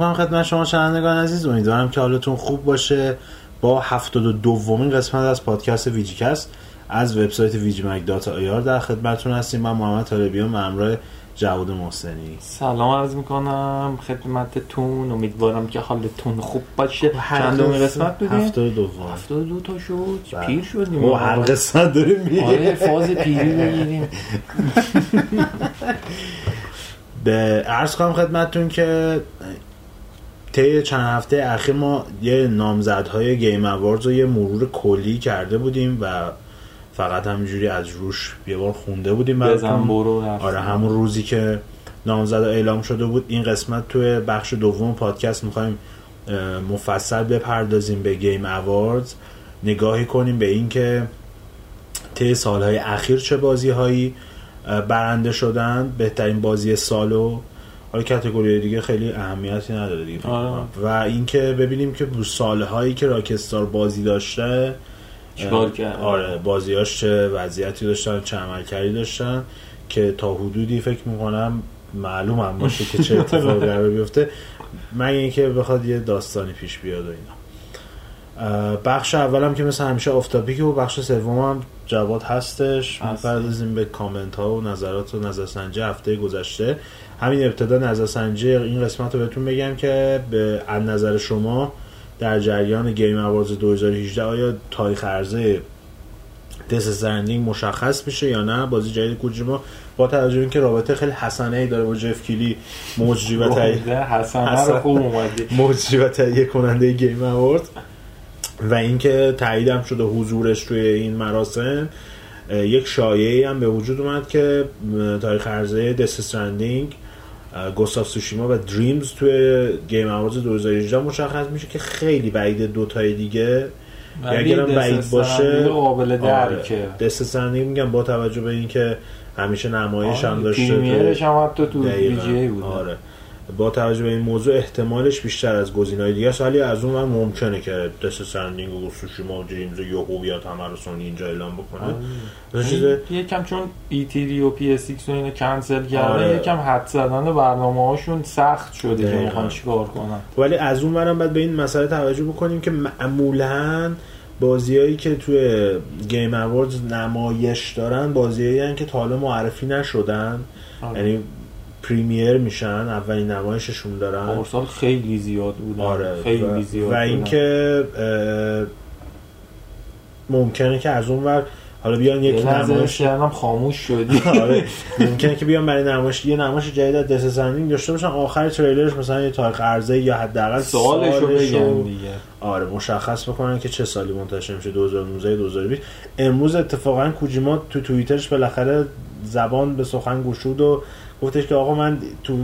می‌کنم خدمت شما شنوندگان عزیز. امیدوارم که حالتون خوب باشه. با هفتاد و دومین قسمت از پادکست VGCast از وبسایت VGMag dot IR در خدمتتون هستیم. من محمد طالبیان همراه جواد محسنی. سلام عرض می‌کنم. خدمتتون. امیدوارم که حالتون خوب باشه. چند دومی قسمت بودیم؟ هفتاد دوم. هفتاد دو تا شد. بله. پیر شدیم. ما هر قسمت داریم میگه آره فاز پیری بگیریم به عرض کنم خدمتتون که طی چند هفته اخیر ما یه نامزدهای گیم اواردز رو یه مرور کلی کرده بودیم و فقط همینجوری از روش یه بار خونده بودیم بزن براتون. برو. آره همون روزی که نامزد اعلام شده بود این قسمت توی بخش دوم پادکست می‌خوایم مفصل بپردازیم به گیم اواردز نگاهی کنیم به اینکه طی سالهای اخیر چه بازی هایی برنده شدن بهترین بازی سالو حالا کاتگوری دیگه خیلی اهمیتی نداره دیگه آره. و اینکه ببینیم که سالهایی که راکستار بازی داشته چیکار کرد؟ آره بازیاش چه وضعیتی داشتن چه عملکردی داشتن که تا حدودی فکر می‌کنم معلوم هم باشه که چه اتفاقی قرار بیفته مگه اینکه بخواد یه داستانی پیش بیاد و اینا بخش اولم که مثل همیشه آفتابیک و بخش سوم هم جواد هستش هست. می‌پردازیم به کامنت ها و نظرات و نظرسنجی هفته گذشته همین ابتدا نظرسنجی این قسمت رو بهتون بگم که به از نظر شما در جریان گیم اواردز 2018 آیا تاریخ عرضه دس مشخص میشه یا نه بازی جدید کوجیما با توجه به اینکه رابطه خیلی حسنه ای داره با جف کیلی مجری و تهیه گنده حسنه حسن. رو خوب اومدی مجری و تهیه کننده گیم اوارد و اینکه تاییدم شده حضورش توی این مراسم یک شایعی هم به وجود اومد که تاریخ عرضه Death Stranding، Ghost of Tsushima و Dreams توی Game Awards 2018 مشخص میشه که خیلی بعید دو تای دیگه. اگرم بعید باشه قابل درکه. دست میگم با توجه به اینکه همیشه نمایش هم آره، داشته premiere ش هم حتی تو. VGA بود آره. با توجه به این موضوع احتمالش بیشتر از گزینه‌های دیگه است ولی از اون ور ممکنه که Death Stranding و Tsushima و Dreams رو یهو سونی اینجا اعلام بکنه آره. چیز یکم چون E3 و PSX و اینو کنسل کردن آره. یکم حدس زدن برنامه هاشون سخت شده که. می‌خوان چیکار کنن ولی از اون ورم باید به این مسئله توجه بکنیم که معمولا بازیایی که توی Game Awards نمایش دارن بازیایی که تا حالا معرفی نشدن آره. یعنی premiere میشن اولین نمایششون دارن. پارسال خیلی زیاد بودن. آره خیلی و, زیاد و. اینکه ممکنه که از اون ور حالا بیان یک نمایش کردم خاموش شدی. آره ممکنه که بیان برای نمایش یه نمایش جدید از Death Stranding داشته باشن. آخر تریلرش مثلا یه تاریخ عرضه یا حداقل سوالشو سالشو بگن دیگه. آره مشخص بکنن که چه سالی منتشر میشه 2019 2020 امروز اتفاقا کوجیما تو توییترش بالاخره زبان به سخن گشود و گفتش که آقا من تو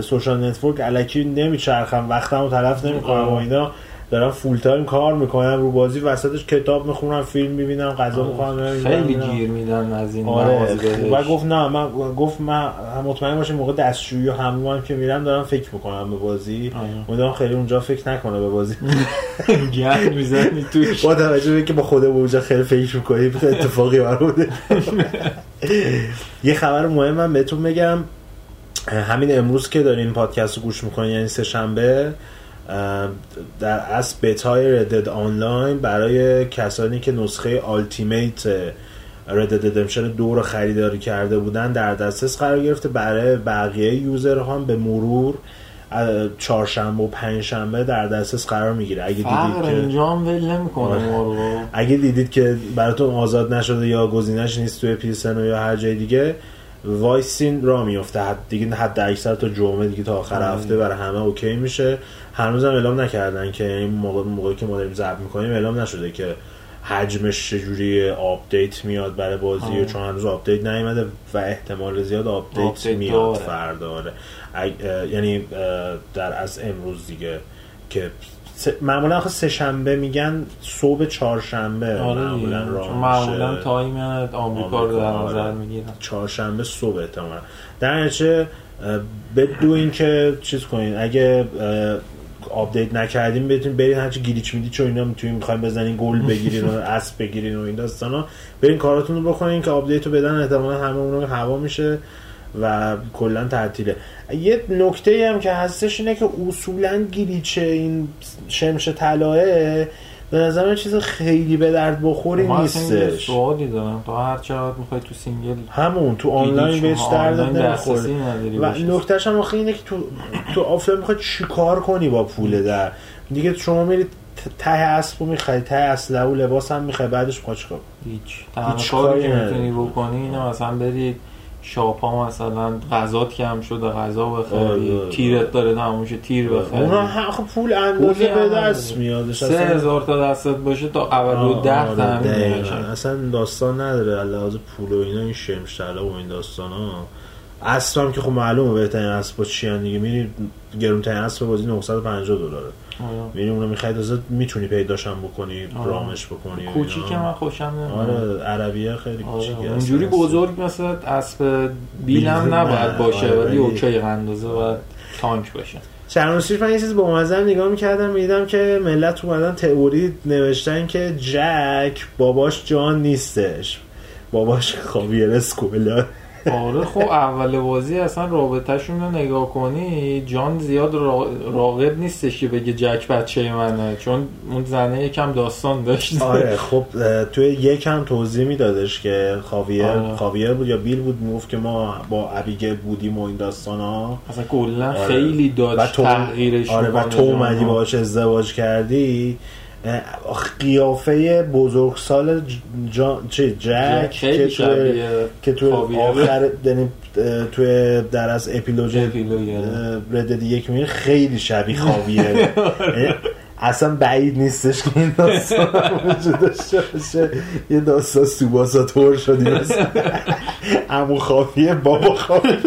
social network الکی نمیچرخم وقتمو تلف نمی‌کنم و اینا. دارم فول تایم کار می‌کنم رو بازی وسطش کتاب می‌خونم فیلم می‌بینم غذا می‌خورم خیلی گیر میدن از این آره. و گفت نه من گفت من مطمئن باشه موقع دستشویی و حمومم که میرم دارم فکر می‌کنم به بازی. امیدوارم خیلی اونجا فکر نکنه به بازی. گند می‌زنی توش. با توجه به اینکه با خودمون اونجا خیلی فکر می‌کنیم اتفاقی برمونه یه خبر مهم من بهتون بگم. همین امروز که دارین پادکست رو گوش می‌کنین یعنی سه شنبه در اصل بتای Red Dead Online برای کسانی که نسخه Ultimate Red Dead Redemption دو رو خریداری کرده بودن در دسترس قرار گرفته برای بقیه user ها هم به مرور چهارشنبه و پنجشنبه در دسترس قرار می‌گیره اگه دیدید که اینجا هم ول نمی‌کنه آره. اگه دیدید که براتون آزاد نشده یا گزینش نیست توی PSN یا هر جای دیگه وایسین راه میفته حد دیگه حد اکثر تا جمعه دیگه تا آخر آره. هفته برای همه OK میشه هنوزم اعلام نکردن که این موقع موقعی که ما داریم ضبط می‌کنیم اعلام نشده که حجمش چجوری آپدیت میاد برای بازی آره. چون هنوز آپدیت نیومده و احتمال زیاد آپدیت, آپدیت میاد. فردا آره. یعنی در از امروز دیگه که سه- معمولا آخه سه شنبه میگن صبح چهارشنبه آره معمولا. راه معمولا. time آمریکا رو در نظر آره. می‌گیرن چهارشنبه صبح احتمالا در نتیجه اه، بدون که چیز کنین اگه آپدیت نکردیم بهتون برین هرچی glitch میدی و اینا می‌تونین می‌خواین بزنین gold بگیرین و اسب بگیرین و این داستانا برین کاراتون رو بکنین که آپدیت رو بدن احتمالا همه اون رو هوا میشه و کلا تعطیله. یه نکته هم که هستش اینه که اصولا glitch ه این شمش طلاه به نظر من چیز خیلی به درد بخوری نیستش سوالی دارم تو هر چقدر می‌خوای تو single همون تو آنلاین بهش درد نمی‌خوره نداری و. نکتهش هم آخه اینه که تو تو آفلاین می‌خوای چیکار کنی با پول در دیگه شما میرید ت- ته اسبو می‌خوای ته اسلحه و لباس هم می‌خوای بعدش چیکار کنی؟ هیچ تنها کاری که. می‌تونی بکنی اینه مثلا بری shop ا مثلا غذات کم شده غذا بخری آره. تیرت داره تموم تیر بخری اونا هم خب پول اندازه به دست. میادش سه هزار تا دستت باشه تا اول و آه، ده آره،. میشه اصلا داستان نداره لحاظ پول و اینا این شمشتلا و این داستان ها اسب هم که خب معلومه بهترین اسب چی هم دیگه میری گرونترین اسب بازی 950 دلاره آره. میری اونو می‌خوای تازه می‌تونی پیداش هم بکنی آره. رامش بکنی و کوچیک اینا. من خوشم نمیاد آره عربیه خیلی کوچیکه آره. اصلا. اونجوری بزرگ مثل اسب بیل هم بیل نه. نباید باشه آره، ولی ولی- اوکی اندازه باید تانک باشه چند روز من یه چیز با مزه نگاه می‌کردم می‌دیدم که ملت اومدن تئوری نوشتن که جک باباش جان نیستش باباش خاویر اسکولا آره خب اول بازی اصلا رابطهشون رو نگاه کنی جان زیاد را- راغب نیستش که بگه جک بچه منه چون اون زنه یکم داستان داشت آره خب توی یک هم توضیح میدادش که خاویر آره. خاویر بود یا بیل بود می‌گفت که ما با ابیگل بودیم و این داستان ها اصلا کلا آره. خیلی داشت تغییرش آره و تو. اومدی باهاش ازدواج کردی قیافه بزرگسال جک که توی که توی خاویر. آخر یعنی توی در از اپیلوژ اپیلوگ، ردد یک میره خیلی شبیه خاویه. یعنی اصلا بعید نیستش که این داستان وجود داشته باشه. یه داستان سوباساتور شدی مثلا. امو خاویه بابا خاویه.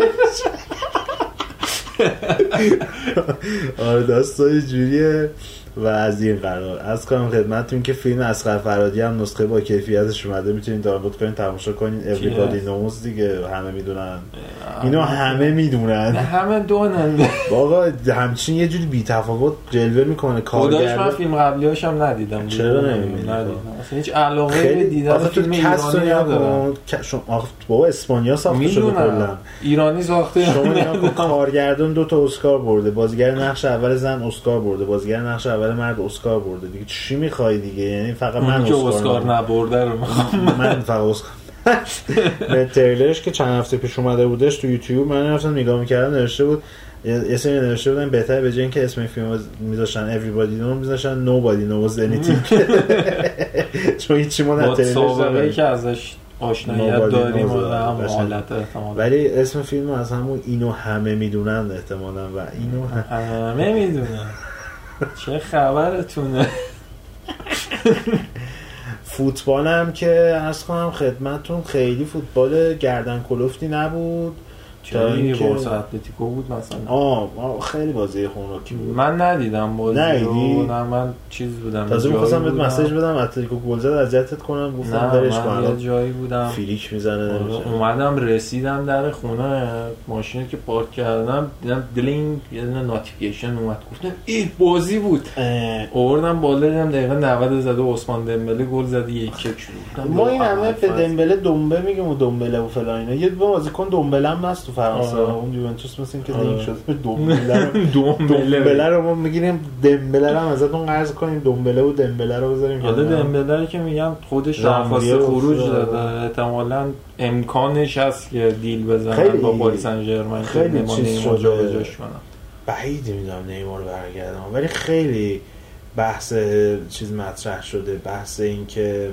آره داستان جوریه. و از این قرار. از کنم خدمتتون که فیلم اسقر فرادی هم نسخه با کیفیتش اومده. می‌تونید دانلود کنید تماشا کنید. Everybody knows دیگه. همه می‌دونن. اینو همه می‌دونن. همه دونن. واقعا همچین یه جوری بی تفاوت جلوه می‌کنه. خداش من فیلم قبلیاش هم ندیدم. چرا نمی‌بینی؟ اصلا هیچ علاقه به دیدن فیلم ایرانی ندارم. بابا اسپانیا ساخته شده کلا. ایرانی ساخته شما کارگردان دو تا اسکار برده. بازیگر نقش اول زن اسکار برده. بازیگر نقش اول مرد اسکار برده. دیگه چی می‌خوای دیگه؟ یعنی فقط من که اسکار اسکار. نبرده رو می‌خوام. من فقط اسکار به تریلرش که چند هفته پیش اومده بودش تو یوتیوب من رفتم نگاه می‌کردم نوشته بود یه سری نوشته بودن بهتر به جای اینکه اسم فیلم میذاشتن everybody know میذاشتن nobody knows anything. چون هیچی ما در با تریلرش سابقه نداریم. که ازش Nobody داریم و هم. حالت احتمال ولی اسم فیلم از همون اینو همه می‌دونن احتمالا و اینو هم... همه می‌دونم چه خبرتونه؟ فوتبال هم که عرض کنم خدمتون خیلی فوتبال گردن کلفتی نبود. چرا بارسا اتلتیکو بود مثلا؟ آه, خیلی بازی خوراکی بود. من ندیدم بازی ندیدی؟ رو نه من چیز بودم تازه می‌خواستم بهت. message بدم اتلتیکو گل زد اذیتت کنم گفتم من کن یه جایی بودم. فیلیک می‌زنه. آره، اومدم رسیدم در خونه ماشین که پارک کردم دیدم دلینگ یه دونه notification اومد. گفتم این بازی بود. آوردم بالا دیدم دقیقه 90 زده عثمان دمبله گل زده یک یک شد. ما این همه به دمبله دنبه میگیم و دنبله و فلان اینا. یه بازیکن دنبله هم هست تو فرانسه آره. اون یوونتوس مثل که آره. لینک شده به دنبله رو ما می‌گیریم دمبله رو هم ازتون قرض کنیم دنبله و دمبله رو بذاریم حالا کنار. دمبله رو که میگم خودش درخواست خروج. داده احتمالا امکانش هست که دیل بزنن با پاریس سن ژرمن خیلی چیز شده. کنن بعید می‌دونم نیمار برگردم ولی خیلی بحث چیز مطرح شده بحث این که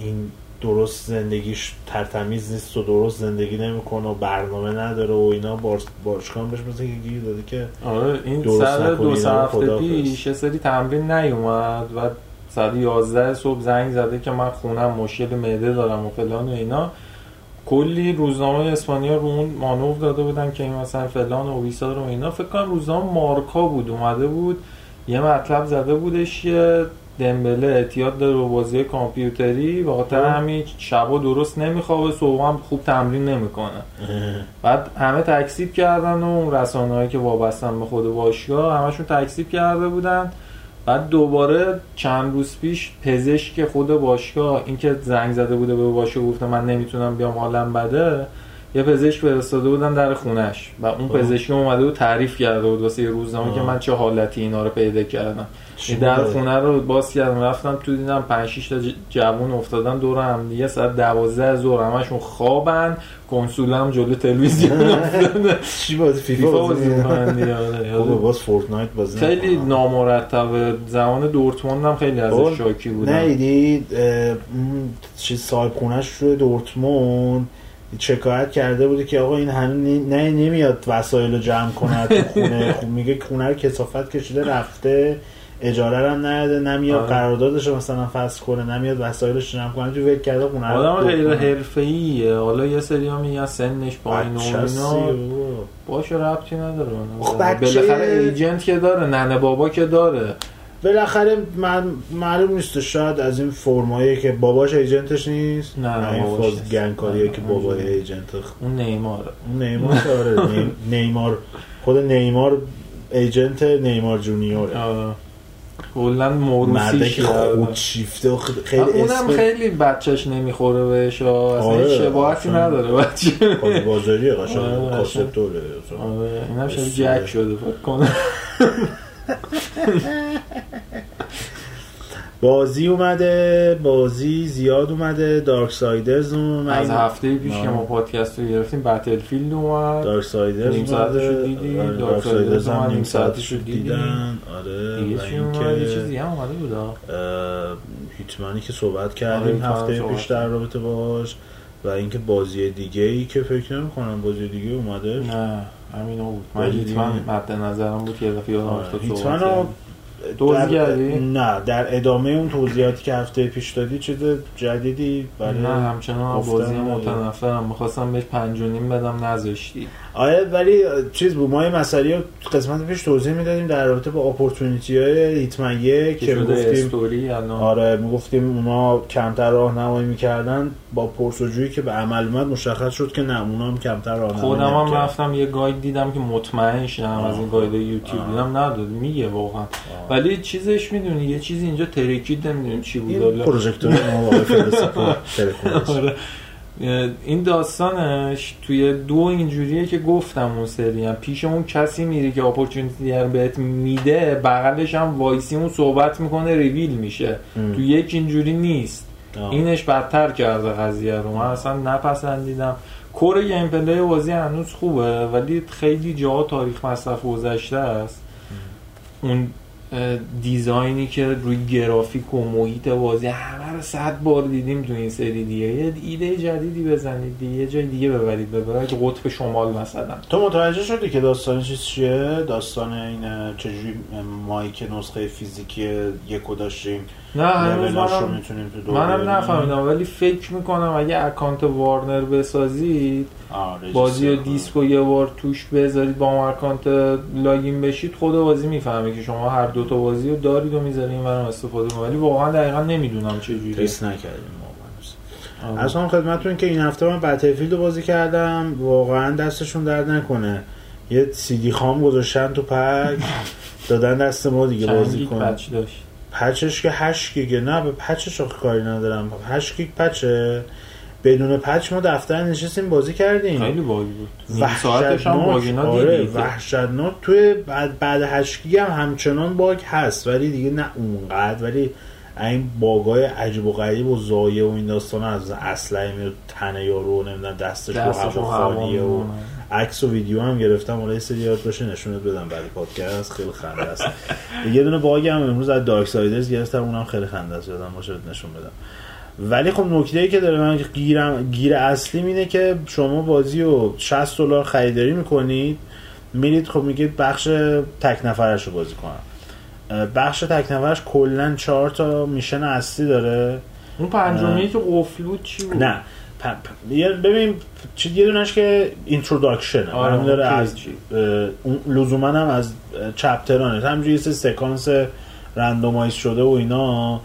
این درست زندگیش ترتمیز نیست و درست زندگی نمی‌کنه و برنامه نداره و اینا. بارس باشکان بهش مثل که گیر داده که آره این درست سر دو هفته. پیش یه سری تمرین نیومد و ساعت 11 صبح زنگ زده که من خونم مشکل معده دارم و فلان و اینا. کلی روزنامه اسپانیا رو اون مانور داده بودن که این مثلا فلان و ویسا رو اینا. فکر کنم روزنامه مارکا بود اومده بود یه مطلب زده بودش که دمبله اعتیاد داره به بازی کامپیوتری و خاطر. همین شبا درست نمیخوابه صبح هم خوب تمرین نمی‌کنه بعد همه تکسیب کردن و اون رسانه‌هایی که وابستن به خود باشگاه همشون تکسیب کرده بودن بعد دوباره چند روز پیش پزشک خود باشگاه اینکه زنگ زده بوده به باشگاه گفته من نمی‌تونم بیام حالم بده یه پزشک فرستاده بودن در خونش و اون خب. پزشک اومده بود تعریف کرده بود واسه یه روزنامه. که من چه حالتی اینا رو پیدا کردم در؟ خونه رو باز کردم رفتم تو دیدم 5 6 تا جوون افتادن دور هم دیگه ساعت 12 ظهر همشون خوابن کنسول هم جلو تلویزیون افتاده چی بازی فیفا بازی می‌کنن؟ آره. بابا باز فورتنایت بازی خیلی. نامرتب زمان دورتموند هم خیلی ازش شاکی بودم اون چیز صاحب خونش رو دورتموند شکایت کرده بوده که آقا این هنوز نی- نه نمیاد وسایل رو جمع کنه تو خونه خب میگه خونه رو کسافت کشیده رفته اجاره هم نده نمیاد آره. قراردادش رو مثلا فصل کنه نمیاد وسایلش رو جمع کنه تو ول کرده خونه آدم غیر. حرفه‌ایه حالا یه سری ها میگن سنش پایین و اینا بابا. باشه ربطی نداره خب بالاخره ایجنت که داره ننه بابا که داره بالاخره من معلوم نیست شاید از این فرمایی که باباش ایجنتش نیست نه، نه، این فاز. گنگکاریه که اونجوری. ایجنت اون نیماره اون نیمار آره نی- نیمار خود نیمار ایجنت نیمار جونیوره. کلا مرده که خود شیفته خیلی اونم خیلی بچهش نمی‌خوره بهش. اصلا آره، شباهتی اصلا. نداره بچه بازاری قشنگ آره، کاسپتوره آره اینم شبیه. جک شده فکر کنم بازی اومده بازی زیاد اومده Darksiders اومده از هفته پیش که آره. ما پادکست رو گرفتیم Battlefield اومد Darksiders نیم ساعتشو دیدی؟ آره، Darksiders هم نیم ساعتشو دیدی؟ دیدن آره دیگه چی یه چیزی هم اومده بود Hitman ی که صحبت آره، کردیم Hitman هفته پیش در رابطه باش و اینکه بازی دیگه ای که فکر نمی کنم بازی دیگه اومده نه همین بود من هیتمن. مد نظرم بود که یادم افتاد هیتمن رو کردیم. توضیح در- کردی؟ نه در ادامه اون توضیحاتی که هفته پیش دادی چیز جدیدی برای نه همچنان بازی. متنفرم می‌خواستم بهش پنج و نیم بدم نذاشتی آره ولی چیز بود ما یه مسئله رو قسمت پیش توضیح می‌دادیم در رابطه با اپورتونیتی های هیتمن یک که می‌گفتیم آره می‌گفتیم اونا کمتر راهنمایی می‌کردن با پرسجویی که به عمل اومد مشخص شد که نه اونا هم کمتر راهنمایی خودم هم. رفتم یه guide دیدم که مطمئن شدم از این guide یوتیوب آه. دیدم نداد میگه واقعا ولی چیزش می‌دونی یه چیزی اینجا ترکید نمی‌دونیم چی بود. پروژکتور. آره. این داستانش توی دو اینجوریه که گفتم اون سری هم پیش اون کسی میری که opportunity رو بهت میده بغلش هم وایسی اون صحبت می‌کنه ریویل میشه ام. تو یک اینجوری نیست آه. اینش بدتر کرده قضیه رو من اصلا نپسندیدم کور گیم پلی بازی هنوز خوبه ولی خیلی جاها تاریخ مصرف گذشته است اون دیزاینی که روی گرافیک و محیط بازی همه رو صد بار دیدیم تو این سری دیگه. یه ایده جدیدی بزنید دیگه یه جای دیگه ببرید ببرید. قطب شمال مثلا. تو متوجه شدی که داستان چیه؟ داستان این چجوری که نسخه فیزیکی یکو داشتیم نه هنوز لولاش رو منم منم. نفهمیدم ولی فکر می‌کنم اگه account Warner بسازید register بازی و کنم. دیسکو یه بار توش بذارید با اون account login بشید خود بازی می‌فهمه که شما هر دو تا بازی رو دارید و می‌ذارید این برام استفاده کنید ولی واقعا دقیقا نمی‌دونم چه جوریه. تست نکردیم واقعا. عرضم خدمتتون که این هفته من Battlefield رو بازی کردم واقعا دستشون درد نکنه. یه سیدی خام گذاشتن تو پک دادن دست ما دیگه بازی گیگ گیگ کن پچ داشت. پچش که 8 گیگه نه به پچش آخه کاری ندارم. 8 گیگ پچه. بدون پچ ما دفتر نشستیم بازی کردیم. خیلی باگی بود. نیم ساعتش هم وحشتناک آره وحشتناک. توی بعد بعد 8 گیگ هم همچنان باگ هست ولی دیگه نه اونقدر. ولی این باگای عجیب و غریب و ضایع و این داستان از اسلحه میاد تنه یارو نمی‌دونم دستش رو دستش رو هوا خالیه و. عکس و ویدیو هم گرفتم حالا یه سری یاد باشه نشونت بدم برای پادکست خیلی خنده است. یه دونه باگ هم امروز از دارک سایدرز گرفتم اونم خیلی خنده است یادم باشه نشون بدم. ولی خب نکته ای که داره من گیرم گیر اصلی اینه که شما بازی رو 60 دلار خریداری می‌کنید میرید خب میگید بخش تک نفرش رو بازی کنم. بخش تک نفرش کلا 4 تا میشن اصلی داره. اون پنجمی که قفل بود چی بود؟ نه. پ- پ- یه- ببین چی یه دونش که introduction هم داره از لزوما هم از chapter انه همینجوری یه سکانس randomize شده و اینا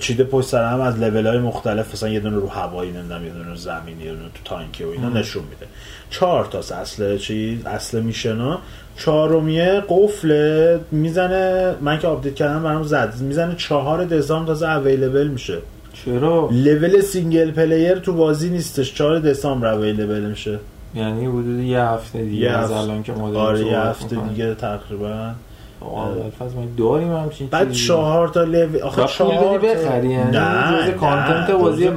چیده پشت سر هم از لول های مختلف مثلا یه دونه رو هوایی نمی‌دونم یه دونه رو زمینی یه دونه تو تانکی و اینا ام. نشون میده چهار تاست اصل چیز اصل mission ا چهارمیه قفل می‌زنه من که update کردم برام زد می‌زنه چهار دسامبر تازه available میشه چرا؟ level single player تو بازی نیستش. 4 دسامبر available میشه. یعنی حدود یه هفته دیگه یه از الان که داریم آره یه هفته. دیگه تقریبا. ابوالفضل، ما داریم همچین بعد؟ چهار تا لول آخه چهار بخری یعنی نه جز content بازی جزء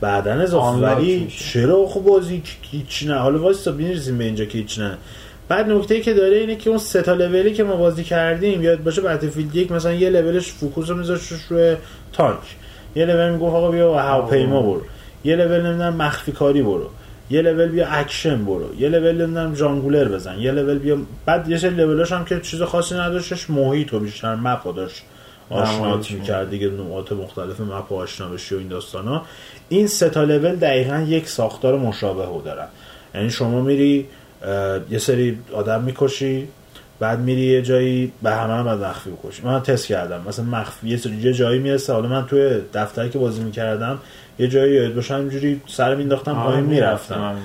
بعدا اضافه. unlock ولی. چرا خب بازی هیچ نه؟ حالا واسه بینیرسیم به اینجا که هیچ نه. بعد نکته که داره اینه که اون سه تا لولی که ما بازی کردیم یاد باشه Battlefield یک مثلا یه level ش focus رو میذاشتش روی تانک. یه لول می‌گفت آقا بیا هواپیما برو. یه لول نمی‌دونم مخفی کاری برو. یه لول بیا اکشن برو. یه لول نمی‌دونم جانگولر بزن. یه لول بیا بعد یه سری لولاش هم که چیز خاصی نداشتش محیط و بیشتر map داشت. آشنات می‌کرد دیگه نقاط مختلف map و آشنا بشی و این داستانا. این سه تا لول دقیقا یک ساختار مشابه دارن. یعنی شما میری یه سری آدم می‌کشی بعد میری یه جایی به همه هم باید مخفی بکشی من تست کردم. مثلا مخفی یه سری جایی می‌رسه. حالا من توی دفتری که بازی می‌کردم یه جایی یاد باشم اینجوری سر مینداختم پایین می‌رفتم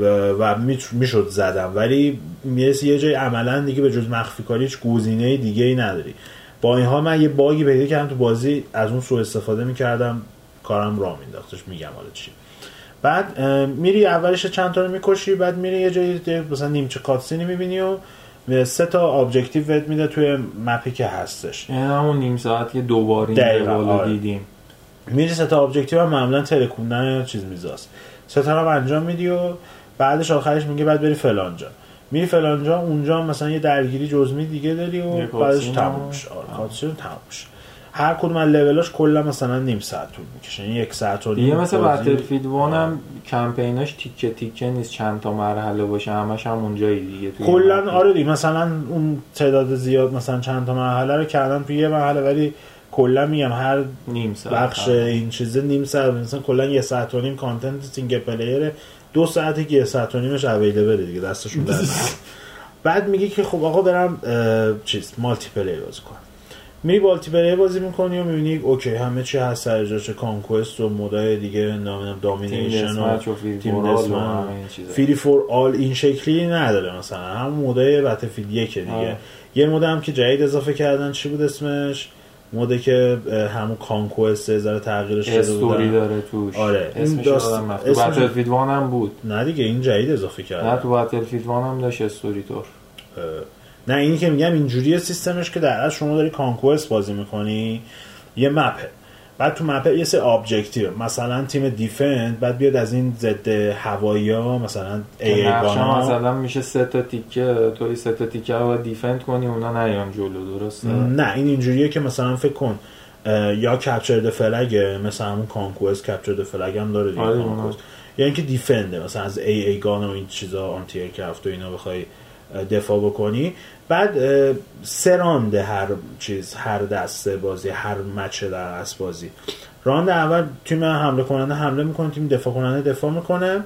و, و می‌شد زدم. ولی می‌رسی یه جای عملا دیگه به جز مخفی کاری هیچ گزینه دیگه ای نداری. با این حال من یه bug ی پیدا کردم تو بازی. از اون سوء استفاده می‌کردم. کارم را مینداختش میگم حالا چی. بعد میری اولش چند تا رو می‌کشی. بعد میری یه جایی مثلا نیمچه cutscene ی می‌بینی و سه تا objective بهت میده توی map ی که هستش. یعنی همون نیم ساعت که دوباره دقیقاً، آره. دیدیم. میری سه تا objective هم معمولا ترکوندن چیز میزاست. سه تا رو انجام میدی و بعدش آخرش میگه بعد بری فلانجا میری فلانجا اونجا مثلا یه درگیری جزمی دیگه داری و بعدش cutscene تموم. میشه. آره تموم هر کدوم از لولاش کلا مثلا نیم ساعت طول می‌کشه یعنی یک ساعت و نیم دیگه مثل. Battlefield One هم کمپیناش تیکه تیکه نیست چند تا مرحله باشه همش هم اونجایی دیگه کلا آره دیگه مثلا اون تعداد زیاد مثلا چند تا مرحله رو کردن توی یه مرحله ولی کلا میگم هر نیم ساعت بخش هم. این چیزه نیم ساعت مثلا کلا یه ساعت و نیم content single player ه دو ساعتی که یه ساعت و نیمش available ه دیگه دستشون در. بعد میگه که خب آقا برم چیز multiplayer بازی کنم multiplayer بازی می‌کنی و می‌بینی okay همه چی هست سر جاش Conquest و mode ای دیگه نمی‌دونم Domination و تیم چیزا. free for all این شکلی نداره مثلا. همون mode ای Battlefield یکه دیگه. آره. یه mode هم که جدید اضافه کردن چی بود اسمش؟ mode ه که همون Conquest ذره تغییرش داده استوری بودن. داره توش. آره. این اسمش داست- اسمش- Battlefield One هم بود. نه دیگه این جدید اضافه نه کردن. تو Battlefield One هم داشت استوری تور اه، نه اینی که میگم اینجوری سیستمش که در اصل شما داری Conquest بازی می‌کنی یه map ه بعد تو map ه یه سه objective مثلا تیم defend بعد بیاد از این ضد هوایی ها مثلا ای نقشه مثلا میشه سه تا تیکه توی سه تا تیکه رو defend کنی اونا نیان جلو درسته؟ نه این اینجوریه که مثلا فکر کن یا capture flag ه مثلا همون Conquest capture flag هم داره دیگه آره، یا اینکه defend ه مثلا از AA gun و این چیزا anti-aircraft و اینا بخوای دفاع بکنی. بعد سه round ه هر چیز هر دسته بازی هر match در اصل بازی. round اول تیم حمله کننده حمله می‌کنه تیم دفاع کننده دفاع می‌کنه.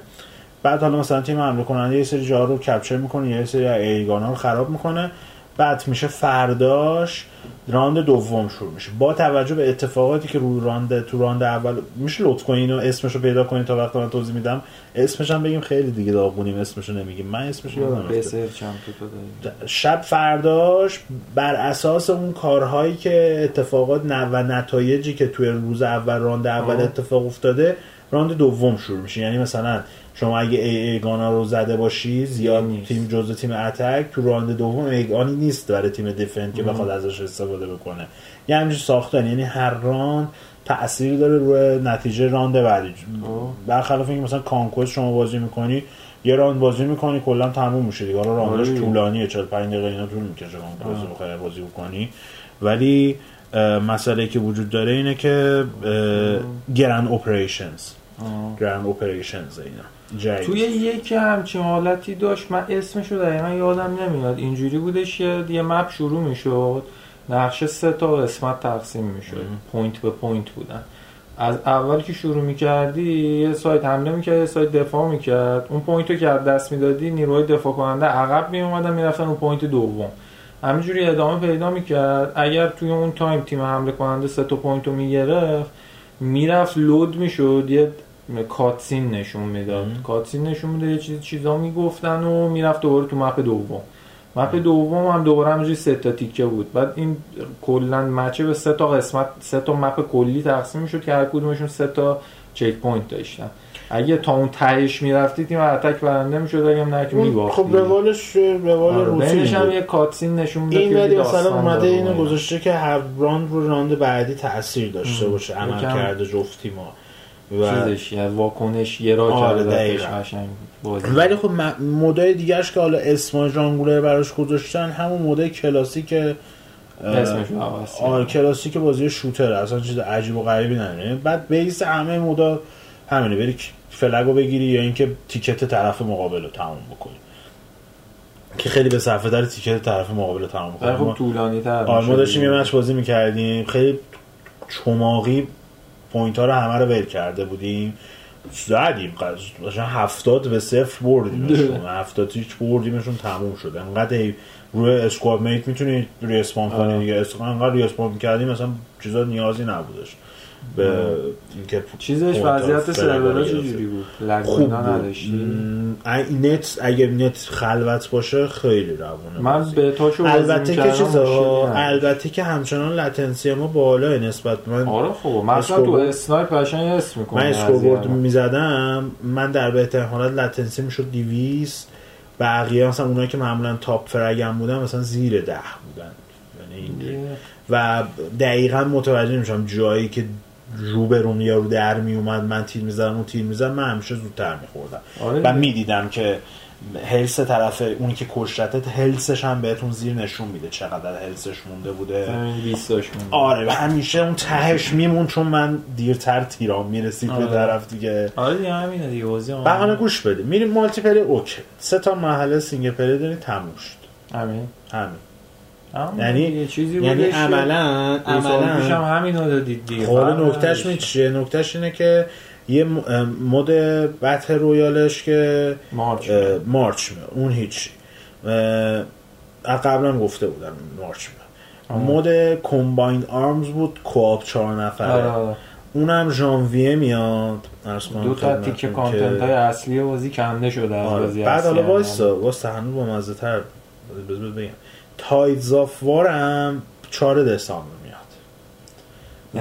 بعد حالا مثلا تیم حمله کننده یه سری جاها رو capture می‌کنه یه سری AA gun ا رو خراب می‌کنه. بعد میشه فرداش round دوم شروع میشه. با توجه به اتفاقاتی که رو round تو round اول میشه لطف کنین و اسمشو پیدا کنین تا وقت من توضیح میدم. اسمش هم بگیم خیلی دیگه داغونیم اسمشو نمیگیم. من اسمش یادم شب فرداش بر اساس اون کارهایی که اتفاقات و نتایجی که توی روز اول round اول آه. اتفاق افتاده round دوم شروع میشه. یعنی مثلا شما اگه AA gun ا رو زده باشی زیاد نیست. تیم جزء تیم attack تو round دوم AA gun ی نیست برای تیم defend که بخواد ازش استفاده بکنه. یه همچین ساختن یعنی هر round تاثیر داره روی نتیجه round بعدی. آه. برخلاف اینکه مثلا Conquest شما بازی می‌کنی یه round بازی می‌کنی کلا تموم میشه دیگه. حالا round ش آره. طولانیه 45 دقیقه اینا طول می‌کشه Conquest بخوای بازی بکنی. ولی مسئله که وجود داره اینه که Grand Operations. آه. Grand Operations اینا. جدید. توی یک همچین حالتی داشت. من اسمش رو دقیقا یادم نمیاد. اینجوری بودش که یه map شروع می‌شد. نقشه سه تا قسمت تقسیم می‌شد. point به point بودن. از اول که شروع می‌کردی یه side حمله می‌کرد یه side دفاع می‌کرد. اون point رو که از دست می‌دادی نیروهای دفاع کننده عقب میومدن می‌رفتن اون point دوم. همینجوری ادامه پیدا می‌کرد. اگر توی اون time تیم حمله کننده سه تا point رو می‌گرفت می‌رفت load می‌شد. یه cutscene نشون می‌داد. cutscene نشون می‌داد یه چیز چیزا می‌گفتن و می‌رفت دوباره تو map دوم map دوم هم دوباره همینجوری سه تا تیکه بود بعد این کلا match ه به سه تا قسمت سه تا map کلی تقسیم می‌شد که هر کدومشون سه تا checkpoint داشتن اگه تا اون تهش می‌رفتی تیم attack برنده می‌شد اگه نه که اون میباختی خب روالش روال آره، بینش هم. یه کاتسین نشون میده این که ولی مثلا اومده اینو. گذاشته که هر راند رو راند بعدی تاثیر داشته. باشه عمل کرده جفت تیما و چیزش یه واکنش یه را آره، ولی خب مدای دیگرش که حالا اسم جانگولر براش گذاشتن همون مدای کلاسیک. آره کلاسیک بازی شوتر. اصلا چیز عجیب و غریبی نداره. بعد بیس همه مدا همینه بری flag و بگیری یا اینکه ticket طرف مقابل رو تموم بکنی. که خیلی به صرفه در ticket طرف مقابل رو تموم بکنی خب طولانی تر آره ما داشتیم یه match بازی می‌کردیم. خیلی چماقی point ها رو همه رو ول کرده بودیم. زدیم. مثلا هفتاد به صفر بردیمشون. هفتاد هیچ بردیمشون تموم شد. انقدر روی squadmate می‌تونی respawn کنی. دیگه. انقدر respawn می‌کردیم مثلا چیزا نیازی نبودش. به. اینکه چیزش وضعیت سرورا رو چجوری. بود؟ خوب بود. نت اگه نت خلوت باشه خیلی روونه من. به تاشو البته که چیزا. البته که همچنان latency ما بالاه نسبت من آره خب مثلا تو scoreboard- snipe قشنگ اسم می‌کنه من scoreboard می‌زدم. من در بهترین حالت latency می‌شد 200 بقیه مثلا اونایی که معمولا top frag م بودن مثلا زیر ده بودن. یعنی و دقیقا متوجه میشم جایی که رو به روم یا رو در می اومد من تیر می‌زدم اون تیر می‌زدم من همیشه زودتر میخوردم. آره و می‌دیدم که health طرف اونی که کشتت health ش هم بهتون زیر نشون میده چقدر health ش مونده بوده. همین 20 داشت مونده. آره و همیشه اون تهش میمون چون من دیرتر تیرام می‌رسید به آره. طرف دیگه. آره دیگه همینه دیگه بهانه گوش بده میریم multiplayer okay. سه تا مرحله single player داریم تموم شد. همین. همین. یعنی- دیگه چیزی یعنی عملا پیش هم عملا همینو دادید دیگه. خب نکتهش. می چیه نکتهش اینه که یه مد بتل رویالش که مارچ. مارچ اون هیچی اه، قبلا گفته بودم مارچ. مد کمباین آرمز بود کوآپ چهار نفره. آره آره. اونم ژانویه میاد. دو تا تیکه که- کانتنت های اصلی بازی کنده شده از آره. بازی بعد حالا. وایسا واسه هنوز با مزه تر بگم. Tides of War م 4 دسامبر میاد.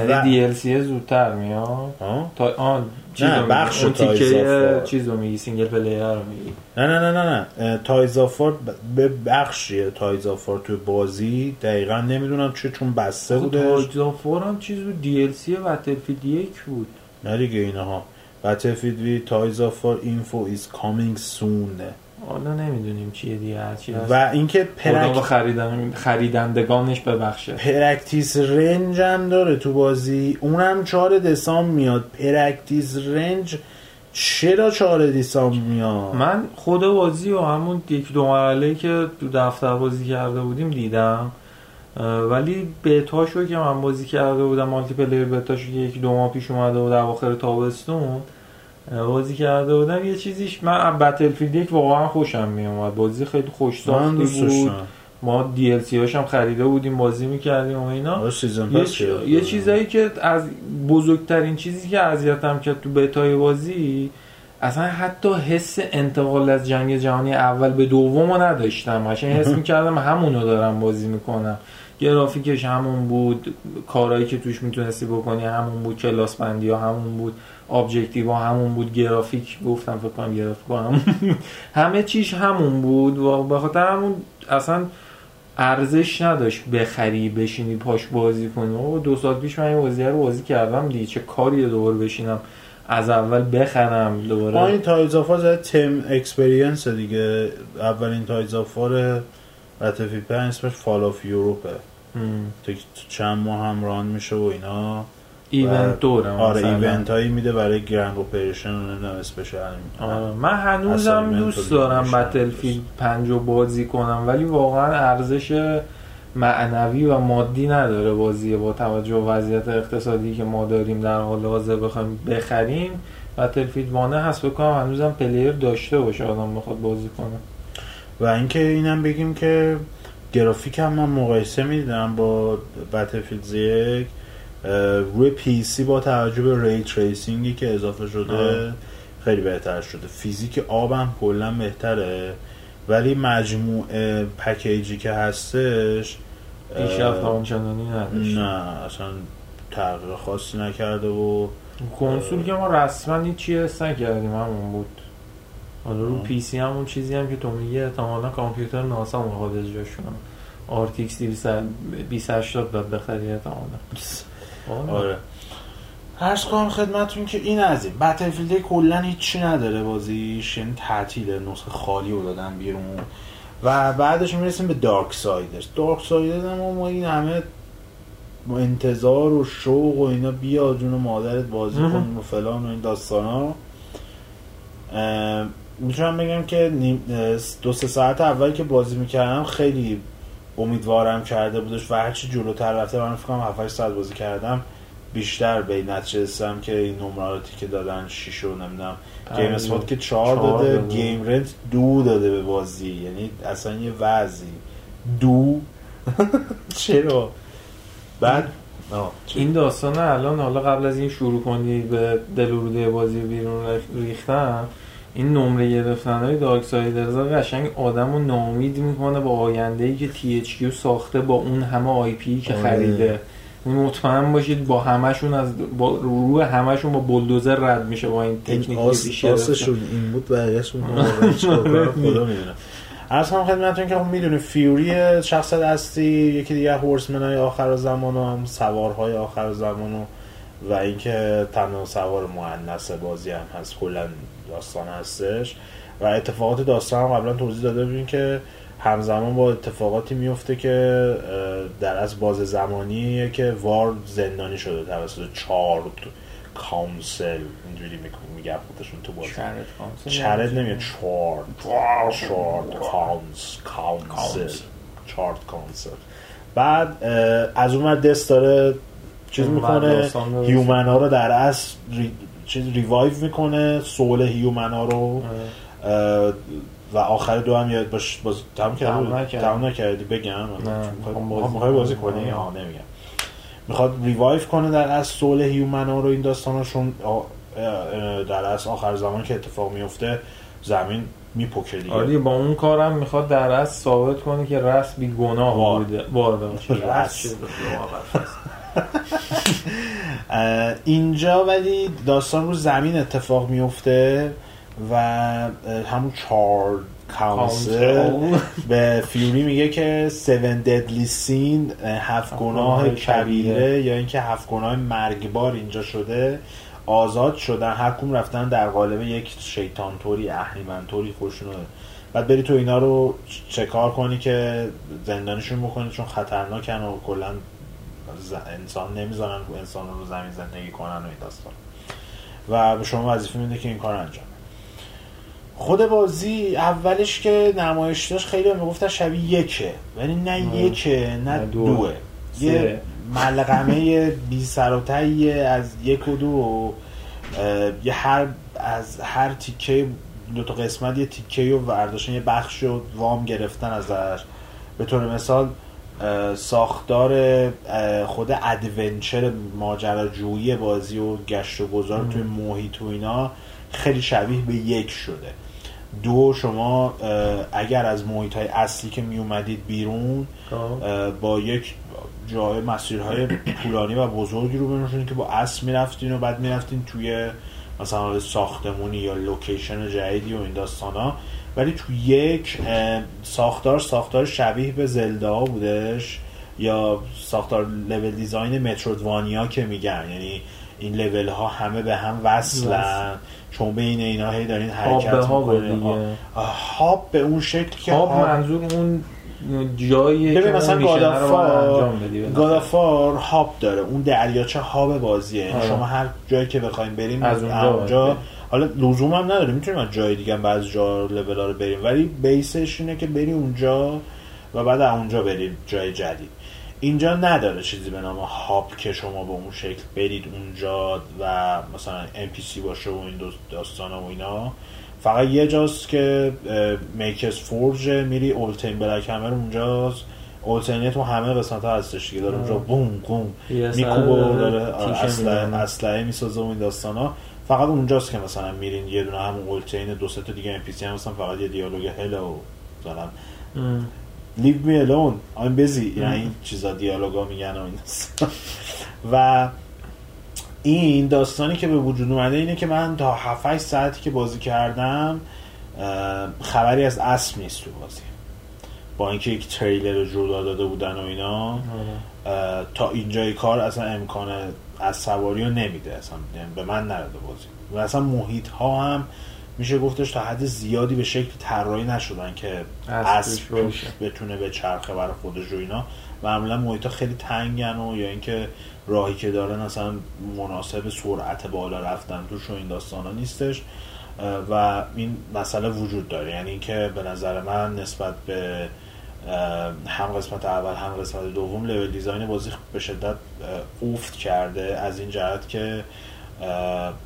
یعنی و- DLC زودتر میاد؟ تا آن نه، بخش تیکه رو میگی single player رو میگی. نه نه نه نه نه. Tides of War به بخشیه Tides of War توی بازی. دقیقا نمی‌دونم چه چون بسته بوده Tides of War هم چیز بود. DLC Battlefield یک بود. نه دیگه اینها. Battlefield V Tides of War info is coming soon حالا نمی‌دونیم چیه دیگه هرچی هست. و اینکه پرک خریدن خریدندگانش ببخشه practice range هم داره تو بازی. اونم 4 دسامبر میاد. practice range چرا 4 دسامبر میاد؟ من خود بازی و همون یک دو مرحله که تو دفتر بازی کرده بودیم دیدم. ولی بتاشو که من بازی کرده بودم multiplayer beta شو که یک دو ماه پیش اومده بود اواخر تابستون بازی کرده بودم یه چیزیش من از بتلفیلد یک واقعا خوشم میومد بازی خیلی خوش ساختی دوست بود. ما دی ال سی هاش هم خریده بودیم بازی می‌کردیم و اینا. آره، یه, چ-. چیزایی که از بزرگترین چیزی که اذیتم کرد تو بتای بازی اصلا حتی حس انتقال از جنگ جهانی اول به دوم رو نداشتم. قشنگ حس می‌کردم همونو دارم بازی می‌کنم. گرافیکش همون بود کارهایی که توش می‌تونستی بکنی همون بود کلاس بندی ها همون بود. objective ها همون بود گرافیک گفتم فکر کنم گرافیک همون همه چیش همون بود و به خاطر همون اصلا ارزش نداشت بخری بشینی پاش بازی کنی. او دو سال پیش من این بازی رو بازی کردم دیگه چه کاری دوباره بشینم؟ از اول بخرم دوباره. این وار زده تم experience دیگه. اولین war Battlefield 5 اسمش Fall of Europe ه هم. تو چند ماه هم run میشه و اینا. event دورم آره. event هایی میده برای Grand Operation و نمی‌دونم special آره من هنوزم دوست دارم. Battlefield پنج رو بازی کنم ولی واقعا ارزش معنوی و مادی نداره بازی با توجه به وضعیت اقتصادی که ما داریم در حال حاضر بخوایم بخریم Battlefield One ه هست. بکنم هنوزم player داشته باشه آدم بخواد بازی کنه. و اینکه اینم بگیم که گرافیک هم من مقایسه می‌دیدم با Battlefield یک. اه، روی PC با توجه به ray tracing ی که اضافه شده آه. خیلی بهتر شده. فیزیک آبم کلا بهتره. ولی مجموع پکیجی که هستش پیشرفت آنچنانی نداشت. نه اصلا تغییر خاصی نکرده و کنسول که ما رسما هیچی حس نکردیم همون بود. حالا رو. PC همون چیزی هم که تو میگی احتمالا کامپیوتر ناسا می‌خواد اجراشون RTX 2080 داد بخری احتمالا. آره. عرض کنم خدمتتون که این از این. Battlefield کلا هیچی نداره بازیش. یعنی تعطیله نسخه خالی رو دادن بیرون. و بعدش می‌رسیم به Darksiders Darksiders هم ما این همه انتظار و شوق و اینا بیا جون مادرت بازی. کنیم و فلان و این داستان ها. می‌تونم بگم که دو سه ساعت اول که بازی می‌کردم خیلی امیدوارم کرده بودش و هرچی جلوتر رفته من فکر کنم 7 ساعت بازی کردم بیشتر به این نتیجه رسیدم که این نمراتی که دادن 6 و نمی‌دونم گیم پنج. اسپات که 4 چهار داده داده. گیم رنت دو داده به بازی. یعنی اصلا یه وضعی. دو. چرا؟ بعد؟ این داستان الان حالا قبل از این شروع کنی به دل روده بازی بیرون ریختن این نمره گرفتن های Darksiders قشنگ آدم رو ناامید می‌کنه با آینده ای که THQ ساخته با اون همه IP که آره. خریده یعنی مطمئن باشید با همشون از با رو همشون با بلدوزر رد میشه با این این تکنیک آس. آسشون این بود بقیه‌شون از هم خدمتتون که خب می‌دونه Fury شخصیت اصلی یکی دیگه horsemen های آخر زمان و هم سوارهای آخر زمان و و اینکه تنها سوار مؤنث بازی هم هست کلا داستان هستش و اتفاقات داستان هم قبلا توضیح داده بودیم که همزمان با اتفاقاتی میفته که در از باز زمانیه که War زندانی شده توسط Charred Council اینجوری میگم- خودشون تو بازی. Charred نمیاد Charred Charred Coun Council. Charred Council بعد از اون ور دست داره چیز می‌کنه. هیومن ها رو در اصل. چیز ریوایو می‌کنه سول هیومن ها رو و آخر دو هم یاد باش باز تمام کردی نکردم. تمام نکردی بگم می‌خوای بازی. کنی ها نمیگم می‌خواد ریوایو کنه در از سول هیومن ها رو این داستاناشون اه، در از آخر زمان که اتفاق میفته زمین میپکه دیگه آره با اون کارم می‌خواد در اصل ثابت کنه که رس بی گناه. بوده وار ببخشید. رس. اینجا ولی داستان رو زمین اتفاق میفته و همون چار کانسل به فیوری میگه که seven deadly sin اه، هفت گناه کبیره. یا اینکه هفت گناه مرگبار اینجا شده آزاد شدن هر کدوم رفتن در قالب یک شیطان طوری اهریمن طوری خودشونو بعد بری تو اینا رو چه کار کنی که زندانشون بکنی چون خطرناکن و کلا انسان نمی‌ذارن انسان رو زمین زندگی کنن و این داستان و به شما وظیفه میده که این کار انجام. خود بازی اولش که نمایش داشت خیلی هم می‌گفتن شبیه یکه ولی نه آه. یکه نه نه دو. دوه سه. یه ملغمه بی سر و از یک و دو و یه هر از هر تیکه دو تا قسمت یه تیکه رو برداشتن یه بخش رو وام گرفتن ازش به طور مثال ساختار خود ادونچر ماجراجویی بازی و گشت و گذار توی محیط و اینا خیلی شبیه به یک شده. دو شما اگر از محیط های اصلی که می اومدید بیرون خب. با یک جای مسیرهای طولانی و بزرگی رو بینشونید که با اسب می‌رفتین و بعد می‌رفتین توی مثلا ساختمونی یا لوکیشن جدیدی و این داستان ها ولی تو یک ساختار ساختار شبیه به زلدا بودش یا ساختار لول دیزاین مترودوانیا که میگن. یعنی این لول ها همه به هم وصلن. چون بین اینا هی دارین حرکت هاب به هاب هاب اون شکل که هاب- منظور اون جایی ببین مثلا گادافار. گادافار هاب داره اون دریاچه هاب بازیه. آره. شما هر جایی که بخوایم بریم از اونجا حالا لزوم هم نداره می‌تونیم از جای دیگه بعضی جا لول رو بریم. ولی بیسش اینه که بری اونجا و بعد از اونجا بریم جای جدید. اینجا نداره چیزی به نام هاب که شما به اون شکل برید اونجا و مثلا NPC باشه و این داستان و اینا. فقط یه جاست که میکس فورج میری اولتین بلک همر اونجاست اولتینه تو همه قسمت ها هستش دیگه داره اونجا بوم بوم میکوبه و داره آره، اسلحه. اسلحه می‌سازه و این داستان ها فقط اونجاست که مثلا میرین یه دونه همون اولتین دو سه دیگه NPC هم مثلا فقط یه دیالوگ هلو ام. leave me alone I'm busy یعنی این چیزا دیالوگا میگن و این داستان. و این داستانی که به وجود اومده اینه که من تا 7 ساعتی که بازی کردم خبری از اسب نیست تو بازی. با اینکه یک تریلر جدا داده بودن و اینا تا اینجای کار اصلا امکان از سواری رو نمیده. اصلا یعنی به من نرده بازی. و اصلا محیط ها هم میشه گفتش تا حد زیادی به شکل طراحی نشدن که اسب بتونه به چرخه برای خودش و اینا. معمولا محیط ها خیلی تنگن و یا اینکه راهی که دارن اصلا مناسب سرعت بالا رفتن توش و این داستان ها نیستش و این مسئله وجود داره. یعنی اینکه به نظر من نسبت به هم قسمت اول هم قسمت دوم لول دیزاین بازی به شدت افت کرده. از این جهت که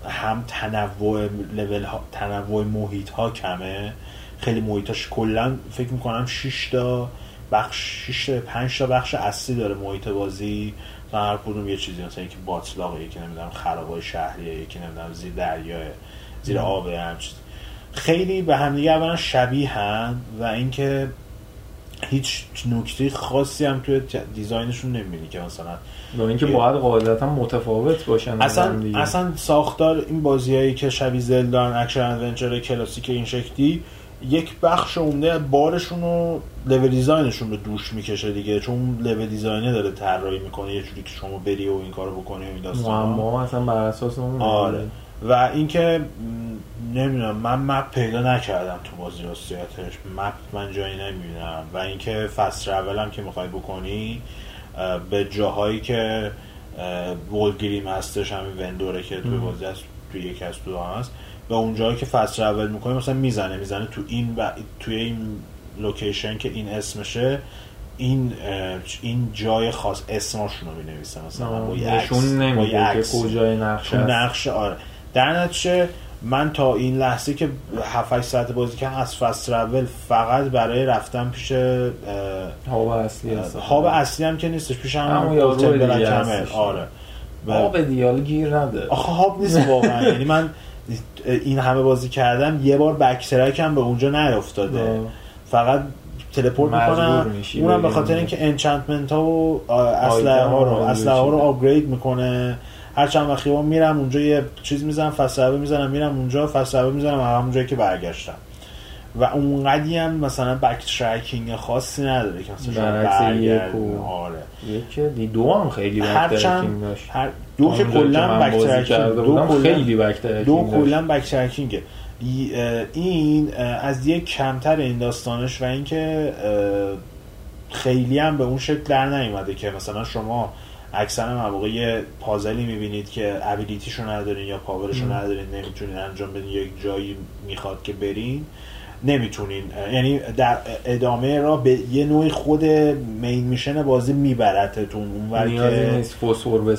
هم تنوع لول ها تنوع محیط ها کمه. خیلی محیط هاش کلا فکر می‌کنم 6 تا بخش 6 تا 5 تا بخش اصلی داره محیط بازی. و هر کدوم یه چیزی مثلا یکی باتلاق یکی نمی‌دونم خرابای شهریه یکی نمی‌دونم زیر دریاه زیر آب هم چیز. خیلی به همدیگه اولا شبیه هن و اینکه هیچ نکته خاصی هم توی design شون نمی‌بینی که مثلا با اینکه باید قاعدتا متفاوت باشن اصلا اصلا ساختار این بازیایی که شبیه Zelda ن action adventure کلاسیک این شکلی یک بخش عمده بارشون و لول دیزاینشون رو دوش می‌کشه دیگه چون لول دیزاینه داره طراحی می‌کنه یه جوری که شما بری و این کارو بکنی و این داستان ما اصلا بر اساس اون آره. و اینکه نمی‌دونم من مپ پیدا نکردم تو بازی راستیتش. مپ من جایی نمی‌بینم. و اینکه فست هم که می‌خوای بکنی به جاهایی که ولگریم هستش همین وندوره که توی بازی هست توی یکی از تو هست. به اون جایی که فست ترول می‌کنی مثلا می‌زنه می‌زنه تو این و توی این لوکیشن که این اسمشه این این جای خاص اسمشون رو بنویسه مثلا با یه عکس کجای نقشه نقشه آره. در نتیجه من تا این لحظه که 7 ساعت بازی کردم از فست ترول فقط برای رفتن پیش هاب اصلی هست هاب اصلی هم که نیستش پیش هم کمل آره. hub دیال گیر نده. آخه hub نیست واقعا. یعنی من این همه بازی کردم یه بار back هم به اونجا نیافتاده. فقط teleport می‌کنم اونم به خاطر اینکه enchantment ها و اسلحه ها رو اسلحه ها رو upgrade می‌کنه. هر چند وقتی میرم اونجا یه چیز می‌زنم فصل می‌زنم میرم اونجا فصل می‌زنم همون جایی که برگشتم. و اونقدی هم مثلا backtracking خاصی نداره که مثلا برگرد آره. یک دو هم خیلی backtracking داشت. هر دو که کلا backtracking دو خیلی backtracking دو کلا backtracking این از یک کمتر این داستانش و اینکه خیلی هم به اون شکل در نیومده که مثلا شما اکثر مواقع یه puzzle ی می‌بینید که ability شو ندارین یا power شو ندارین نمی‌تونین انجام بدین یک جایی می‌خواد که برین نمی‌تونین. یعنی در ادامه را به یه نوعی خود مین میشن بازی میبرتتون اون که نیست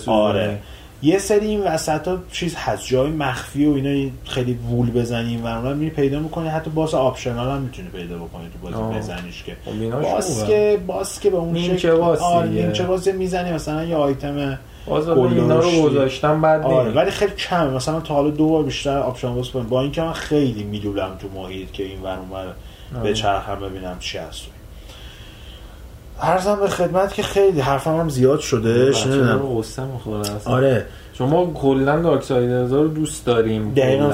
آره. یه سری این وسط ها چیز هست جای مخفی و اینا خیلی وول بزنیم و اونا می پیدا می‌کنی. حتی باز آپشنال هم می‌تونی پیدا بکنی تو بازی بزنیش که. خب باز که باز که به اون باز آره نیمچه باز می‌زنی. مثلا یه آیتم باز اینا رو گذاشتم بعد آره ولی خیلی کم مثلا تا حالا دو بار بیشتر آپشن باز کنم. با اینکه من خیلی میدولم تو محیط که این ور اون به چرخم ببینم چی هست. عرضم به خدمت که خیلی حرفم هم زیاد شده نمی‌دونم آره. شما کلا dark رو دوست داریم دقیقا.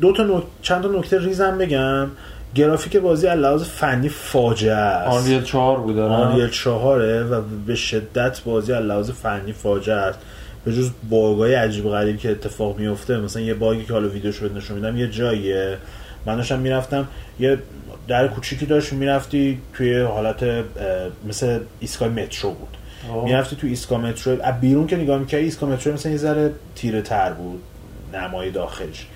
دو تا نک... چند تا نکته ریزم بگم. گرافیک بازی از لحاظ فنی فاجعه است. Unreal 4 بود Unreal 4 و به شدت بازی از لحاظ فنی فاجعه است. به جز bug ای عجیب غریب که اتفاق میفته مثلا یه bug ی که حالا ویدیوش رو نشون میدم یه جاییه. من داشتم می‌رفتم یه در کوچیکی داشت می‌رفتی توی حالت مثل ایستگاه مترو بود. می‌رفتی توی ایستگاه مترو. از بیرون که نگاه می‌کردی ایستگاه مترو مثلا یه ذره تیره تر بود نمای داخلش.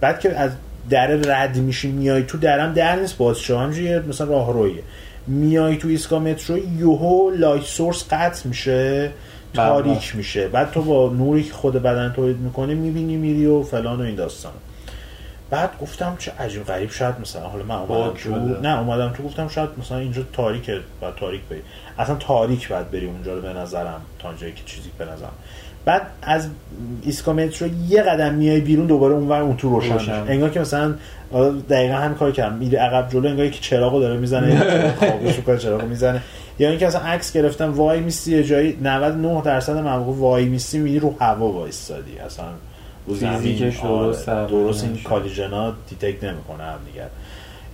بعد که از در رد میشی میای تو درم در نیست باز شو همجوری مثلا راهرویه میای تو ایستگاه مترو یوهو لایت سورس قطع میشه تاریک میشه. بعد تو با نوری که خود بدن تولید می‌کنه می‌بینی میری و فلان و این داستان. بعد گفتم چه عجیب غریب شاید مثلا حالا من اومدم تو نه اومدم تو گفتم شاید مثلا اینجا تاریکه بعد تاریک بری. اصلا تاریک بعد بری اونجا رو به نظرم تا جایی که چیزی به نظرم. بعد از ایسکومتر رو یه قدم میای بیرون دوباره اونور اون تو روشن, روشن. انگار که مثلا دقیقا هم کار کردم. میره عقب جلو انگار که چراغو داره می‌زنه خوابش رو چراغو می‌زنه. یا اینکه اصلا عکس گرفتن وای میستی یه جایی 99 درصد مواقع وای میستی می‌بینی رو هوا وایستادی اصلا فیزیکش درست آره. درست این. collision ا detect نمی‌کنه هم دیگر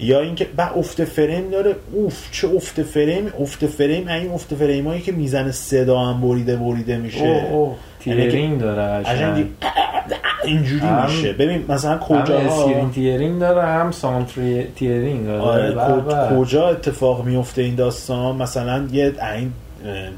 یا اینکه بعد افت فریم داره اوف چه افت فریم؟ افت فریم این افت فریم هایی که می‌زنه صدا هم بریده بریده میشه. یعنی tearing داره قشنگ. قشنگ اینجوری هم- میشه. ببین مثلا هم کجا screen tearing داره هم sound tearing داره. آره. کجا اتفاق میفته این داستان؟ مثلا یه این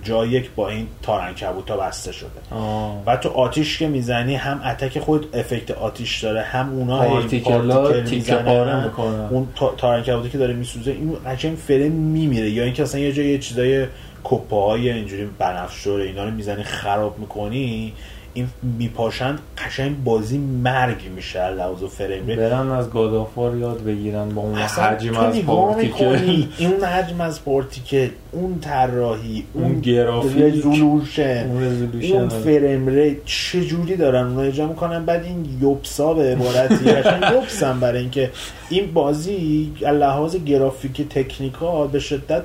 جا یک با این تارعنکبوتا بسته شده آه. و تو آتیش که می‌زنی هم attack خود effect آتیش داره هم اونا particle ا particle تیکه می‌زنن. پاره می‌کنن اون تا- تارعنکبوتی که داره میسوزه این قشنگ فریم میمیره یا اینکه اصلا یه جای یه چیزای کپه‌های اینجوری بنفشور اینا رو می‌زنی خراب می‌کنی این میپاشن قشنگ بازی مرگ میشه لحاظ فریم. برن از God of War یاد بگیرن با اون حجم از می‌کنی، اون حجم از particle اون طراحی اون اون گرافیک resolution اون resolution اون frame rate چه جوری دارن اون اجرا می‌کنن؟ بعد این یوبسا به عبارتی قشنگ یوبسن برای اینکه این بازی از لحاظ گرافیک technical به شدت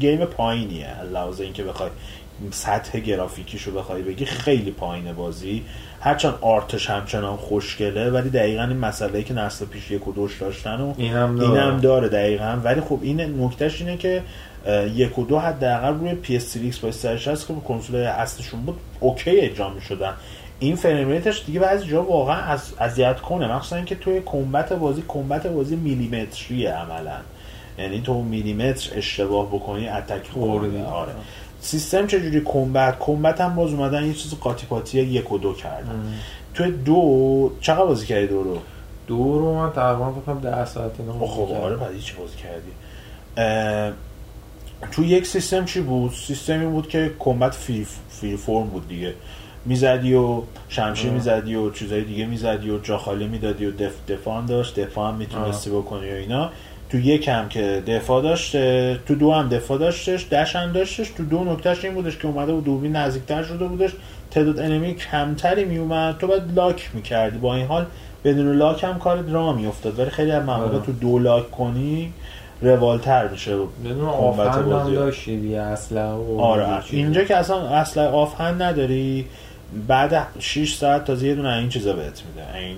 game پایینیه لحاظ اینکه بخوای سطح گرافیکیشو بخوای بگی خیلی پایینه بازی. هرچند art ش همچنان خوشگله ولی دقیقا این مسئله که نسل پیش یک و دوش داشتن و این هم این داره. هم داره دقیقا. ولی خب این نکتهش اینه که یک و دو حداقل روی PS3 Xbox 360 که کنسول اصلشون بود okay اجرا می‌شدن. این frame rate ش دیگه بعضی جا واقعا از اذیت کنه. مخصوصا اینکه توی combat بازی combat بازی میلیمتریه عملا. یعنی تو میلیمتر اشتباه بکنی اتک. خوردی آره. سیستم چجوری کمبت؟ کمبت هم باز اومدن یه چیز قاطی پاتی یک و دو کردن. توی دو چقدر بازی کردی دو رو؟ دو رو من تقریبا فکر کنم 10 ساعت اینا خب آره. بعد هیچ بازی کردی. تو یک سیستم چی بود؟ سیستمی بود که کمبت فری, فری فرم بود دیگه. می‌زدی و شمشیر. می‌زدی و چیزای دیگه می‌زدی و جا خالی می‌دادی و دف دفاع داشت. دفاع هم می‌تونستی بکنی و اینا. تو یک هم که دفاع داشته تو دو هم دفاع داشتش دش هم داشتش تو دو نکتهش این بودش که اومده و دوربین نزدیکتر شده بودش. تعداد انمی کمتری میومد تو باید لاک می‌کردی. با این حال بدون لاک هم کار را میافتاد. ولی خیلی از مواقع آره. تو دو لاک کنی روالتر میشه. بدون آفند هم. داشتی و آره. اینجا که اصلا اصلا آفهن نداری بعد 6 ساعت تازه یه دونه این چیزا بهت میده. این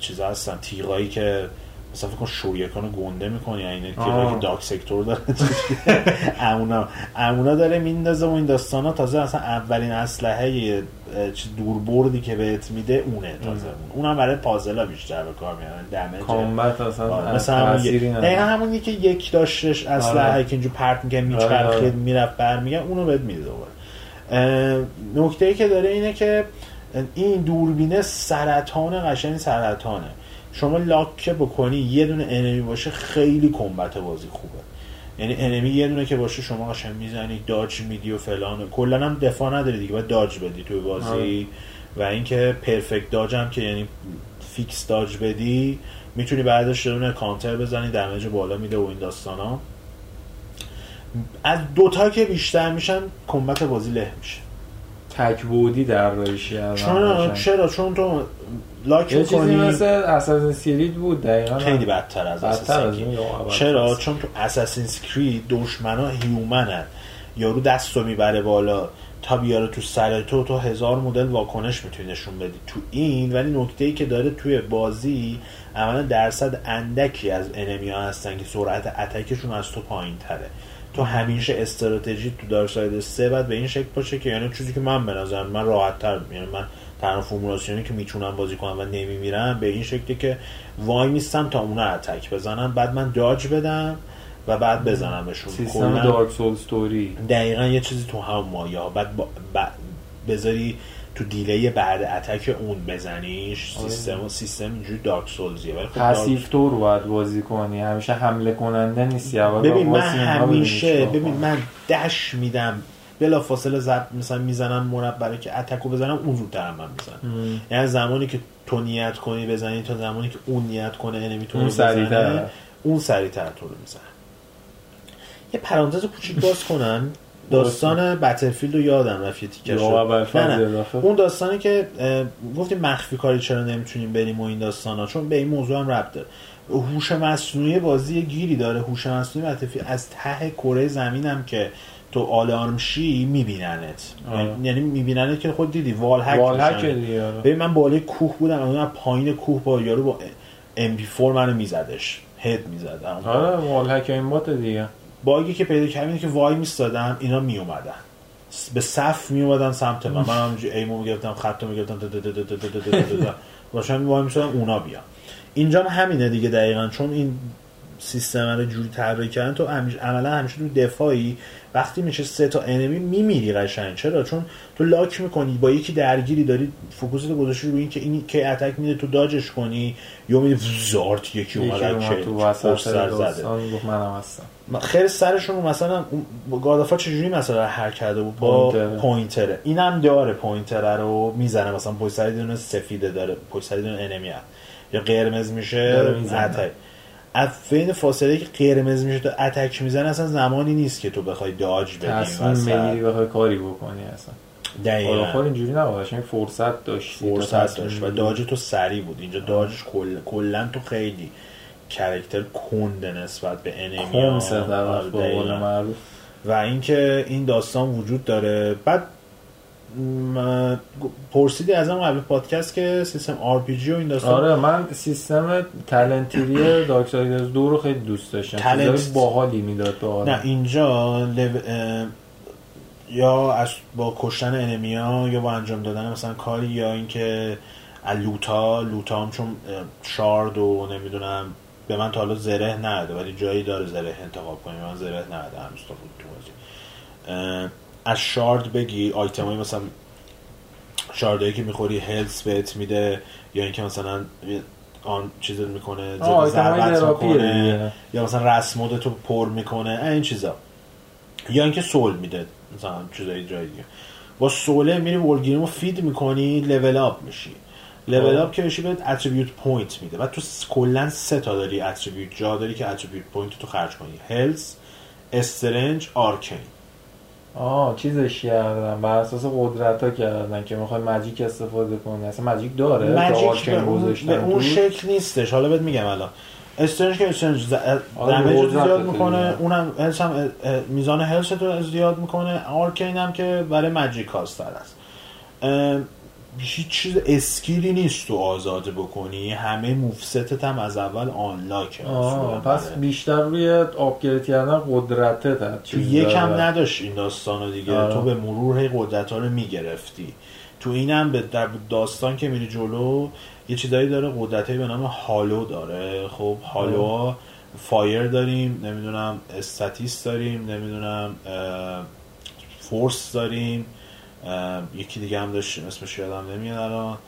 چیزا هستن تیغایی که مثلا فکر کن شوریکان گنده می‌کنی این تیغایی آه. که داک سکتور داره امونا امونا داره میندازه و این داستانا تازه اصلا اولین اسلحه دوربردی که بهت میده اونه تازه اون اونم برای پازلا بیشتر به کار میارن دمج کامبت اصلا آره، مثل همون همونی که یک داشتش اسلحه آره. که اینجور پرت می‌کنه آره، آره. میچرخید می‌رفت برمیگه اونو بهت میده دوباره نکته ای که داره اینه که این دوربینه سرطان قشنگ سرطانه شما lock بکنی یه دونه enemy باشه خیلی combat بازی خوبه. یعنی enemy یه دونه که باشه شما قشنگ می‌زنی dodge میدی و فلان. کلا هم دفاع نداری دیگه باید dodge بدی توی بازی. و اینکه perfect dodge هم که یعنی فیکس dodge بدی می‌تونی بعدش یه دونه کانتر بزنی damage بالا میده و این داستان ها از دوتا که بیشتر میشن combat بازی له میشه. تک بودی در از چون چرا؟ چون تو lock یه چیزی مثل Assassin's Creed بود دقیقا. خیلی بدتر از اول چرا. چون تو Assassin's Creed دشمنا human ن یارو دستو می‌بره بالا. تا بیاره تو سر تو تو هزار مدل واکنش می‌تونی نشون بدی. تو این ولی نکته ای که داره توی بازی عملا درصد اندکی از enemy ها هستن که سرعت attack شون از تو پایین تره تو همیشه استراتژی تو Darksiders 3 بعد به این شکل باشه که یعنی چیزی که من به نظرم من راحت تر یعنی من تنها فرمولاسیونی که می‌تونم بازی کنم و نمیمیرم به این شکلی که وای میستم تا اونا attack بزنن. بعد من dodge بدم و بعد بزنمشون. سیستم Dark Souls طوری دقیقا یه چیزی تو هم مایه ها. بعد با- ب- بذاری تو delay بعد attack اون بزنیش. آره. سیستم سیستم اینجوری Dark Souls یه. ولی خب دارک- passive تر باید بازی کنی. همیشه حمله کننده نیستی. ببین با من همیشه ببین. من dash میدم بلا فاصله زب مثلا می‌زنم مربع که attack و بزنم اون زودتر من می‌زنم م. یعنی زمانی که تو نیت کنی بزنی تا زمانی که اون نیت کنه enemy تو اون رو سریع‌تر. اون سریعتر تو رو می‌زنه یه پرانتز کوچیک باز کنم داستان Battlefield رو یادم رفت یه تیکه شد. نه نه. اون داستانی که گفتیم مخفی کاری چرا نمی‌تونیم بریم و این داستان ها چون به این موضوع هم ربط داره هوش مصنوعی بازی گیری داره هوش مصنوعی عاطفی از ته کره زمینم که تو آلارم شی میبیننت. آره. یعنی میبیننت که خود دیدی wall hack wall hack آره. ببین من بالای کوه بودم اون پایین کوه با یارو با MP 4 منو میزدش. head می‌زدم. آره wall hack این bot دیگه. bug ی که پیدا کردم که وای میستادم اینا میومدن به صف میومدن سمت من. من همونجوری aim و می‌گرفتم خط رو می‌گرفتم باشم وای میستادم اونا بیان. اینجا هم همینه دیگه دقیقا. چون این سیستم رو جوری طراحی کردن تو همیشه عملا همیشه تو دفاعی وقتی میشه سه تا enemy میمیری قشنگ. چرا؟ چون تو lock می‌کنی با یکی درگیری داری focus ت گذاشتی روی این که این که attack میده تو dodge ش کنی یا میده زارت یکی اومد که سر زده. گفت منم هستم. خیلی سرشون مثلا گادافا چجوری مثلا هر کرده بود؟ با پوینتره. پوینتره. اینم داره پوینتره رو می‌زنه. مثلا پشت سر دونه سفیده داره. پشت سر دونه انمی هست. یا قرمز میشه. اتک. بین فاصله که قرمز میشه تو اتک می‌زنه اصلا زمانی نیست که تو بخوای داج بدی. وسط. بگیری بخوای کاری بکنی اصلا. دقیقاً. آراخور اینجوری نبودش این فرصت داشت فرصت داشت و داج تو سری بود. اینجا داجش کل کلا تو خیلی character کنده نسبت به enemy خمسه در معروف. و اینکه این داستان وجود داره. بعد پرسیدی ازم قبل پادکست که سیستم RPG و این داستان آره من سیستم talent tree ی Dark دو رو خیلی دوست داشتم. چیزای باحالی می‌داد به آدم. نه اینجا. اه، یا از با کشتن enemy ا یا با انجام دادن مثلا کاری یا اینکه از لوتا لوتا هم چون شارد و نمی‌دونم به من تا حالا زره نده ولی جایی داره زره انتخاب کنی من زره نده هنوز تا بود تو بازی. از شارد بگی آیتم های مثلا شاردهایی که می‌خوری هلس بهت میده یا اینکه مثلا آن چیزت می‌کنه ضربت می‌کنه. یا مثلا رسم تو پر می‌کنه این چیزا. یا اینکه سول میده مثلا چیزای جای دیگه. با soul ه میری Vulgrim و feed می‌کنی level up میشی. level آه. up که بشی بهت attribute point میده. بعد تو کلا سه تا داری attribute جا داری که attribute point تو خرج کنی. health strength arcane آه چیزش کردن بر اساس قدرت ها کردن که می‌خوای magic استفاده کنی. اصلا magic داره؟ که magic به اون, به اون؟ شکل نیستش. حالا بهت میگم الان. strength که strength ز- آره، damage زیاد. می‌کنه. اونم health هم میزان هلس رو زیاد می‌کنه. آرکین هم که برای ماجیک هاستر است هیچ چیز اسکیلی نیست تو آزاده بکنی. همه موفستت هم از اول آنلاکه. آه پس برای- بیشتر روی آپگرید کردن قدرته تا تو یکم. نداشت این داستان رو دیگه. آره. تو به مرور هی قدرت ها رو می‌گرفتی. تو اینم به داستان که میری جلو یه چیزایی داره. قدرت به نام هالو داره. خب هالو ها fire داریم نمی‌دونم stasis داریم نمی‌دونم force داریم. یکی دیگه هم داشت اسمش یادم نمیاد الان.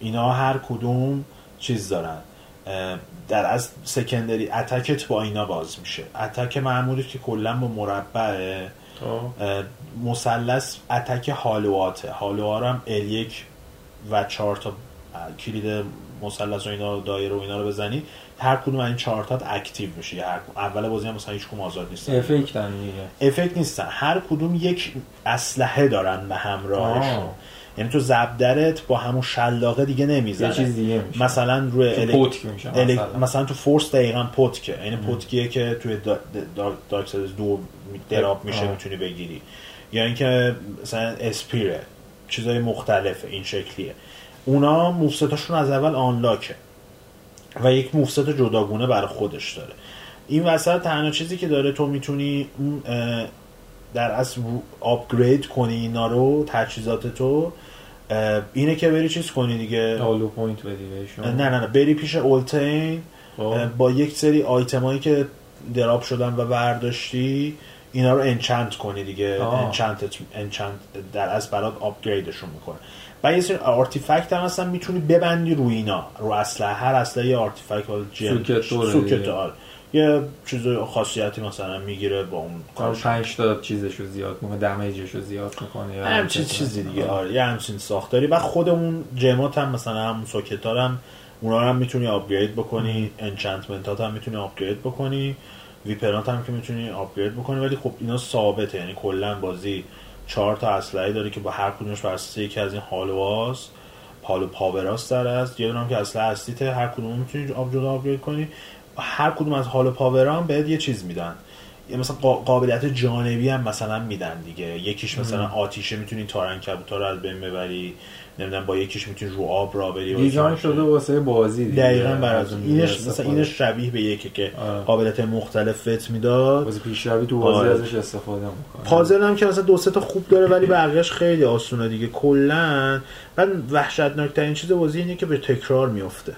اینا هر کدوم چیز دارن. در از secondary attack ت با اینا باز میشه. attack معمولی که کلا با مربعه. خب. مثلث attack hollow اته hollow ها رو هم L1 و 4 تا کلید مثلث و اینا رو دایره و اینا رو بزنی هر کدوم از این چهار تا active میشه. هر اول بازی هم مثلا هیچ کدوم آزاد نیستن. effect ن دیگه. effect نیستن. هر کدوم یک اسلحه دارن به همراهشون. یعنی تو زبدرت با همون شلاقه دیگه نمی‌زنه. یه چیز دیگه میشه. مثلا روی تو الک- پتک میشه الک- مثلا. مثلا تو force دقیقا پتکه. این پتکیه که توی دا- دا- Darksiders دو drop میشه آه. می‌تونی بگیری. یا اینکه مثلا spear ه. چیزای مختلفه این شکلیه. اونا moveset اشون از اول unlock ه و یک moveset جداگونه برای خودش داره. این وسط تنها چیزی که داره تو می‌تونی اون در رو- upgrade کنی اینا رو تجهیزات تو اینه که بری چیز کنی دیگه. hollow point بدی بهشون. نه نه نه. بری پیش Ulthane خب. با یک سری آیتمایی که drop شدن و برداشتی اینا رو enchant کنی دیگه. enchant enchant در از برات upgrade شون می‌کنه. و یه سری artifact هم هستن می‌تونی ببندی روی اینا رو اسلحه هر اسلحه یه artifact حالا gem socket socket. آره. یه چیز خاصیتی مثلا می‌گیره با اون کار کارش. پنج تا چیزشو زیاد می‌کنه damage شو زیاد می‌کنه یا همچین چیزی. دیگه. آره یه همچین ساختاری. و خود اون gem ات هم مثلا همون socket هم اونا رو هم می‌تونی upgrade بکنی. enchantment هم می‌تونی upgrade بکنی. weapon ات هم که می‌تونی upgrade بکنی. ولی خب اینا ثابته یعنی کلا بازی چهار تا اسلحه داره که با هر کدومش بر اساس یکی از این hollow است hollow power اس در است. یه دونم که اصلا اصلیت هر کدوم می‌تونی جدا upgrade کنی. هر کدوم از hollow power ا هم بهت یه چیز میدن. یه مثلا قابلیت جانبی هم مثلا میدن دیگه. یکیش مثلا آتیشه می‌تونی تار عنکبوت رو از بین ببری. نمی‌دونم با یکیش می‌تونی رو آب را بری design شده واسه بازی دیگه. دقیقاً برای اینش مثلا اینش شبیه به یکی که. قابلیت مختلف فت می‌داد. واسه پیشروی تو بازی آره. ازش استفاده می‌کنه. پازل هم که مثلا دو سه تا خوب داره ولی بقیه‌اش خیلی آسونه دیگه. کلا. بعد وحشتناک چیز بازی اینه که به تکرار میفته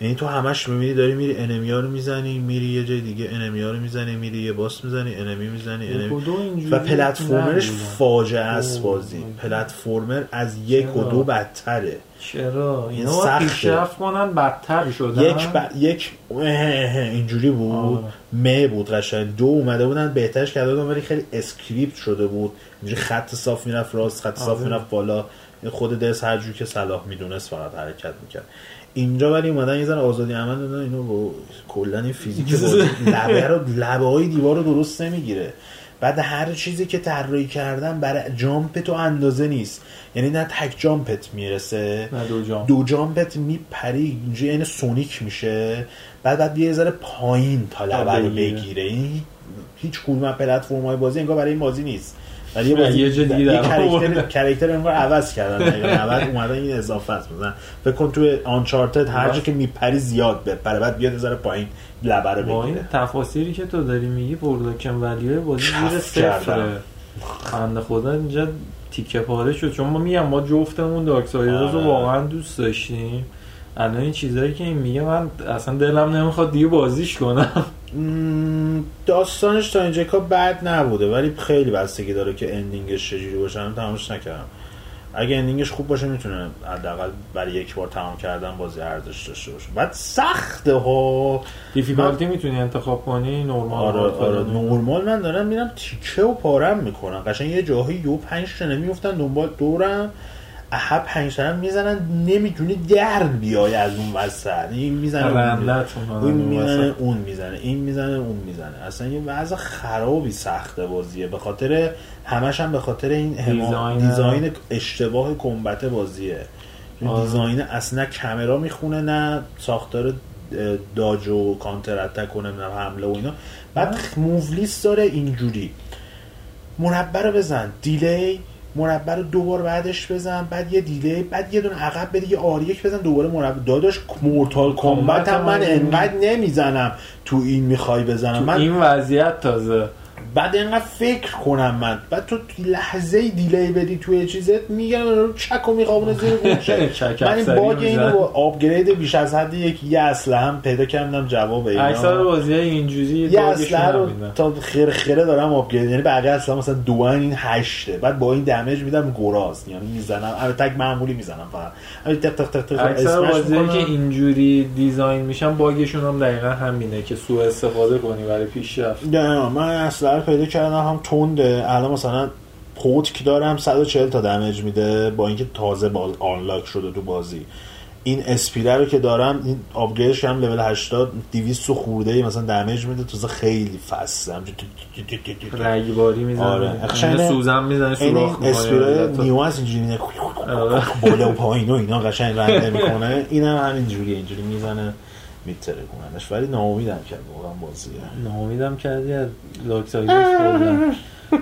یعنی تو همش می‌بینی داری میری enemy ا رو می‌زنی میری یه جای دیگه enemy ا رو می‌زنی میری یه boss می‌زنی enemy می‌زنی enemy و platformer ش فاجعه است بازی. platformer از یک و دو بدتره. چرا؟ اینا پیشرفت کنن بدتر شدن. یک ب... یک اینجوری بود. مه بود قشنگ. دو اومده بودن بهترش کرده بودن ولی خیلی script شده بود. اینجوری خط صاف می‌رفت راست خط صاف می‌رفت بالا. خود دست هر که صلاح می‌دونست فقط حرکت می‌کرد. اینجا ولی اومدن یه ذره آزادی عمل دادن اینو با کلا این فیزیک لبه رو لبه های دیوار رو درست نمی‌گیره. بعد هر چیزی که طراحی کردن برای jump تو اندازه نیست. یعنی نه تک jump ت می‌رسه نه دو jump. دو جامپت میپری اینجا یعنی Sonic میشه. بعد بعد یه ذره پایین تا لبه رو بگیره. این هیچ کدوم پلتفرم های بازی انگار برای این بازی نیست. ولی یه بازی یه جدی کاراکتر کاراکتر انگار عوض کردن بعد اومدن این اضافه است. مثلا فکر کن تو Uncharted هر جا که میپری زیاد بپره بعد بیاد ذره پایین لبه رو بگیره این تفاصیلی که تو داری میگی production value بازی زیر صفر بنده خدا اینجا تیکه پاره شد. چون ما میگم ما جفتمون Darksiders رو آره. واقعا دوست داشتیم. الان این چیزایی که این میگه من اصلا دلم نمی‌خواد دیگه بازیش کنم. داستانش تا اینجا که بد نبوده ولی خیلی بستگی داره که اندینگش چجوری باشه. من تمامش نکردم. اگه اندینگش خوب باشه می‌تونه حداقل برای یک بار تمام کردن بازی ارزش داشته باشه. بعد سخته ها. دیفیکالتی می‌تونی انتخاب کنی؟ نورمال آره آره. نورمال من دارم میرم تیکه و پارم می‌کنم قشنگ یه جاهایی یو پنج تا نمیفتن دنبال دورم احب پنج تا می‌زنن نمی‌تونی در بیای از اون وسط. این می‌زنه اون می‌زنه اون می‌زنه این می‌زنه اون می‌زنه. اصلا یه وضع خرابی سخته بازیه. به خاطر همش هم به خاطر این دیزاین, دیزاین اشتباه کمبت بازیه. آره. دیزاین اصلا کامرا می‌خونه نه ساختار داج و کانتر اتک کنه نه حمله و اینا. بعد موولیس داره اینجوری. مربع رو بزن. delay. مربع رو دوبار بعدش بزن بعد یه delay بعد یه دونه عقب بده یه R یک بزن دوباره مربع. داداش Mortal Kombat هم من انقدر نمی‌زنم تو این می‌خوای بزنم. تو من این وضعیت تازه. بعد اینقدر فکر کنم من. بعد تو لحظه delay بدی توی چیزت میگم رو چک و میخوابونه زیر گوشه. من این باگ اینو با upgrade بیش از حد یک یه اسلحه هم پیدا کردم جواب اینا. اکثر بازی اینجوری یه اسلحه رو تا خیر خیره دارم آپگرید. یعنی بقیه اصلا مثلا دو این هشته. بعد با این دمیج میدم گراز. یعنی می‌زنم. البته تک معمولی می‌زنم فقط. تق تق تق تق اکثر بازی که اینجوری دیزاین میشن باگشون هم دقیقا همینه که سوء استفاده کنی برای پیشرفت. نه من اصلا پیدا کردم هم تونده الان مثلا پوتک دارم 140 تا دمیج میده با اینکه تازه با آنلاک شده تو بازی. این اسپیره رو که دارم این آپگریدش هم لول 80 200 خورده ای مثلا دمیج میده تازه خیلی فسته رگباری می‌زنه. آره. سوزن می‌زنه سوراخ می‌کنه. اسپیره نیو از اینجوری بالا و پایین و اینا قشنگ رنگ می‌کنه. اینم هم اینجوری اینجوری می‌زنه. می‌ترکوننش ولی ناامیدم کرد واقعا بازیه ناامیدم کردی از Darksiders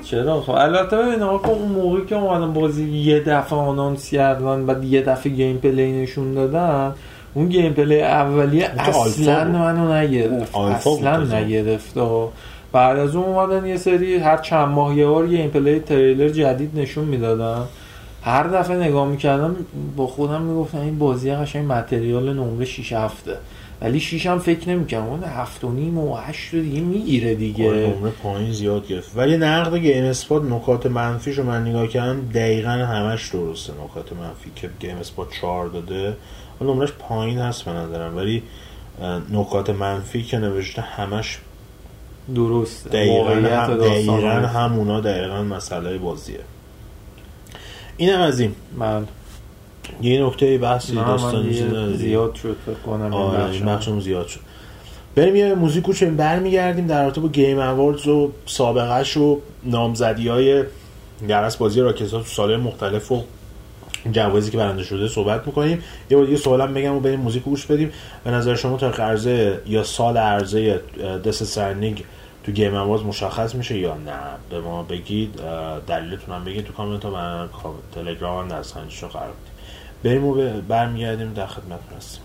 چرا؟ خب البته ببین آقا اون موقعی که اومدن بازی یه دفعه announce کردن بعد یه دفعه gameplay نشون دادن اون gameplay اولیه اصلا منو نگرفت. اصلا نگرفت بعد از اون اومدن یه سری هر چند ماه یه بار gameplay trailer جدید نشون می‌دادن. هر دفعه نگاه می‌کردم با خودم می‌گفتم این بازی قشنگ material نمره 6 هفته. ولی شیش هم فکر نمی‌کنم. اون هفت و نیم و هشت دیگه می‌گیره دیگه. نمره پایین زیاد گرفت. ولی نقد GameSpot نکات منفیش رو من نگاه کردم دقیقا همش درسته نکات منفی که GameSpot چهار داده. نمرش پایین هست به نظرم. ولی نکات منفی که نوشته همش درست دقیقا, هم دقیقا همونا دقیقا مسئله بازیه. اینم از این. من یه نکته بحثی داستان زیاد شد فکر کنم آره زیاد شد. بریم یه موزیک گوش برمیگردیم در رابطه با گیم اواردز و سابقهش و نامزدی های درس بازی راکت تو سال مختلف و جوازی که برنده شده صحبت می‌کنیم. یه بار دیگه سوالم بگم و بریم موزیک گوش بدیم. به نظر شما تاریخ عرضه یا سال عرضه دست سرنیگ تو گیم اواز مشخص میشه یا نه؟ به ما بگید. دلیلتون هم بگید تو کامنت ها. من تلگرام هم در قرار بدیم بریم و برمیگردیم در خدمت هستیم.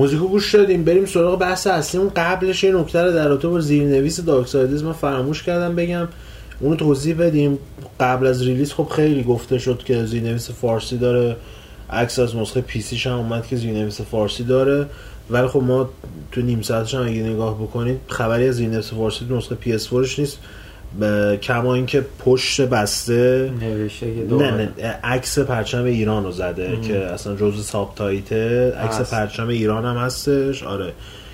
موزیکو گوش دادیم بریم سراغ بحث اصلیمون. قبلش یه نکته رو در رابطه با زیرنویس دارک من فراموش کردم بگم. اونو توضیح بدیم. قبل از release خب خیلی گفته شد که زیرنویس فارسی داره. عکس از نسخه PC ش هم اومد که زیرنویس فارسی داره. ولی خب ما تو نیم ساعتش هم اگه نگاه بکنید خبری از زیرنویس فارسی تو نسخه PS نیست. ب- کما اینکه پشت بسته نه. نه عکس پرچم ایران رو زده ام. که اصلا جزء subtitle ه عکس. پرچم ایران هم هستش آره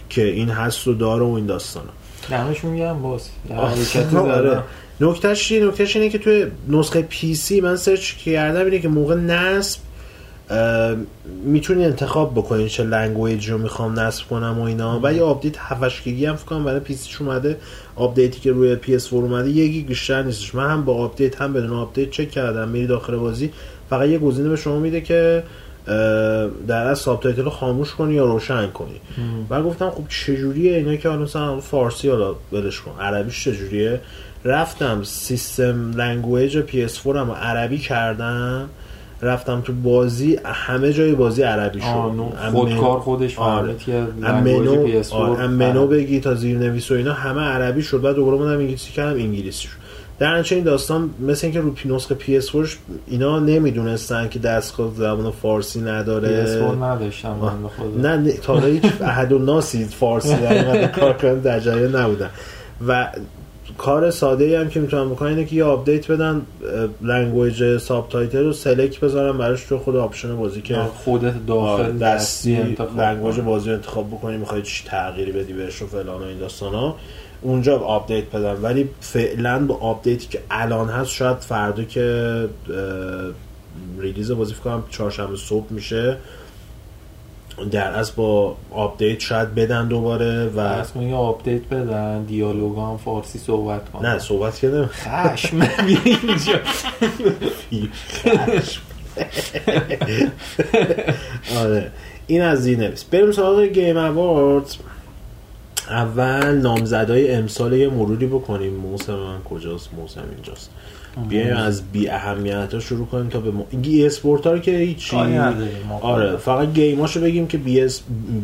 که این هست و داره و این داستانا دمشون میگم باز آره. نکتهش چیه نکتهش اینه که توی نسخه PC من سرچ کردم اینه که موقع نصب می‌تونی انتخاب بکنین چه language رو می‌خوام نصب کنم و اینا. و یه آپدیت 7 گیگی هم فکر کنم برای PC اومده. آپدیتی که روی PS 4 اومده گیگ بیشتر نیستش. من هم با آپدیت هم بدون آپدیت چک کردم. میری داخل بازی فقط یه گزینه به شما میده که در از subtitle رو خاموش کنی یا روشن کنی. و گفتم خب چجوریه اینا که حالا مثلا فارسی حالا ولش کن. عربیش چجوریه؟ رفتم system language PS4 هم عربی کردم. رفتم تو بازی همه جای بازی عربی شد. خودکار خودش آره. language منو PS4 آره،. بگی تا زیر نویس و اینا همه عربی شد. بعد دوباره منم انگلیسی کردم انگلیسی شد. در نتیجه این داستان مثل اینکه رو نسخه PS4 اینا نمی‌دونستن که دستگاه زبان فارسی نداره. PS4 نداشتم نه نه تا هیچ احد و ناسی فارسی در کار کنن در جریان نبودن. و کار ساده ای هم که می‌تونن بکنن اینه که یه آپدیت بدن language subtitle رو select بذارن براش تو خود option بازی که خودت داخل دستی انتخاب language. بازی رو انتخاب بکنی می‌خوای چی تغییری بدی بهش و فلان و این داستانا اونجا آپدیت بدن ولی فعلا با آپدیتی که الان هست شاید فردا که release بازی کنم چهارشنبه صبح میشه. در اصل با آپدیت شاید بدن دوباره و از یه آپدیت بدن دیالوگ هم فارسی صحبت کنن. نه صحبت کردم. خشم. اینجا آره. این از زیرنویس بریم سراغ Game Awards اول نامزدای امسال یه مروری بکنیم. موسم من کجاست؟ موسم اینجاست. بیایم از بی اهمیت ها شروع کنیم تا به م... eSports ها رو که هیچی. آره فقط game اشو بگیم که بی اس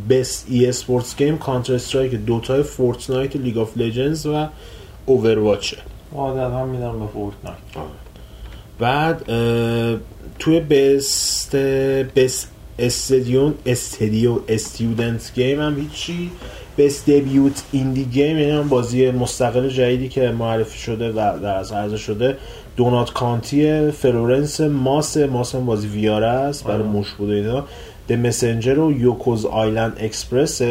best eSports game Counter-Strike Dota ی Fortnite League of Legends و Overwatch ه عادت هم میدم به Fortnite بعد اه، توی best best استادیون studio student game هم هیچی. best debut indie game یعنی هم بازی مستقل جدیدی که معرفی شده و در از عرضه شده. Donut County Florence Moss Moss هم بازی VR ه است برای آره. موش بود و اینا The Messenger و Yoku's Island Express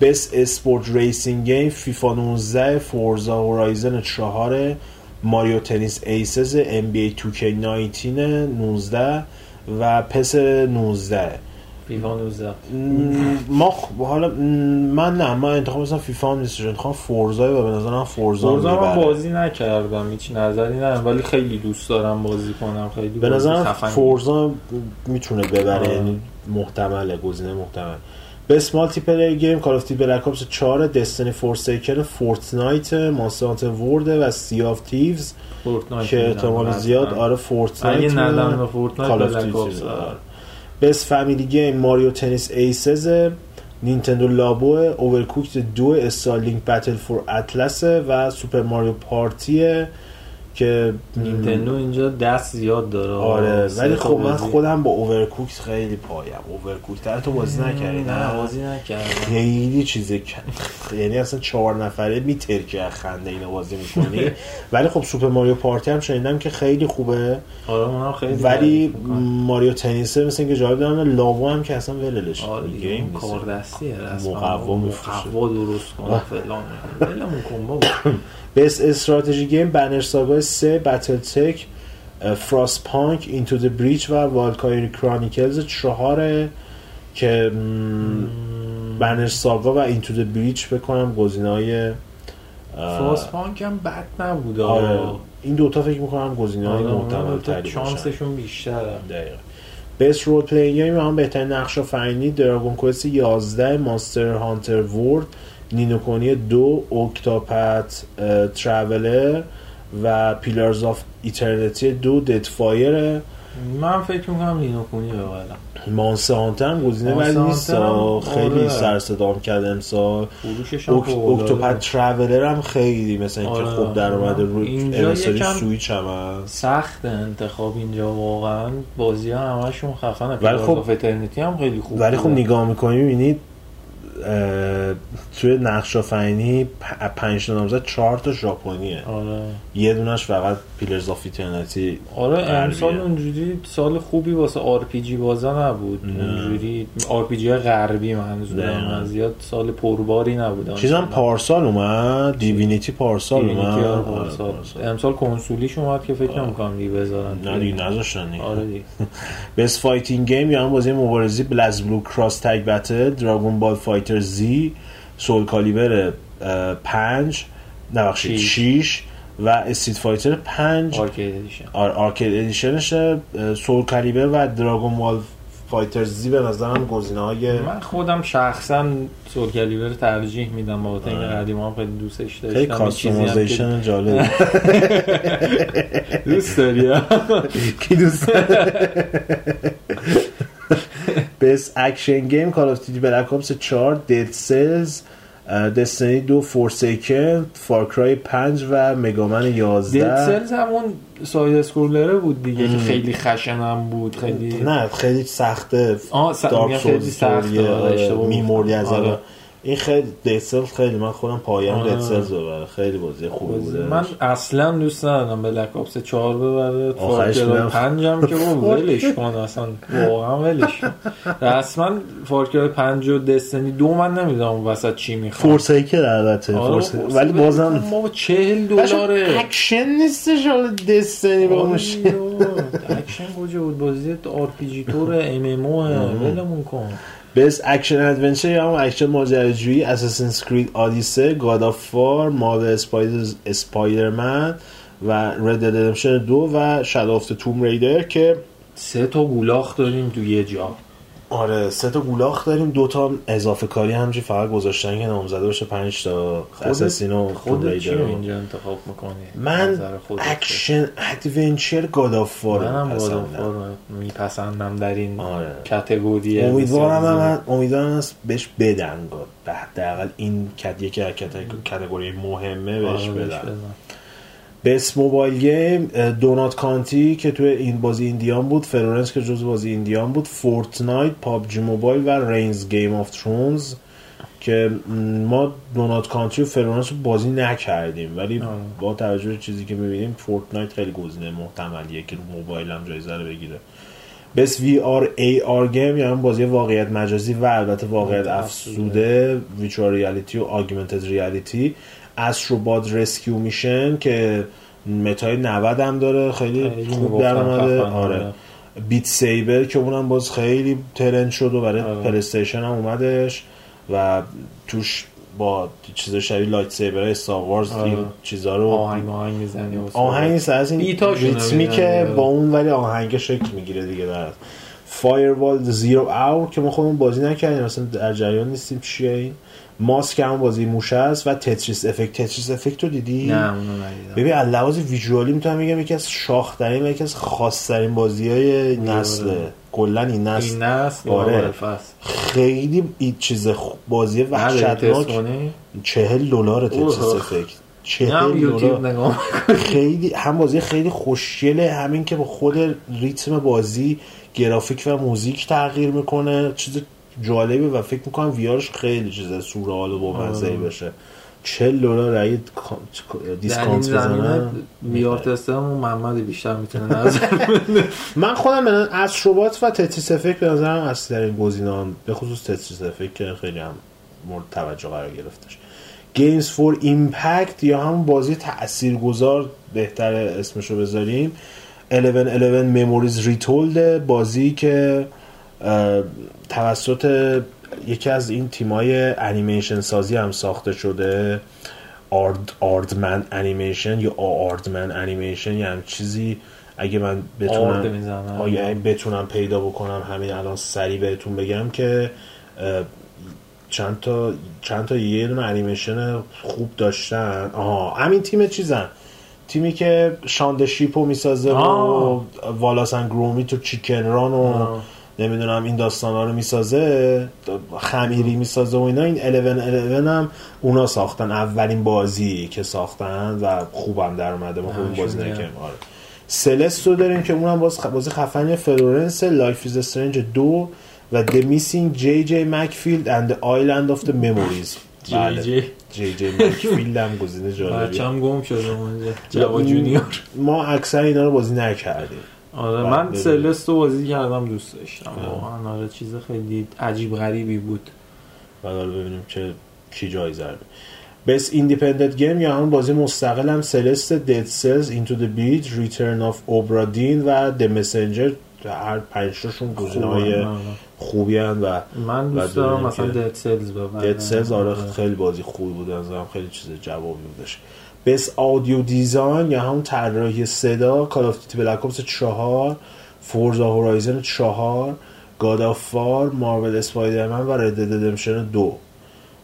best sport racing game FIFA 19 Forza Horizon 4 Mario Tennis Aces NBA 2K19 19 و PES 19 فیفا 19 م، ما خ- حالا من نه من انتخاب مثلا فیفا هم نیستش انتخاب Forza و به نظرم Forza Forza من. بازی نکردم هیچ نظری ندارم ولی خیلی دوست دارم بازی کنم خیلی به نظرم. Forza می‌تونه ببره. یعنی محتمله گزینه محتمل best multiplayer game Call of Black Ops 4 Destiny Forsaken Fortnite Monster Hunter World و Sea of Thieves Fortnite که. احتمال حتما. زیاد آره Fortnite اگه. به Fortnite Black Duty best family game Mario Tennis Aces Nintendo Labo Overcooked دو Starlink Battle for Atlas و Super Mario Party که نینتندو اینجا دست زیاد داره آره ولی خب من. خودم با Overcooked خیلی پایم Overcooked تو بازی نکردی نه بازی نکردم خیلی چیزه کن- یعنی اصلا چهار نفره میترکی از خنده اینو بازی می‌کنی ولی خب Super Mario Party هم شنیدم که خیلی خوبه آره اونم خیلی ولی. Mario Tennis ه مثل اینکه جالب دارم Labo هم که اصلا وللش آره game. کار دستیه مقوا. مقوا درست آه. فلان ولمون کن بابا best strategy game Banner Saga 3 BattleTech Frostpunk Into the Breach و Valkyria Chronicles چهاره که م، Banner Saga و Into the Breach بکنم گزینه های Frost punk هم بد نبود آره. این دوتا فکر می‌کنم گزینه های آره، محتمل اون تری شانسشون بیشتره. دقیقا. best role play game هم بهترین نقش آفرینی Dragon Quest 11 Monster Hunter World Ni no Kuni دو Octopath Traveler و Pillars of Eternity دو Deadfire من فکر می‌کنم Ni no Kuni ببرم Monster Hunter هم گزینه ولی نیست. خیلی آره. سر صدام کرد امسال. Octopath Traveler هم خیلی مثل اینکه آره. خوب در اومده اینجا امسالی یکم سویچ هم هست سخت انتخاب اینجا واقعا بازی ها همشون خفنه ولی خب- هم خیلی خوب ولی خب. نگاه می‌کنی می‌بینید توی نقش آفرینی پ- پنج تا نامزد چهار تا ژاپنیه. آره. یه دونش فقط Pillars of Eternity آره امسال. اونجوری سال خوبی واسه RPG بازا نبود. اونجوری RPG غربی منظورم. من زیاد سال پرباری نبود. چیزم پارسال اومد. Divinity پارسال Divinity اومد. آره آره، پارسال. پارسال. امسال کنسولیش اومد که فکر نمی‌کنم دیگه بذارن. نه دیگه نذاشتن دیگه. آره دیگه. best fighting game یا هم بازی مبارزی BlazBlue Cross Tag Battle Dragon Ball FighterZ Soulcalibur اه، پنج نبخشید شیش. شیش و Street Fighter پنج Arcade Edition آر Arcade Soulcalibur و Dragon Ball FighterZ به نظرم گزینه های من خودم شخصا Soulcalibur ترجیح میدم با اینکه آره. قدیما هم خیلی دوستش داشتم خیلی customization جالب دوست داری؟ کی دوست best action game Call of Duty Black Ops 4 Dead Cells Destiny دو Forsaken Far Cry 5 و Mega Man Dead 11 Cells همون side-scroller ه بود دیگه که خیلی خشنم بود خیلی نه خیلی سخته آه س... dark خیلی سخته آره، میموری گفتم. از آره. آره. این خیلی Dead Cells خیلی من خودم پایم آره. Cells ببره خیلی بازی خوبی بوده. من اصلا دوست ندارم Black Ops 4 ببره. میرم. 5 هم که بابا ولش کن اصلا. واقعا ولش کن. رسما Far Cry 5 و Destiny دو من نمی‌دونم وسط چی می‌خوام Forsaken البته آره، Fors- Fors ولی ول بازم کن بابا 40 دلاره. اکشن نیستش حالا Destiny با آره مشه اکشن کجا بود؟ بازی آر پی جی تور ام ام او ولمون کن. best action adventure یا هم اکشن ماجراجویی Assassin's Creed Odyssey God of War Marvel Spider Spider-Man و Red Dead دو و Shadow of Tomb Raider که سه تا گولاخ داریم تو یه جا. آره سه تا گولاخ داریم دو تا اضافه کاری همجی فقط گذاشتن که نامزده باشه پنج تا Assassin و خودت چی. اینجا انتخاب می‌کنی من action adventure God of War منم. God of War میپسندم در این آره category امیدوارم من امیدوارم است بهش بدن God حداقل این کد یکی از categ- category مهمه. بهش آره، بهش بدن Best Mobile Game Donut County که توی این بازی indie ان بود Florence که جز بازی indie ان بود Fortnite PUBG Mobile و Reigns Game of Thrones که ما Donut County و Florence رو بازی نکردیم ولی. با توجه به چیزی که می‌بینیم Fortnite خیلی گزینه محتملیه که رو موبایل هم جایزه رو بگیره. Best VR AR Game یعنی بازی واقعیت مجازی و البته واقعیت افزوده. virtual reality و augmented reality Astro Bot Rescue Mission که meta ی 90 هم داره خیلی خوب در اومده آره آره. Beat Saber که اونم باز خیلی ترند شد و برای آره. PlayStation هم اومدش و توش با چیز شبیه lightsaber Star Wars آره. چیزا رو آهنگ آهنگ می‌زنی آهنگ از این ریتمی که آره. با اون ولی آهنگ شکل می‌گیره دیگه در Firewall Zero Hour که ما خودمون بازی نکردیم مثلا در جریان نیستیم چیه این. Moss که هم بازی موشه است و Tetris Effect Tetris Effect رو دیدی؟ نه اونو ندیدم. ببین از لحاظ visual ی می‌تونم بگم یکی از شاخترین و یکی از خاصترین بازی های نسل. کلا این نسل. این نست آره. خیلی این چیز خوب بازی وحشتناک. کنی؟ چهل دلار Tetris. Effect چهل دلار. خیلی هم بازی خیلی خوشگله همین که با خود ریتم بازی گرافیک و موزیک تغییر می‌کنه چیز جالبه و فکر می‌کنم VR ش خیلی چیز سورئال و بامزه آره. بشه 40 دلار اگه کا- در این discount زمینه بزنن VR تستمون محمد بیشتر می‌تونه نظر. من خودم من Astro Bot و Tetris Effect به نظرم اصلی ترین گزینه‌ام به خصوص Tetris Effect که خیلی هم مورد توجه قرار گرفتش Games for Impact یا همون بازی تاثیرگذار بهتر اسمشو بذاریم 1111 Memories Retold بازی که توسط یکی از این تیمای انیمیشن سازی هم ساخته شده آرد آردمن انیمیشن یا آردمن انیمیشن یا هم چیزی اگه من بتونم. آیا اگه بتونم پیدا بکنم همین الان سریع بهتون بگم که چند تا چند تا یه دونه انیمیشن خوب داشتن آها همین تیم چیزن تیمی که شاند شیپو می‌سازه و. Wallace and Gromit و Chicken Run و آه. نمی‌دونم این داستانا رو می‌سازه خمیری می‌سازه و اینا این 11 هم اونا ساختن اولین بازی که ساختن و خوبم در اومده ما خوب بازی نکردیم آره Celeste رو داریم که اونم باز خ- بازی خفنی Florence Life is Strange دو و The Missing JJ Macfield and the Island of the Memories بله. JJ Macfield هم گزینه جالبیه. بچم گم شده اونجا جوا جونیور. ما اکثر اینا رو بازی نکردیم. آره بعد من. Celeste رو بازی کردم دوست داشتم. واقعا آره چیز خیلی عجیب غریبی بود. حالا ببینیم که کی جایزه رو Best Independent Game یا همون بازی مستقل هم Celeste Dead Cells Into the Breach Return of Obra Dinn و The Messenger هر پنج تاشون گزینه های. خوبی هن و من دوست دارم مثلا Dead Cells Dead Cells آره خیلی بازی خوبی بود از هم خیلی چیز جوابی بودش Best Audio Design یا همون طراحی صدا Call of Duty Black Ops 4 Forza Horizon 4 God of War Marvel Spider-Man و Red Dead 2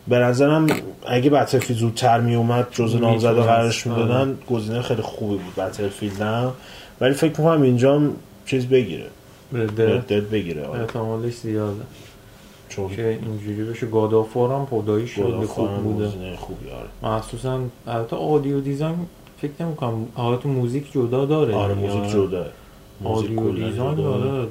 به نظرم اگه Battlefield زودتر می اومد جزو. نامزد قرارش آره. می‌دادن گزینه خیلی خوبی بود Battlefield هم ولی فکر می‌کنم اینجا هم چیز بگیره. Dead بگیره آره. احتمالش زیاده. چون که اینجوری بشه. God of War هم of War خوب بوده. خوبی آره. مخصوصا البته audio design فکر نمی کنم. حالت موزیک جدا داره. آره. موزیک جدا. audio design جداه. آره.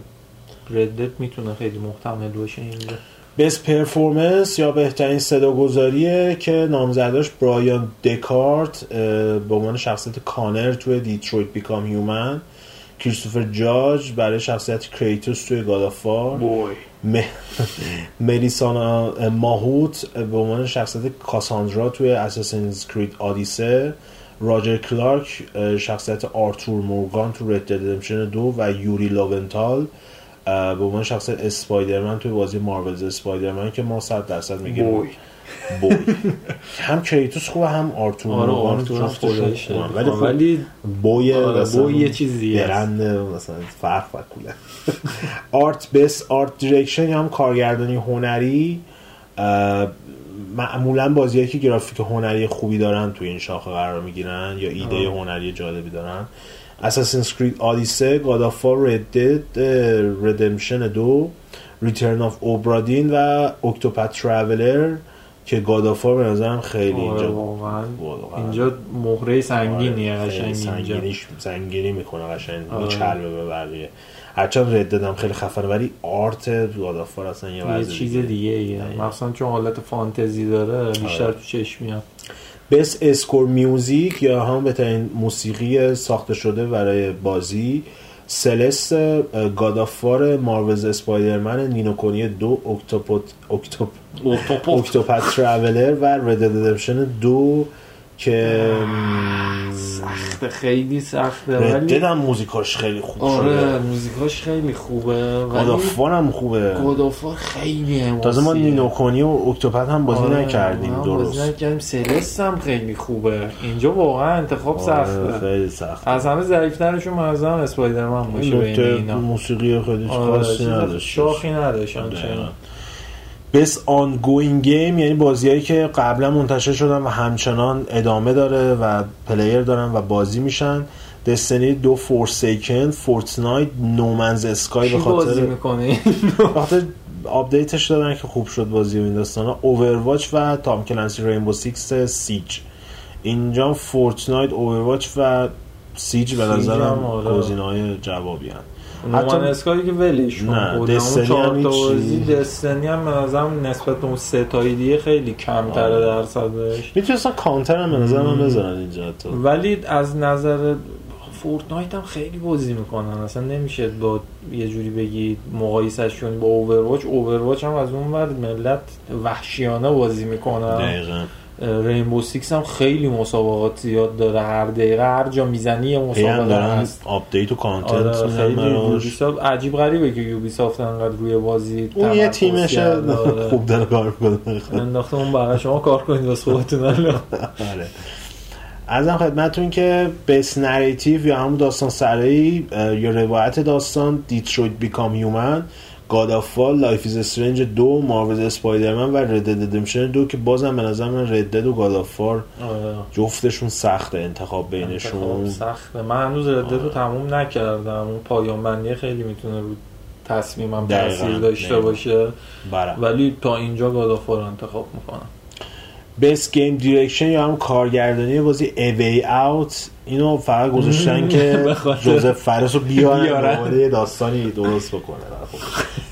Red Dead می‌تونه خیلی محتمل باشه اینجا. Best Performance یا بهترین صداگذاریه که نامزداش برایان دکارت به عنوان شخصیت کانر توی Detroit Become Human کریستوفر جاج برای شخصیت کریتوس توی God of War boy ملیسانا ماهوت به عنوان شخصیت کاساندرا توی Assassin's Creed Odyssey راجر کلارک شخصیت آرتور مورگان تو Red Dead دو و یوری لاونتال اه، به عنوان شخصیت اسپایدرمن توی بازی Marvel's Spider-Man که ما 100 درصد میگیم boy هم کریتوس خوبه هم آرتور آره آرتور. خیلی ولی خوبه. خب ولی boy آره، مثلا boy یه چیز دیگه است. برنده مثلا فرق و کوله art Best Art Direction یا هم کارگردانی هنری معمولا بازیایی که گرافیک هنری خوبی دارن توی این شاخه قرار می‌گیرن یا ایده هنری جالبی دارن Assassin's Creed Odyssey God of War Red Dead Redemption دو Return of Obra Dinn و Octopath Traveler که God of War به نظرم خیلی آره اینجا واقعا اینجا مهره سنگینیه آره، قشنگ سنگینیش سنگینی می‌کنه قشنگ آره. می‌چربه به بقیه هرچند Red Dead م خیلی خفنه ولی art God of War اصلا یه یه چیز دیگه. ایه. مخصوصا چون حالت فانتزی داره بیشتر آره. تو چشم میاد Best Score Music یا هم بهترین موسیقی ساخته شده برای بازی سلست گادافار مارولز اسپایدرمن نینوکونی دو اکتوپوت اکتوپ اکتوپت ترافلر و رد دو. که سخته خیلی سخته ولی هم موزیکاش خیلی خوب آره شده. موزیکاش خیلی خوبه ولی گادافار هم خوبه. گادافار خیلی حماسیه. تازه ما نینوکونی و اکتوپت هم بازی آره، نکردیم هم بازی درست نکردیم. سلست هم خیلی خوبه. اینجا واقعا انتخاب آره، سخته. خیلی سخت از همه ضعیفترشون منظرم اسپایدرمن باشه بین اینا. موسیقی خیلی آره خاصی چیز نداشت. شاخی نداشت. Best Ongoing Game یعنی بازیایی که قبلا منتشر شدن و همچنان ادامه داره و player دارن و بازی میشن Destiny دو Forsaken Fortnite No Man's Sky به بازی خاطر می‌کنه به خاطر آپدیتش دادن که خوب شد بازی و این داستانا Overwatch و Tom Clancy Rainbow Six Siege اینجا Fortnite Overwatch و Siege به نظرم آره. گزینه‌های جوابی هن. اسکایی که نه، خودمون Destiny چهار هم تا. بازی Destiny هم به نظرم نسبت به اون سه تایی دیگه خیلی کمتره آره. درصدش. می‌تونستن کانتر هم به نظر من بذارن اینجا حتی. ولی از نظر Fortnite هم خیلی بازی می‌کنن. اصلا نمیشه با یه جوری بگی مقایسش کنی با Overwatch Overwatch هم از اون ور ملت وحشیانه بازی می‌کنن. دقیقا. Rainbow Six هم خیلی مسابقات زیاد داره هر دقیقه هر جا می‌زنی مسابقه دارن هست آپدیت و content آره خیلی عجیب غریبه که Ubisoft انقدر روی بازی اون یه تیمش. آره. خوب داره کار می‌کنه انداخته اون برای شما کار کنید واسه خودتون. آره ازم خدمتتون که Best Narrative یا همون داستان سرایی یا روایت داستان Detroit Become Human God of War Life Is Strange دو Marvel Spider-Man و Red Dead Redemption دو که بازم به نظر من Red و God of War آره. جفتشون سخته انتخاب بینشون. انتخاب سخته. من هنوز Red رو تموم نکردم. اون پایان بندی خیلی می‌تونه رو تصمیمم. تاثیر داشته دقیقاً. باشه. برم ولی تا اینجا God of War انتخاب می‌کنم. Best Game Direction یا هم کارگردانی بازی A Way Out اینو فقط گذاشتن که جوزف فرس رو بیارن. داستانی درست بکنه.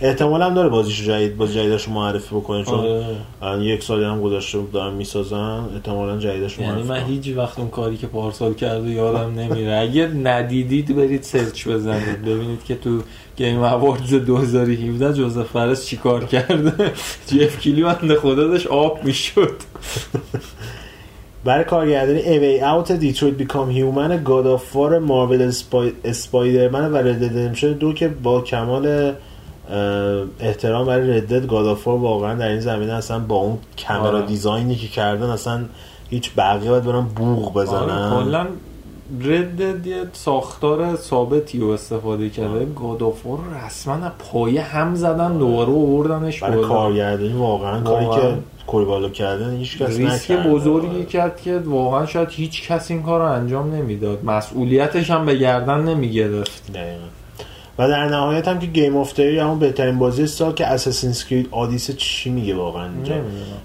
احتمال هم داره بازیشو جدید باز جدیدش رو معرفی بکنه چون. الان یک سالی هم گذاشته دارن می‌سازن احتمالا جدیدش رو یعنی من. هیچ وقت اون کاری که پارسال کرده یادم نمیره اگه ندیدید برید search بزنید ببینید که تو Game Awards 2017 جوزف فرس چیکار کرده جف کیلی بنده خدا داشت آب می‌شد برای کارگردانی A Way Out Detroit Become Human God of War Marvel Spider-Man و Red Dead Redemption دو که با کمال احترام برای Red God of War واقعا در این زمینه اصلا با اون کامرا آره. design ی که کردن اصلا هیچ بقیه باید برن بوق بزنن آره، کلا Red یه ساختار ثابتی رو استفاده کرده God of War رسما پایه هم زدن دوباره آوردنش برای. کارگردانی واقعا کاری. که کوری بارلوگ کردن هیچ کس ریسک نکرده. بزرگی کرد که واقعا شاید هیچ کس این کار رو انجام نمی‌داد مسئولیتش هم به گردن نمی‌گرفت دقیقاً. و در نهایت هم که Game of the Year همون بهترین بازی سال که Assassin's Creed Odyssey چی میگه واقعا اینجا؟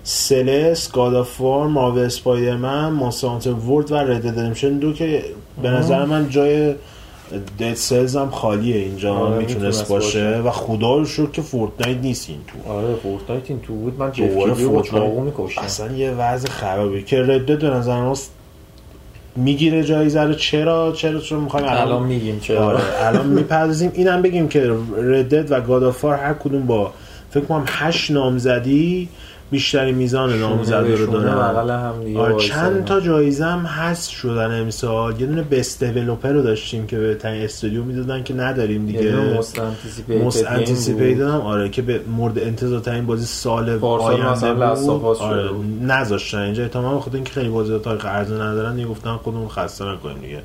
Celeste، God of War، Marvel Spider-Man، Monster World و Red Dead Redemption دو که به نظر من جای Dead Cells هم خالیه اینجا آره، می‌تونست باشه. باشه. و خدا رو شکر که Fortnite نیست این تو. آره Fortnite این تو بود. من جف دوباره کیلی رو چاقو میکشتم. اصلا یه وضع خرابی. که Red به نظر ما می‌گیره جایزه رو چرا؟ چرا چون می‌خوایم الان میگیم چرا. آره الان می‌پردازیم. اینم بگیم که Red و God of War هر کدوم با فکر کنم هشت نامزدی بیشتری میزان نامزدی رو دارن دیگه آره. چند تا جایزه هم هست شدن امسال یه دونه بست دیولپر رو داشتیم که به تنی استودیو می‌دادن که نداریم دیگه انتیسیپیتد بود. هم آره که به مورد انتظار ترین بازی سال آینده بود آره. نذاشتن اینجا احتمال خود اینکه خیلی بازی تاریخ عرضه ندارن دیگه گفتن خودمون خسته نکنیم دیگه.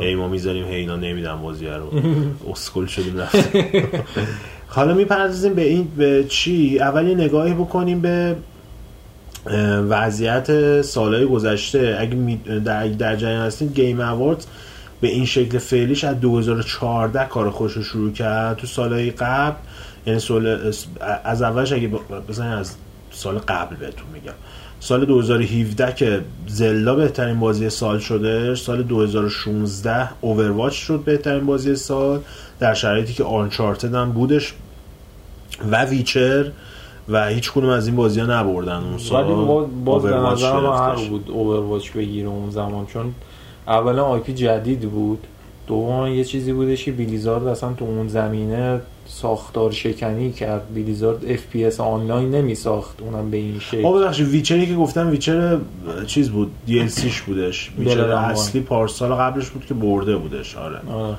هی ما می‌ذاریم هی اینا نمیدن بازی رو اسکل شدیم رفتیم حالا می‌پردازیم به این به چی؟ اول یه نگاهی بکنیم به وضعیت سالهای گذشته. اگه در, در جریان هستین گیم اوارد به این شکل فعلیش از 2014 کار خوش رو شروع کرد. تو سالهای قبل یعنی سال از اولش اگه بزنین از سال قبل بهتون میگم. سال 2017 که زلدا بهترین بازی سال شده سال 2016 اوورواچ شد بهترین بازی سال. در شرایطی که Uncharted هم بودش و Witcher و هیچ کدوم از این بازی ها نبردن اون سال. ولی باز, به حق گرفتش. بود Overwatch بگیره اون زمان چون اولا IP جدید بود. دوم یه چیزی بودش که Blizzard اصلا تو اون زمینه ساختار شکنی کرد. Blizzard FPS آنلاین نمی ساخت اونم به این شکل. آه ببخشید Witcher ی که گفتم Witcher چیز بود DLC ش بودش. Witcher اصلی پارسال قبلش بود که برده بودش آره. آه.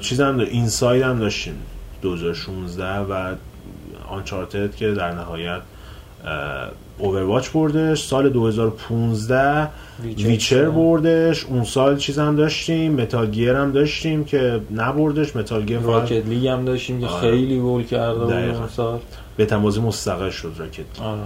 چیز هم داشت Inside هم داشتیم 2016 و Uncharted که در نهایت Overwatch بردش سال 2015 Witcher Witcher. بردش اون سال چیز هم داشتیم Metal Gear هم داشتیم که نبردش Metal Gear فقط Rocket League هم داشتیم که آره. خیلی گل کرده. اون سال به تمازی مستقل شد Rocket آره.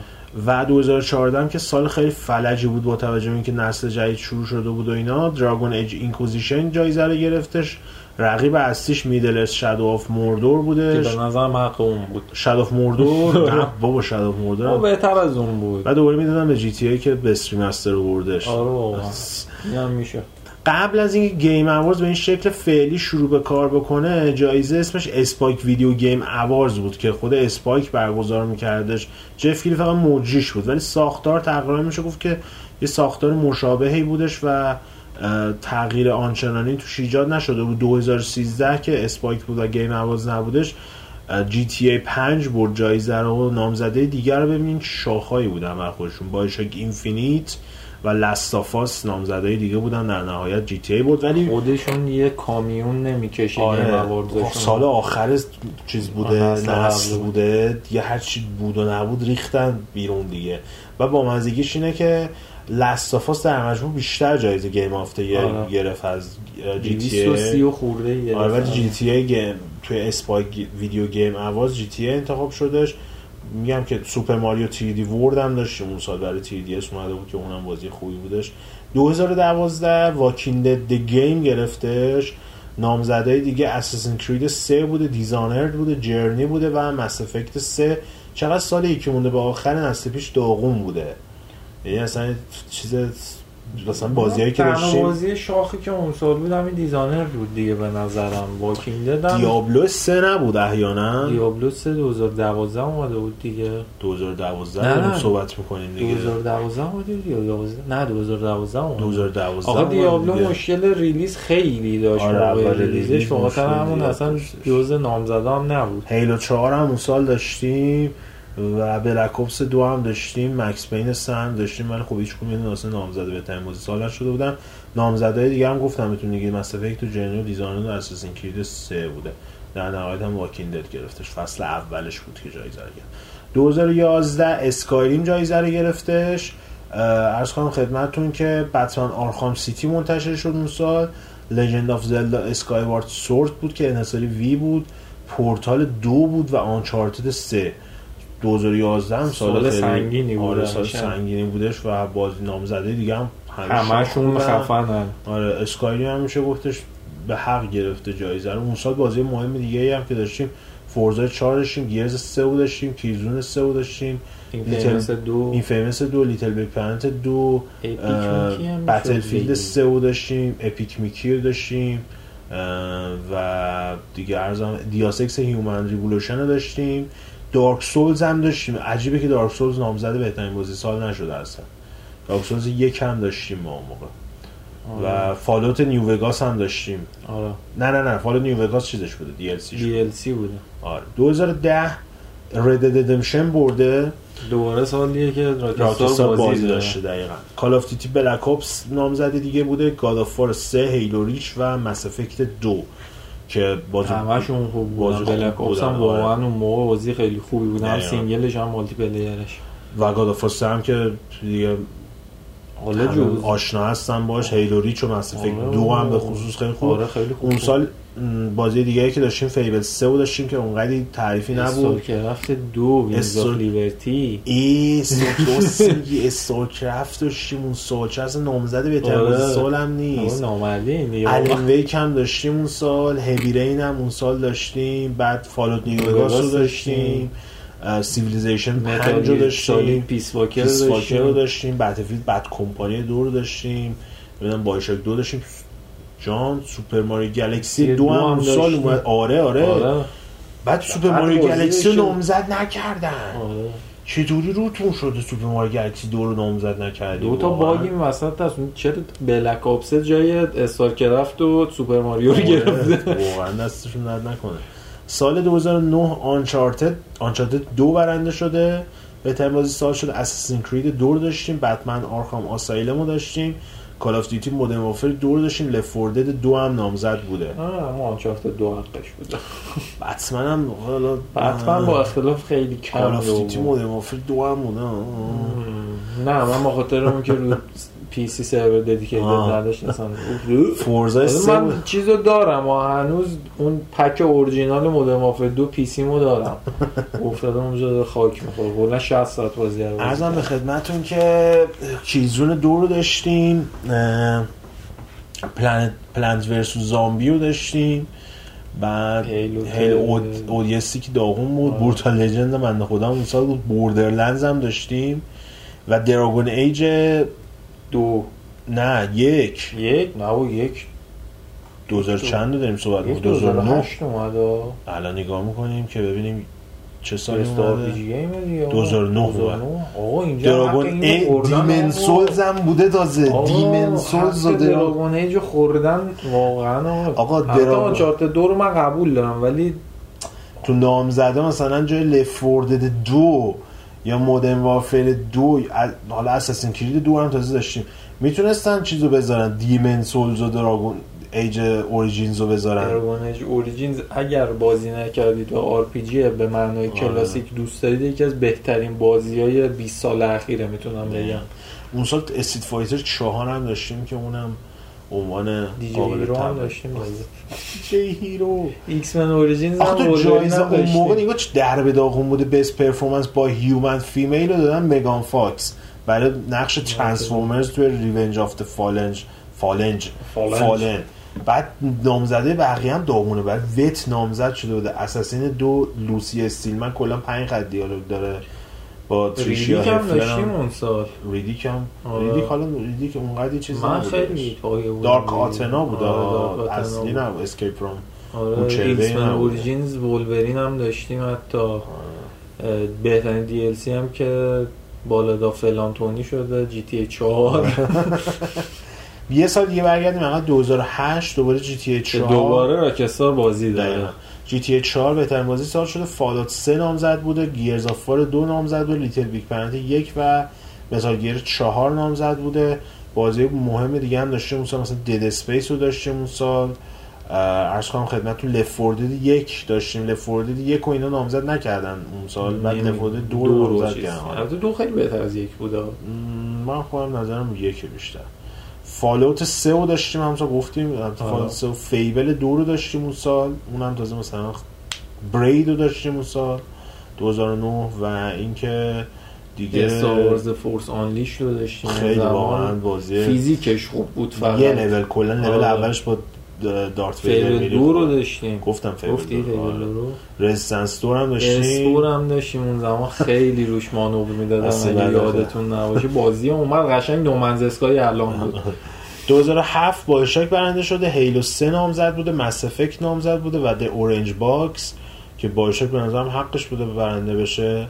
و 2014 هم که سال خیلی فلجی بود با توجه به اینکه نسل جدید شروع شده بود و اینا Dragon Age Inquisition جایزه رو گرفتش رقیب اصلیش Middle-earth Shadow of Mordor که بودش. به نظر اون بود. Shadow of Mordor نه بابا Shadow of او Mordor بهتر از اون بود. و دوباره می‌دادم به GTA که remaster رو بردش. آره میشه. قبل از اینکه Game Awards به این شکل فعلی شروع به کار بکنه جایزه اسمش Spike Video Game Awards بود که خود Spike برگزار میکردش. جف فقط مجریش بود ولی ساختار تقریبا میشه گفت که یه ساختار مشابهی بودش و تغییر آنچنانی توش ایجاد نشده بود. 2013 که Spike بود و Game Awards نبودش GTA 5 برد جایزه رو و نامزده دیگر رو ببینین شاخهایی بودن بر خودشون. BioShock Infinite و Last of Us نامزده دیگه بودن در نهایت GTA بود ولی خودشون یه کامیون نمی‌کشه آره. سال آخر چیز بوده نسل. بوده دیگه هر چی بود و نبود ریختن بیرون دیگه. و با مزیگیش اینه که لستافاس در مجموع بیشتر جایزه گیم آف آره. گرفت از جی تی 230 و خورده آره ولی. جی تی ای گیم توی اسپای ویدیو گیم اواز جی تی ای انتخاب شدش. میگم که سوپر ماریو تی دی ورد هم داشتیم اون سال برای تی دی اس اومده بود که اونم بازی خوبی بودش. 2012 واکینگ د گیم گرفتش. نامزدهای دیگه اساسین کرید 3 بوده دیزانرد بوده جرنی بوده و مس افکت 3 چقدر سال یکی مونده به آخر نسل پیش داغون بوده. یعنی اصلا چیز مثلا بازیایی که داشتیم بازی شاخی که اون سال بود همین Dishonored بود دیگه به نظرم. Walking Dead م Diablo 3 نبود احیانا؟ Diablo 3 2012 اومده بود دیگه. 2012 نه، داریم نه. صحبت می‌کنیم دیگه. 2012 اومده بود یا 11 نه 2012 اومده 2012 آقا Diablo دیگه. مشکل release خیلی داشت آره، موقع release ش. مشکل همون اصلا داشتش. جز نامزده هم نبود. Halo 4 هم اون سال داشتیم. و Black Ops دو هم داشتیم Max Payne 3 هم داشتیم. ولی خب هیچ اینا اصلا نامزده بهترین بازی سال نشده بودن. نامزدهای دیگه هم گفتم دیگه Mass Effect و Journey و Dishonored و Assassin's Creed 3 بوده. در نهایت هم Walking Dead گرفتش. فصل اولش بود که جایزه رو گرفت. 2011 Skyrim جایزه رو گرفتش. عرض کنم خدمتتون که Batman Arkham City منتشر شد اون سال. Legend of Zelda Skyward Sword بود که انحصاری Wii بود. پورتال دو بود و Uncharted سه. 2011 هم سال, سنگینی بود آره سال. سنگینی بودش و بازی نامزده دیگه هم همشون. خفنن آره Skyrim هم میشه گفتش به حق گرفته جایزه رو اون سال بازی مهم دیگه هم که داشتیم Forza 4 داشتیم Gears 3 بود داشتیم Killzone 3 بود داشتیم این Little- دو inFamous دو Little Big Planet دو Battlefield بگی. 3 بود داشتیم Epic Mickey رو داشتیم و دیگه ارزم دیاسکس هیومن ریولوشن رو داشتیم Dark Souls هم داشتیم. عجیبه که Dark Souls نامزده بهترین بازی سال نشده اصلا. Dark Souls یک هم داشتیم ما اون موقع. آره. و Fallout New Vegas هم داشتیم. آره. نه نه نه. Fallout New Vegas چیزش بوده؟ دی ال سی دی ال سی بوده. آره. 2010 Red Dead Redemption برده. دوباره سالیه که Rockstar بازی. داشته دقیقا. Call of Duty Black Ops نامزده دیگه بوده. God of War 3 Halo Reach و Mass Effect 2 که بازی همشون خوب بازی بودن Black بودن، هم آره. واقعا اون موقع بازی خیلی خوبی بود هم. single ش هم multiplayer ش و God of War 3 هم که دیگه آشنا هستن باش Halo Reach و Effect آره. 2 هم به خصوص خیلی خوب آره خیلی خوب اون. سال بازی دیگه که داشتیم Fable 3 رو داشتیم که اونقدی تعریفی نبود. Craft دو آف استور- لیبرتی. ای سوکوسی استارکرافت داشتیم. اون سال چه نامزده بهترین آره. سال هم نیست. الن ویک هم داشتیم اون سال. هیوی هم اون سال داشتیم. بعد فالوت نیو وگاس رو داشتیم. سیویلیزیشن 5 رو داشتیم. پیس واکر رو داشتیم. بد کمپانی دو رو داشتیم. ببینم بایشاک دو داشتیم. جان سوپر ماری گلکسی دو هم سال. اومد. آره آره, آره. بعد سوپر بعد Mario بازی Galaxy رو. نامزد نکردن. آره. چطوری روتون شده Super Mario Galaxy دو رو نامزد نکردی؟ دو تا باگی این وسط هست چرا Black Ops جای StarCraft و Super Mario رو گرفته. واقعا دستشون درد نکنه. سال 2009 Uncharted Uncharted دو برنده شده. بهترین بازی سال شد. Assassin's Creed دو رو داشتیم. Batman Arkham Asylum رو داشتیم. Call of Duty Modern Warfare دو رو داشتیم Left 4 Dead دو هم نامزد بوده. آه اما Uncharted دو حقش بوده. بتمن هم حالا حتما با اختلاف خیلی کم Call of Duty. Modern Warfare دو هم بوده. نه من خاطرم که رو PC server dedicated. نداشت اصلا Forza ی سه من. چیزو دارم و هنوز اون pack original Modern Warfare دو PC مو دارم افتاده اونجا خاک می‌خوره کلا 60 ساعت بازی بازی عرضم به کردم. خدمتون که Killzone دو رو داشتیم Plants Plants vs Zombies رو داشتیم بعد Halo ODST که داغون بود آره. Brutal Legend بنده خدا اون سال بود Borderlands هم داشتیم و Dragon Age دو نه یک. یک؟ نه و یک. 2000 چند داریم صحبت یک می‌کنیم 2009 2008 اومد و الان نگاه می‌کنیم که ببینیم چه استار اومده. RPG game دیگه 2009 اومد. 2009 آقا اینجا Dragon A Demon's. Souls هم بوده تازه. دیمن سولز و دراگون ایج خوردن واقعا آقا، Dragon- Uncharted دو رو من قبول دارم ولی تو نامزده مثلا جای Left 4 Dead دو یا Modern Warfare دو ال- حالا Assassin's Creed دو هم تازه داشتیم. می‌تونستن چیزو بذارن. Demon's Souls و Dragon Age Origins رو بذارن. Dragon Age Origins اگر بازی نکردید و RPG به معنای آره. کلاسیک دوست دارید یکی از بهترین بازی های 20 سال اخیره می‌تونم بگم. اون سال استریت فایتر چهار هم داشتیم که اونم عنوان قابل توجه. داشتیم دیجی هیرو. ایکس من اوریجینز هم تو جایزه اون موقع نگاه چه در به داغون بوده بیس پرفورمنس با هیومن فیمیل رو دادن مگان فاکس برای نقش ترانسفورمرز توی ریونج آف د فالنج فالنج فالنج. فالن بعد نامزده بقیه هم داغونه. بعد ویت نامزد شده بوده. اساسین دو لوسی استیلمن کلا پنج خط دیالوگ داره. با تریشیا هفلر. اون سال. ریدیک هم. آره. ریدیک حالا ریدیک اونقدر چیزی من. خیلی پایه بودم دارک آتنا بود آره، اصلی بود. نه اسکیپ فرام آره اون چهره ایکس من نبود. اوریجینز ولورین هم داشتیم حتی. اه، بهترین دی ال سی هم که بالدا فلانتونی شده جی تی 4 یه سال دیگه برگردیم فقط 2008 دوباره جی تی که 4 دوباره راکستار بازی داره. GTA 4 بهترین بازی سال شده. Fallout 3 نامزد بوده. Gears of War 2 نامزد بوده. Little Big Planet 1 و Metal Gear 4 نامزد بوده. بازی مهم دیگه هم داشتیم اون سال مثلا Dead Space رو داشتیم اون سال عرض کنم خدمتتون Left 4 Dead یک داشتیم. Left 4 Dead یک و اینا نامزد نکردن اون سال بعد Left 4 Dead دو رو نامزد. کردن دو خیلی بهتر از یک بوده من خودم نظرم یک بیشتر. Fallout سه رو داشتیم همونطور گفتیم آره. Fallout سه و Fable دو رو داشتیم اون سال اونم تازه مثلا برید رو داشتیم اون سال 2009 و اینکه دیگه Star Force Unleashed رو داشتیم خیلی. واقعا بازی فیزیکش خوب بود فقط یه لول کلا لول آره. اولش با Darth Vader میری دو رو خوب. داشتیم. گفتم Fable گفتی دو آره. دو رو. Resistance دو رو هم داشتیم. استور هم داشتیم. اون زمان خیلی روش مانور می‌دادن. اصلا اگه. یادتون نباشه بازی اومد قشنگ No Man's Sky الان بود. 2007 با اشتراک برنده شده. Halo 3 نامزد بوده. Mass Effect نامزد بوده و The Orange Box که با اشتراک به نظرم حقش بوده برنده بشه.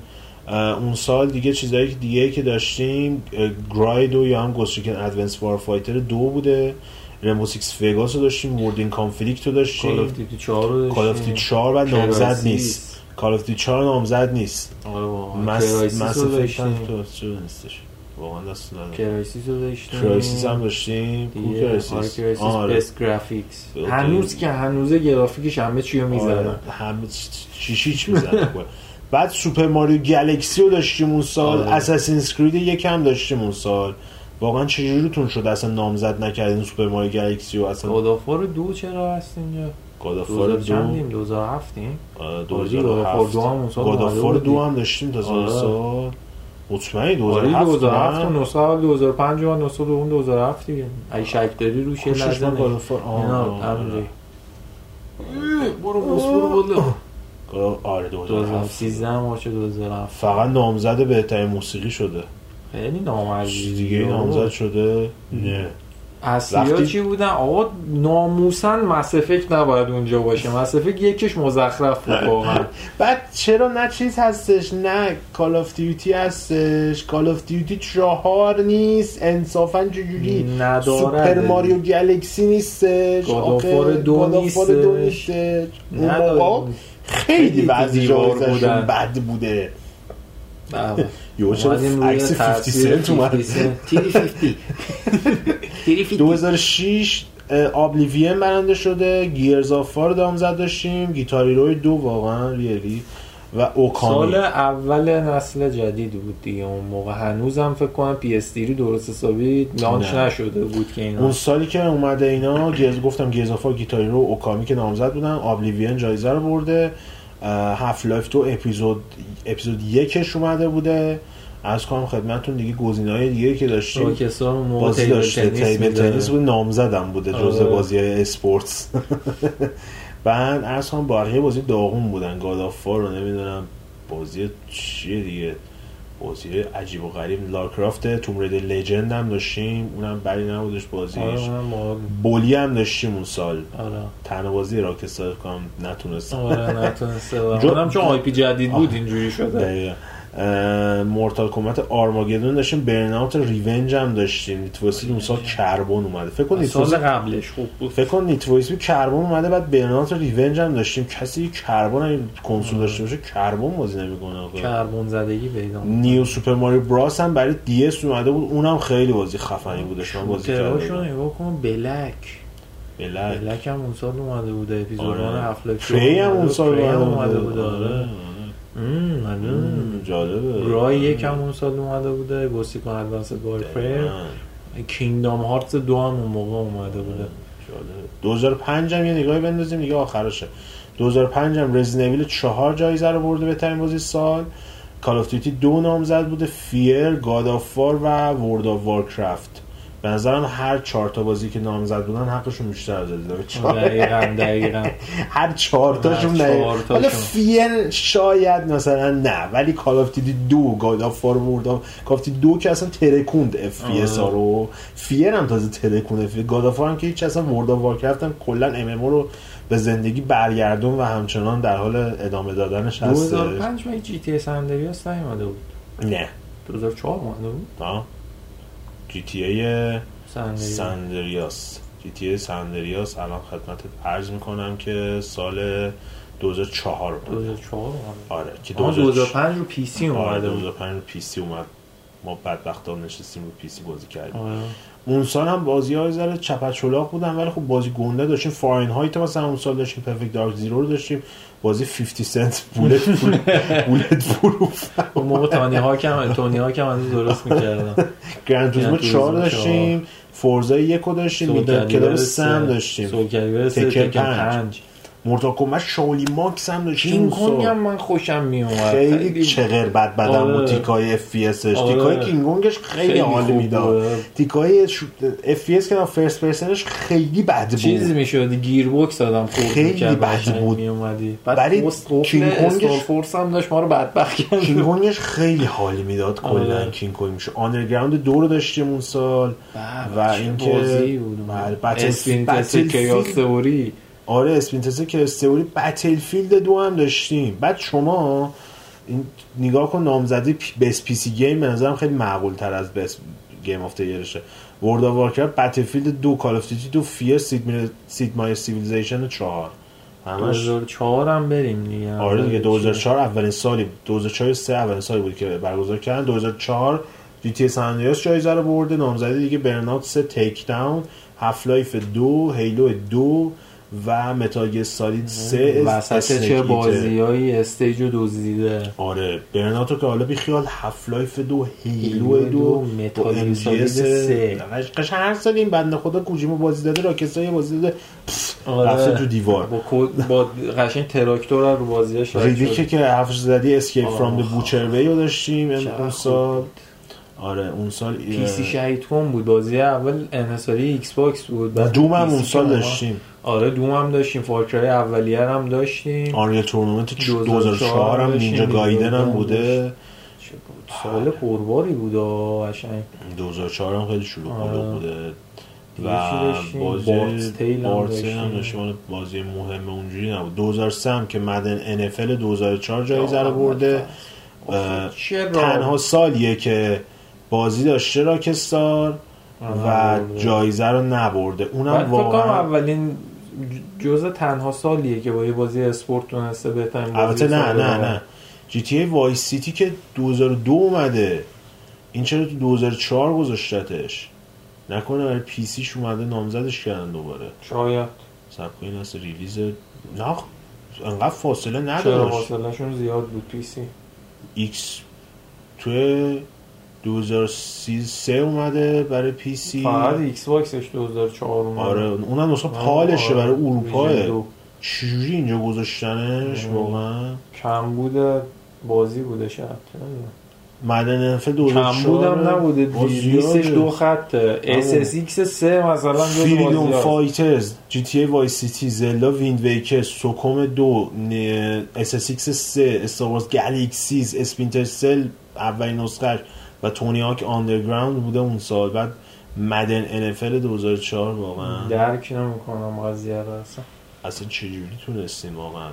اون سال دیگه چیزایی که دیگه که داشتیم اه، GRAW دو یا هم Ghost Recon Advanced Warfighter دو بوده. Rainbow Six Vegas رو داشتیم World in Conflict رو Call داشتیم of Duty 4 رو داشتیم Call of Duty 4 و نامزد. نیست. Call of Duty 4 نامزد نیست. آره Mass Mass تو چرا نیستش. واقعا دست ندارم. Crysis رو داشتیم. Crysis هم داشتیم. آره. Crysis آره. گرافیکش. هنوز که هنوز گرافیکش همه چی رو می‌زنن. آره، همه چیشیچ می‌زنه بعد Super Mario Galaxy رو داشتیم اون سال. آره. Assassin's Creed یکم داشتیم اون سال. واقعا چجوریتون شد اصلا نامزد نکردین Super Mario Galaxy رو اصلا؟ God of War دو چرا هست اینجا؟ God of War 2000 دو. چندیم 2007 ایم آه، آره، God of War 2007 دو هم اومده دو. هم داشتیم تا. سال مطمئنی آره 2007 2007 نه؟ و نسخه اول 2005 و نسخه دوم 2007 دیگه. اگه شک داری روش یه لحظه. God of War آه،. برو برو آه. آره 2007 2013 March 2007 فقط نامزد بهترین موسیقی شده. خیلی چیز نامرجی دیگه نامزد شده؟ نه. اصلی وقتی- چی بودن؟ آقا ناموسا Mass Effect نباید اونجا باشه. Mass Effect یکش مزخرف بود واقعا. بعد چرا نه چیز هستش؟ نه Call of Duty هستش. Call of Duty چهار نیست. انصافا چجوری نداره. Super Mario Galaxy نیستش؟ آخه دو دو نیستش. اون خیلی بعضی جایزشون. بد بوده. بله. یو چرا اومدیم روی عکس 50 تاثیر سنت اومد؟ 50 سنت. تیری 50 تیری 50 2006 آبلیوین برنده شده گیرز آف وار نامزد داشتیم گیتاری روی دو واقعا ریلی. و اوکامی. سال اول نسل جدید بود دیگه. اون موقع هنوزم فکر کنم پی اس رو درست حسابی لانچ. نشده بود که اینا. اون سالی که اومده اینا Gears گفتم Gears of War Guitar Hero Okami که نامزد بودن Oblivion جایزه رو برده. Half-Life Two Episode Episode یکش اومده بوده. عرض کنم خدمتتون دیگه گزینه‌های دیگه که داشتیم. بازی داشته Table. Tennis بود نامزدم بوده جزء آره. بازی های sports. بعد از بقیه بازی داغون بودن. Godfather رو نمی‌دونم بازی چیه دیگه. بازی عجیب و غریب. Lara Croft Tomb Raider Legend هم داشتیم. اونم بدی نبودش بازیش. آره بود. Bully هم داشتیم اون سال. آره. تنها بازی Rockstar کنم نتونستم. آره نتونسته جو- اونم چون IP جدید بود اینجوری شده. دقیقا. Mortal Kombat Armageddon داشتیم Burnout Revenge هم داشتیم. Need for Speed اون سال Carbon اومده. فکر کن سال قبلش خوب بود. فکر کن Need for Speed Carbon اومده بعد Burnout Revenge هم داشتیم. کسی Carbon اگه کنسول داشته باشه Carbon بازی نمی‌کنه کربن زدگی پیدا New Super Mario Bros هم برای DS اومده بود. اونم خیلی بازی خفنی بودش من بازی کردم. نگاه کن بلک. بلک. بلک هم اون سال اومده بوده Episode One آره. هفت Prey هم اون سال اومده بود. آره. جالبه. GRAW یک هم اون سال اومده بوده Ghost Recon Advanced دقیقاً. Kingdom Hearts دو هم اون موقع اومده بوده. جالبه. 2005 هم یه نگاهی بندازیم دیگه آخرشه. 2005 هم Resident Evil چهار جایزه رو برده بهترین بازی سال. Call of Duty دو نامزد بوده. F.E.A.R. God of War و World of Warcraft به نظرم هر چهار تا بازی که نامزد بودن حقشون بیشتر از ازدواج چهار دقیقا دقیقا. هر چهار تاشون نه. حالا F.E.A.R. شاید مثلا نه ولی Call of Duty دو God of War World of Call دو که اصلا ترکوند FPS. رو. F.E.A.R. هم تازه ترکوند اف God War هم که هیچ اصلا World of Warcraft هم کلا MMO رو به زندگی برگردون و همچنان در حال ادامه دادنش هست 2005 ما GTA San Andreas نیومده بود. نه. 2004 اومده بود. آه. GTA San Andreas GTA San Andreas الان خدمتت عرض می‌کنم که سال 2004 بود 2004 اومده. آره که آها 2004 2005 رو PC آره اومده. بود 2005 رو PC اومد. ما بدبختان نشستیم رو PC بازی کردیم. آره. اون سال هم بازی های ذره چپچلاق بودن ولی خب بازی گنده داشتیم. Fahrenheit مثلا اون سال داشتیم Perfect Dark Zero رو داشتیم. بازی 50 Cent Bullet Bulletproof اون موقع Tony Hawk هم Tony Hawk هم از درست می‌کردن. گرند توریسمو 4 داشتیم فورزا 1 داشتیم می‌داد کلاس سم داشتیم. سوکر 5 مورتال کمبت شاولی ماکس هم اون کونگ سال. هم من خوشم میومد خیلی چغر بد بدم آره. بود تیکای اف پی اسش آره. تیکای کینگونگش خیلی خیلی حال می‌داد. تیکای اف پی اس که فرست پرسنش خیلی بد چیز بود می‌شدی گیر بوکس خورد خیلی بد بود. میومدی ولی بعد پست قفل کینگ کونگش- استار فورس هم داشت ما رو بدبخت کرد کینگونگش خیلی حالی می‌داد کلا آره. کینگ کونگ میشه آندرگراوند دو رو داشتیم اون سال و اینکه بازی بود بله، Battle- Splin Chaos. Theory آره Splinter Cell Chaos Theory Battlefield دو هم داشتیم. بعد شما این نگاه کن نامزدی best PC game به نظرم خیلی معقول تر از best game of the year شه World of Warcraft Battlefield دو Call of Duty دو F.E.A.R. Sid, Mei... Sid Meier's Civilization چهار. همش 2004 هم بریم دیگه. آره دیگه 2004 اولین سالی 2004 سه اولین سالی بود که برگزار کردن. 2004 GTA San Andreas جایزه رو برده. نامزدی دیگه Burnout 3 Takedown Half-Life دو Halo دو و Metal Gear Solid 3 وسط چه بازیایی stage رو دزدیده آره Burnout و که حالا بیخیال Half-Life دو Halo دو دو، Metal Solid MGS سه. قش هر سال این بنده خدا کوجیمو بازی داده Rockstar یه بازی داده آره. رفته تو دیوار با با قشنگ تراکتور رو بازیاش ریدیکه. که حرفش زدی Escape. From the Butcher Bay رو داشتیم اون سال. آره اون سال PC شهید کن بود بازی اول انحصاری Xbox بود بعد Doom هم اون سال. داشتیم آره Doom هم داشتیم Far Cry اولیه هم داشتیم Unreal Tournament 2004 2004 هم Ninja Gaiden هم 2004 بوده؟ سال پرباری بود قشنگ 2004 هم خیلی شروع آره. بوده و؟ بازی بارتس هم داشتیم. بازی مهم اونجوری نبود 2003 هم که Madden NFL 2004 جایزه رو برده تنها سالیه که بازی داشته Rockstar و آره. جایزه رو نبرده اونم واقعا اولین جزء تنها سالیه که با یه بازی اسپورت تونسته بهترین بازی البته نه نه. نه. GTA Vice City که 2002 اومده. این چرا تو 2004 گذاشتتش؟ نکنه برای PC ش اومده نامزدش کردن دوباره. شاید. صبر کنین هست release. نه انقدر فاصله چرا نداشت. فاصلشون زیاد بود PC؟ ایکس توی 2033 اومده برای PC فقط Xbox ش 2004 اومد آره اونم مثلا پالشه آره. برای دو. چجوری اینجا گذاشتنش آره. واقعا کم بوده بازی بوده نمی‌دونم. Madden NFL 2004 کم بودم نبوده باز لیستش زیاده. دو خطه SSX 3 مثلا هست. Fighters GTA Vice City Zelda Wind Waker SOCOM دو SSX 3 Star Wars Galaxies Splinter Cell اولین نسخهش و Tony Hawk Underground بوده اون سال. بعد Madden NFL 2004 واقعا. درک نمی‌کنم قضیه رو اصلا. اصلا چجوری تونستین واقعا؟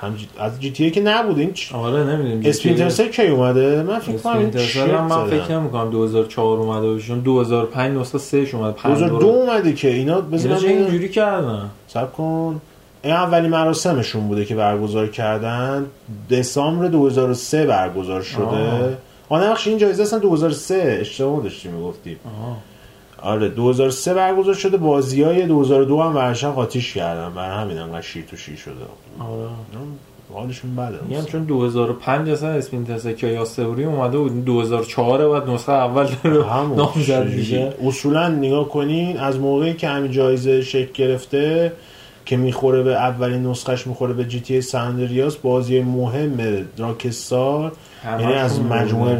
هم G... از GTA که نبوده این چ... آره نمی‌دونم Splinter Cell کی اومده؟ من فکر کنم این Splinter من فکر نمی‌کنم 2004 اومده باشه. چون 2005 نسخه 3 ش اومد 2002 اومده که اینا ببینم. اینجوری کردن؟ سب کن. این اولی مراسمشون بوده که برگزار کردن. دسامبر 2003 برگزار شده. آه. آه نبخش این جایزه اصلا 2003 اشتباه داشتیم می‌گفتیم آره 2003 برگزار شده بازی های 2002 هم ورشن قاتیش کردن برای همین انقدر شیر تو شیر شده. آره. حالشون بده. میگم چون 2005 اصلا Splinter Cell Chaos یا Theory اومده بود 2004 بعد نسخه اول نامزد؟ میشه اصولا نگاه کنین از موقعی که همین جایزه شکل گرفته که می‌خوره به اولین نسخش می‌خوره به GTA San Andreas بازی مهم Rockstar. یعنی از مجموعه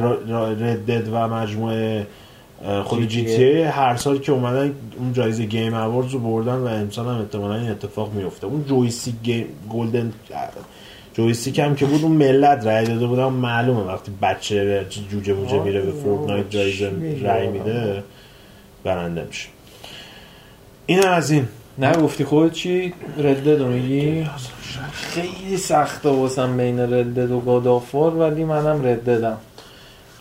Red Dead و مجموعه خود GT هر سال که اومدن اون جایزه Game Awards رو بردن و امسال هم احتمالا این اتفاق میفته اون Joystick Game Golden جویستیک هم که بود اون ملت رای داده بودن. معلومه وقتی بچه جوجه موجه میره به فورتنایت جایزه رای؟ میده برنده میشه. این از این. نه گفتی خود چی ردد رو میگی؟ خیلی سخته واسم بین ردد و گادافار ولی منم رددم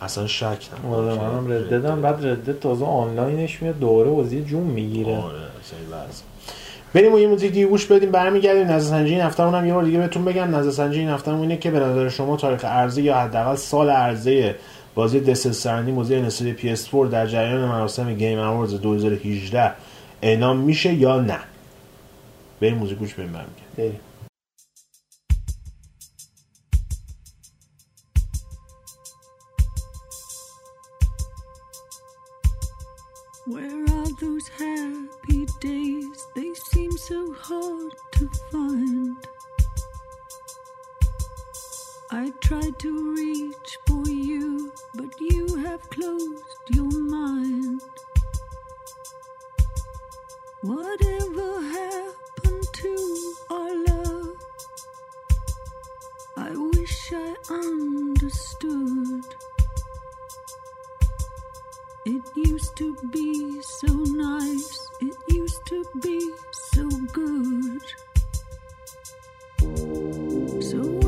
اصلا شک نه آره منم رددم بعد ردد تازه آنلاینش میاد دوره بازی جون می‌گیره. آره. بریم و یه موزیک دیگه گوش بدیم برمیگردیم. نظر سنجی این هفته هم یه بار دیگه بهتون بگم. نظر سنجی این هفته اینه که به نظر شما تاریخ عرضه یا حداقل سال عرضه بازی دست سرندی موزه نسل PS4 در جریان مراسم گیم اواردز 2018 اعلام میشه یا نه. بریم موزیک گوش بدیم برمیگردیم بریم. Where are those happy days? They seem so hard to find. I tried to reach for you, but you have closed your mind. Whatever happened To our love? I wish I understood. It used to be so nice, it used to be so good. So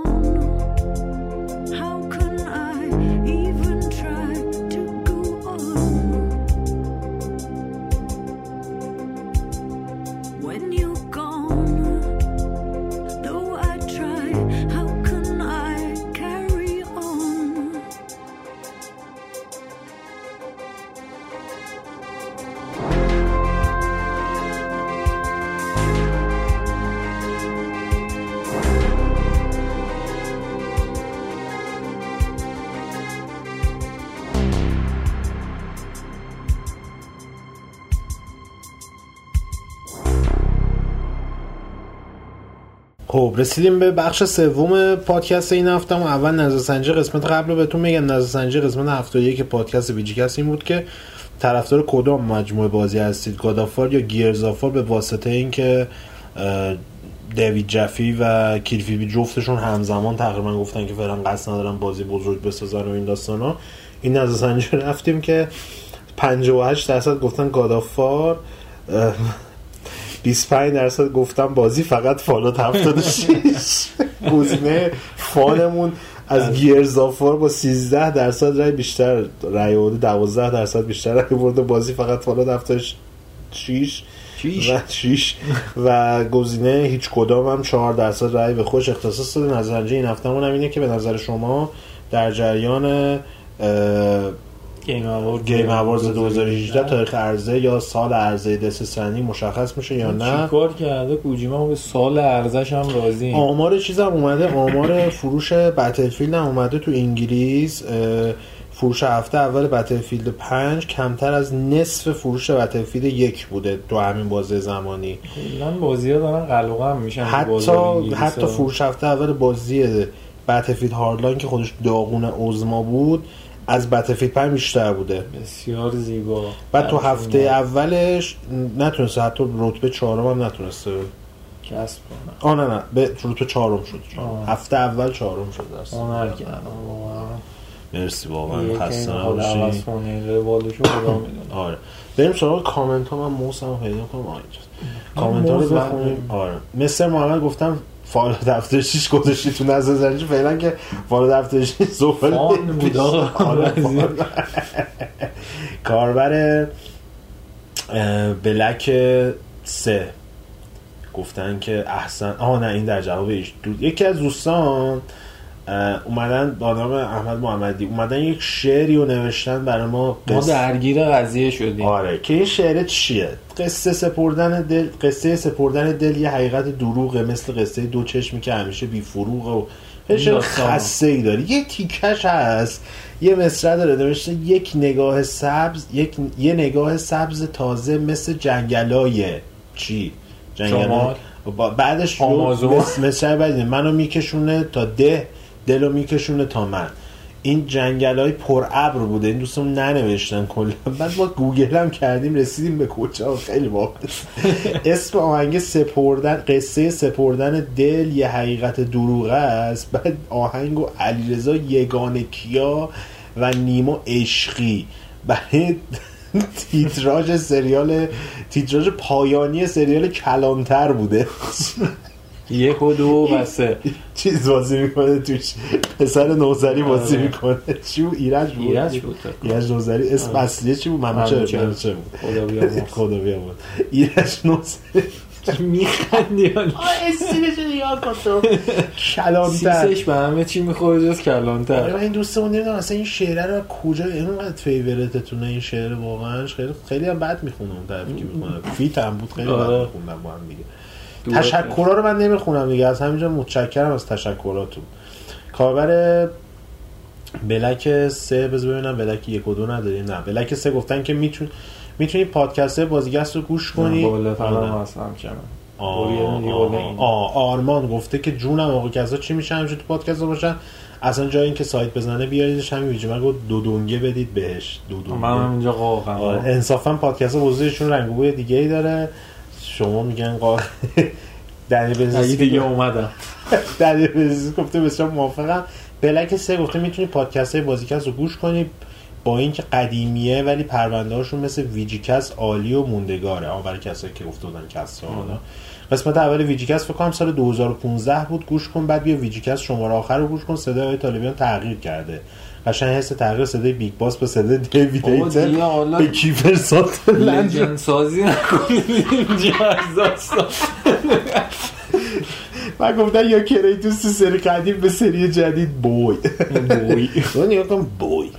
خب رسیدیم به بخش سوم پادکست این هفته. و اول نظرسنجی قسمت قبل رو بهتون میگم. نظرسنجی قسمت 71 پادکست VGCAST این بود که طرفدار کدام مجموعه بازی هستید؟ God of War یا Gears of War به واسطه اینکه دیوید جفی و کلیفی بی جفتشون همزمان تقریبا گفتن که فعلا قصد ندارن بازی بزرگ بسازن و این داستانا. این نظرسنجی رو رفتیم که 58 درصد گفتن God of War 25 درصد گفتن بازی فقط Fallout 76 گزینه فانمون از Gears of War با 13 درصد رای بیشتر رای آورده 12 درصد بیشتر رای برده بازی فقط Fallout 76 چیش و 6 و گزینه هیچ کدام هم 4 درصد رای به خودش اختصاص داده. نظرسنجی این هفتهمون هم اینه که به نظر شما در جریان Game Award Game Awards 2018 تاریخ عرضه یا سال عرضه Death Stranding مشخص میشه یا نه؟ چیکار کرده؟ کوجیما به سال ارزش هم راضی. آمار چیز هم اومده آمار فروش بتلفیلد هم اومده تو انگلیس. فروش هفته اول بتلفیلد 5 کمتر از نصف فروش بتلفیلد یک بوده تو همین بازه زمانی. کلا بازی ها دارن قلقم میشن حتی حتی. فروش هفته اول بازی بتلفیلد هاردلاین که خودش داغون اوزما بود از بتلفیلد 5 بیشتر بوده. بسیار زیبا. بعد تو هفته اولش نتونسته حتی رتبه چهارم هم نتونسته. کسب کنم آه نه نه به رتبه چهارم شد. آه. هفته اول چهارم شد واقعا. مرسی واقعا خسته نباشی. کنه آره. بریم سراغ کامنت ها من موسم پیدا کنم. اینجاست. کامنت ها رو بخونیم. آره. مستر محمد گفتم فال دفتر شیش گذاشتی تو نظر زنجی فعلا که فال دفتر شیش زباله فان بود آقا. آره،. کاربر بلک سه گفتن که احسن آها نه این در جواب ایش یکی از دوستان اومدن با نام احمد محمدی. اومدن یک شعری رو نوشتن برای ما ما قصه- درگیر قضیه شدیم. آره که این شعر چیه؟ قصه سپردن دل قصه سپردن دل یه حقیقت دروغه مثل قصه دو چشمی که همیشه بی فروغه و شعر. خسته ای داره. یه تیکش هست یه مصرع داره نوشته یک نگاه سبز یک یه نگاه سبز تازه مثل جنگلای چی؟ جنگلای. با- بعدش رو بعدی منو میکشونه تا ده دلو میکشونه تا من. این جنگل های پر ابر بوده. این دوستم ننوشتن کلا. بعد ما گوگل هم کردیم رسیدیم به کجا. خیلی واقع اسم آهنگ سپردن قصه سپردن دل یه حقیقت دروغه است. بعد آهنگ و علیرضا یگانه کیا و نیما عشقی. برای تیتراژ سریال تیتراژ پایانی سریال کلانتر بوده. یک و دو و سه. چیز بازی می‌کنه توش. پسر نوزری بازی آره. می‌کنه. چی بود؟ ایرج بود؟ ایرج بود. ایرج نوزری. اسم آره. اصلیه چی بود؟ منوچه منوچهر. منوچه بود خدا بیامرز. خدا بیامرز. ایرج نوزری. میخندی؟ حالا اسمش نگاه کن تو. کلانتر. سیسش به همه چی می‌خوره جز آره کلانتر من این دوستمون نمی‌دونم اصلا این شعره رو کجا اینقدر فیورتتونه این شعر واقعا؟ خیلی خیلی هم بد می‌خونه اون طرفی که می‌خونه فیت هم بود خیلی بد آره. میخوندم با هم دیگه. تشکرها رو من نمی‌خونم دیگه. از همینجا متشکرم از تشکراتون. کاربر بلک سه بذار ببینم بلک یک و دو نداریم نه. بلک سه گفتن که میتون می‌تونی پادکست بازیگست رو گوش کنی. آره. آرمان گفته که جونم موقع کسا چی میشه همیشه تو پادکست باشن؟ اصلا جای اینکه سایت بزنه بیاریدش همین ویژه. گفت دو دونگه بدید بهش. دو دونگه. من اینجا قاقم. آره، انصافا پادکست بزرگشون رنگ و بوی دیگه ای داره. شما میگن قا دنی اگه بزیسکی دیگه. اومدم. دنی بزیسکی گفته بسیار موافقم. بلک سه گفته می‌تونی پادکست های بازیکست رو گوش کنی با اینکه قدیمیه ولی پرونده هاشون مثل ویجیکست عالی و موندگاره. آه برای کسایی که گفته بودن حالا. قسمت اول VGCAST فکر کنم سال 2015 بود. گوش کن بعد بیا VGCAST شماره آخر رو گوش کن. صدای طالبیان تغییر کرده. قشنگ حس تغییر صدای Big Boss به صدای دیوید هیتر به کیفر ساترلند سازی نکنید. اینجا از داستان من گفتن یا کریتوس تو سری قدیم به سری جدید boy. boy. نگاه کنم boy.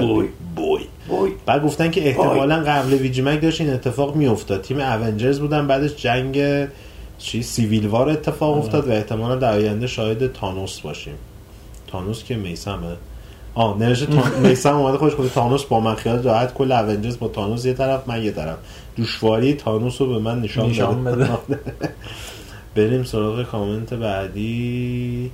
boy. boy. boy. بعد گفتن که احتمالا قبل VGMag داشت این اتفاق میافتاد. تیم Avengers بودن بعدش جنگ چی سیویل وار اتفاق افتاد و احتمالا در آینده شاهد تانوس باشیم. تانوس که میسمه آه نوشته. میسم اومده خودش گفته تانوس با من خیال راحت کل اونجرز با تانوس یه طرف من یه طرف. دشواری تانوس رو به من نشان, نشان بده. بریم سراغ کامنت بعدی.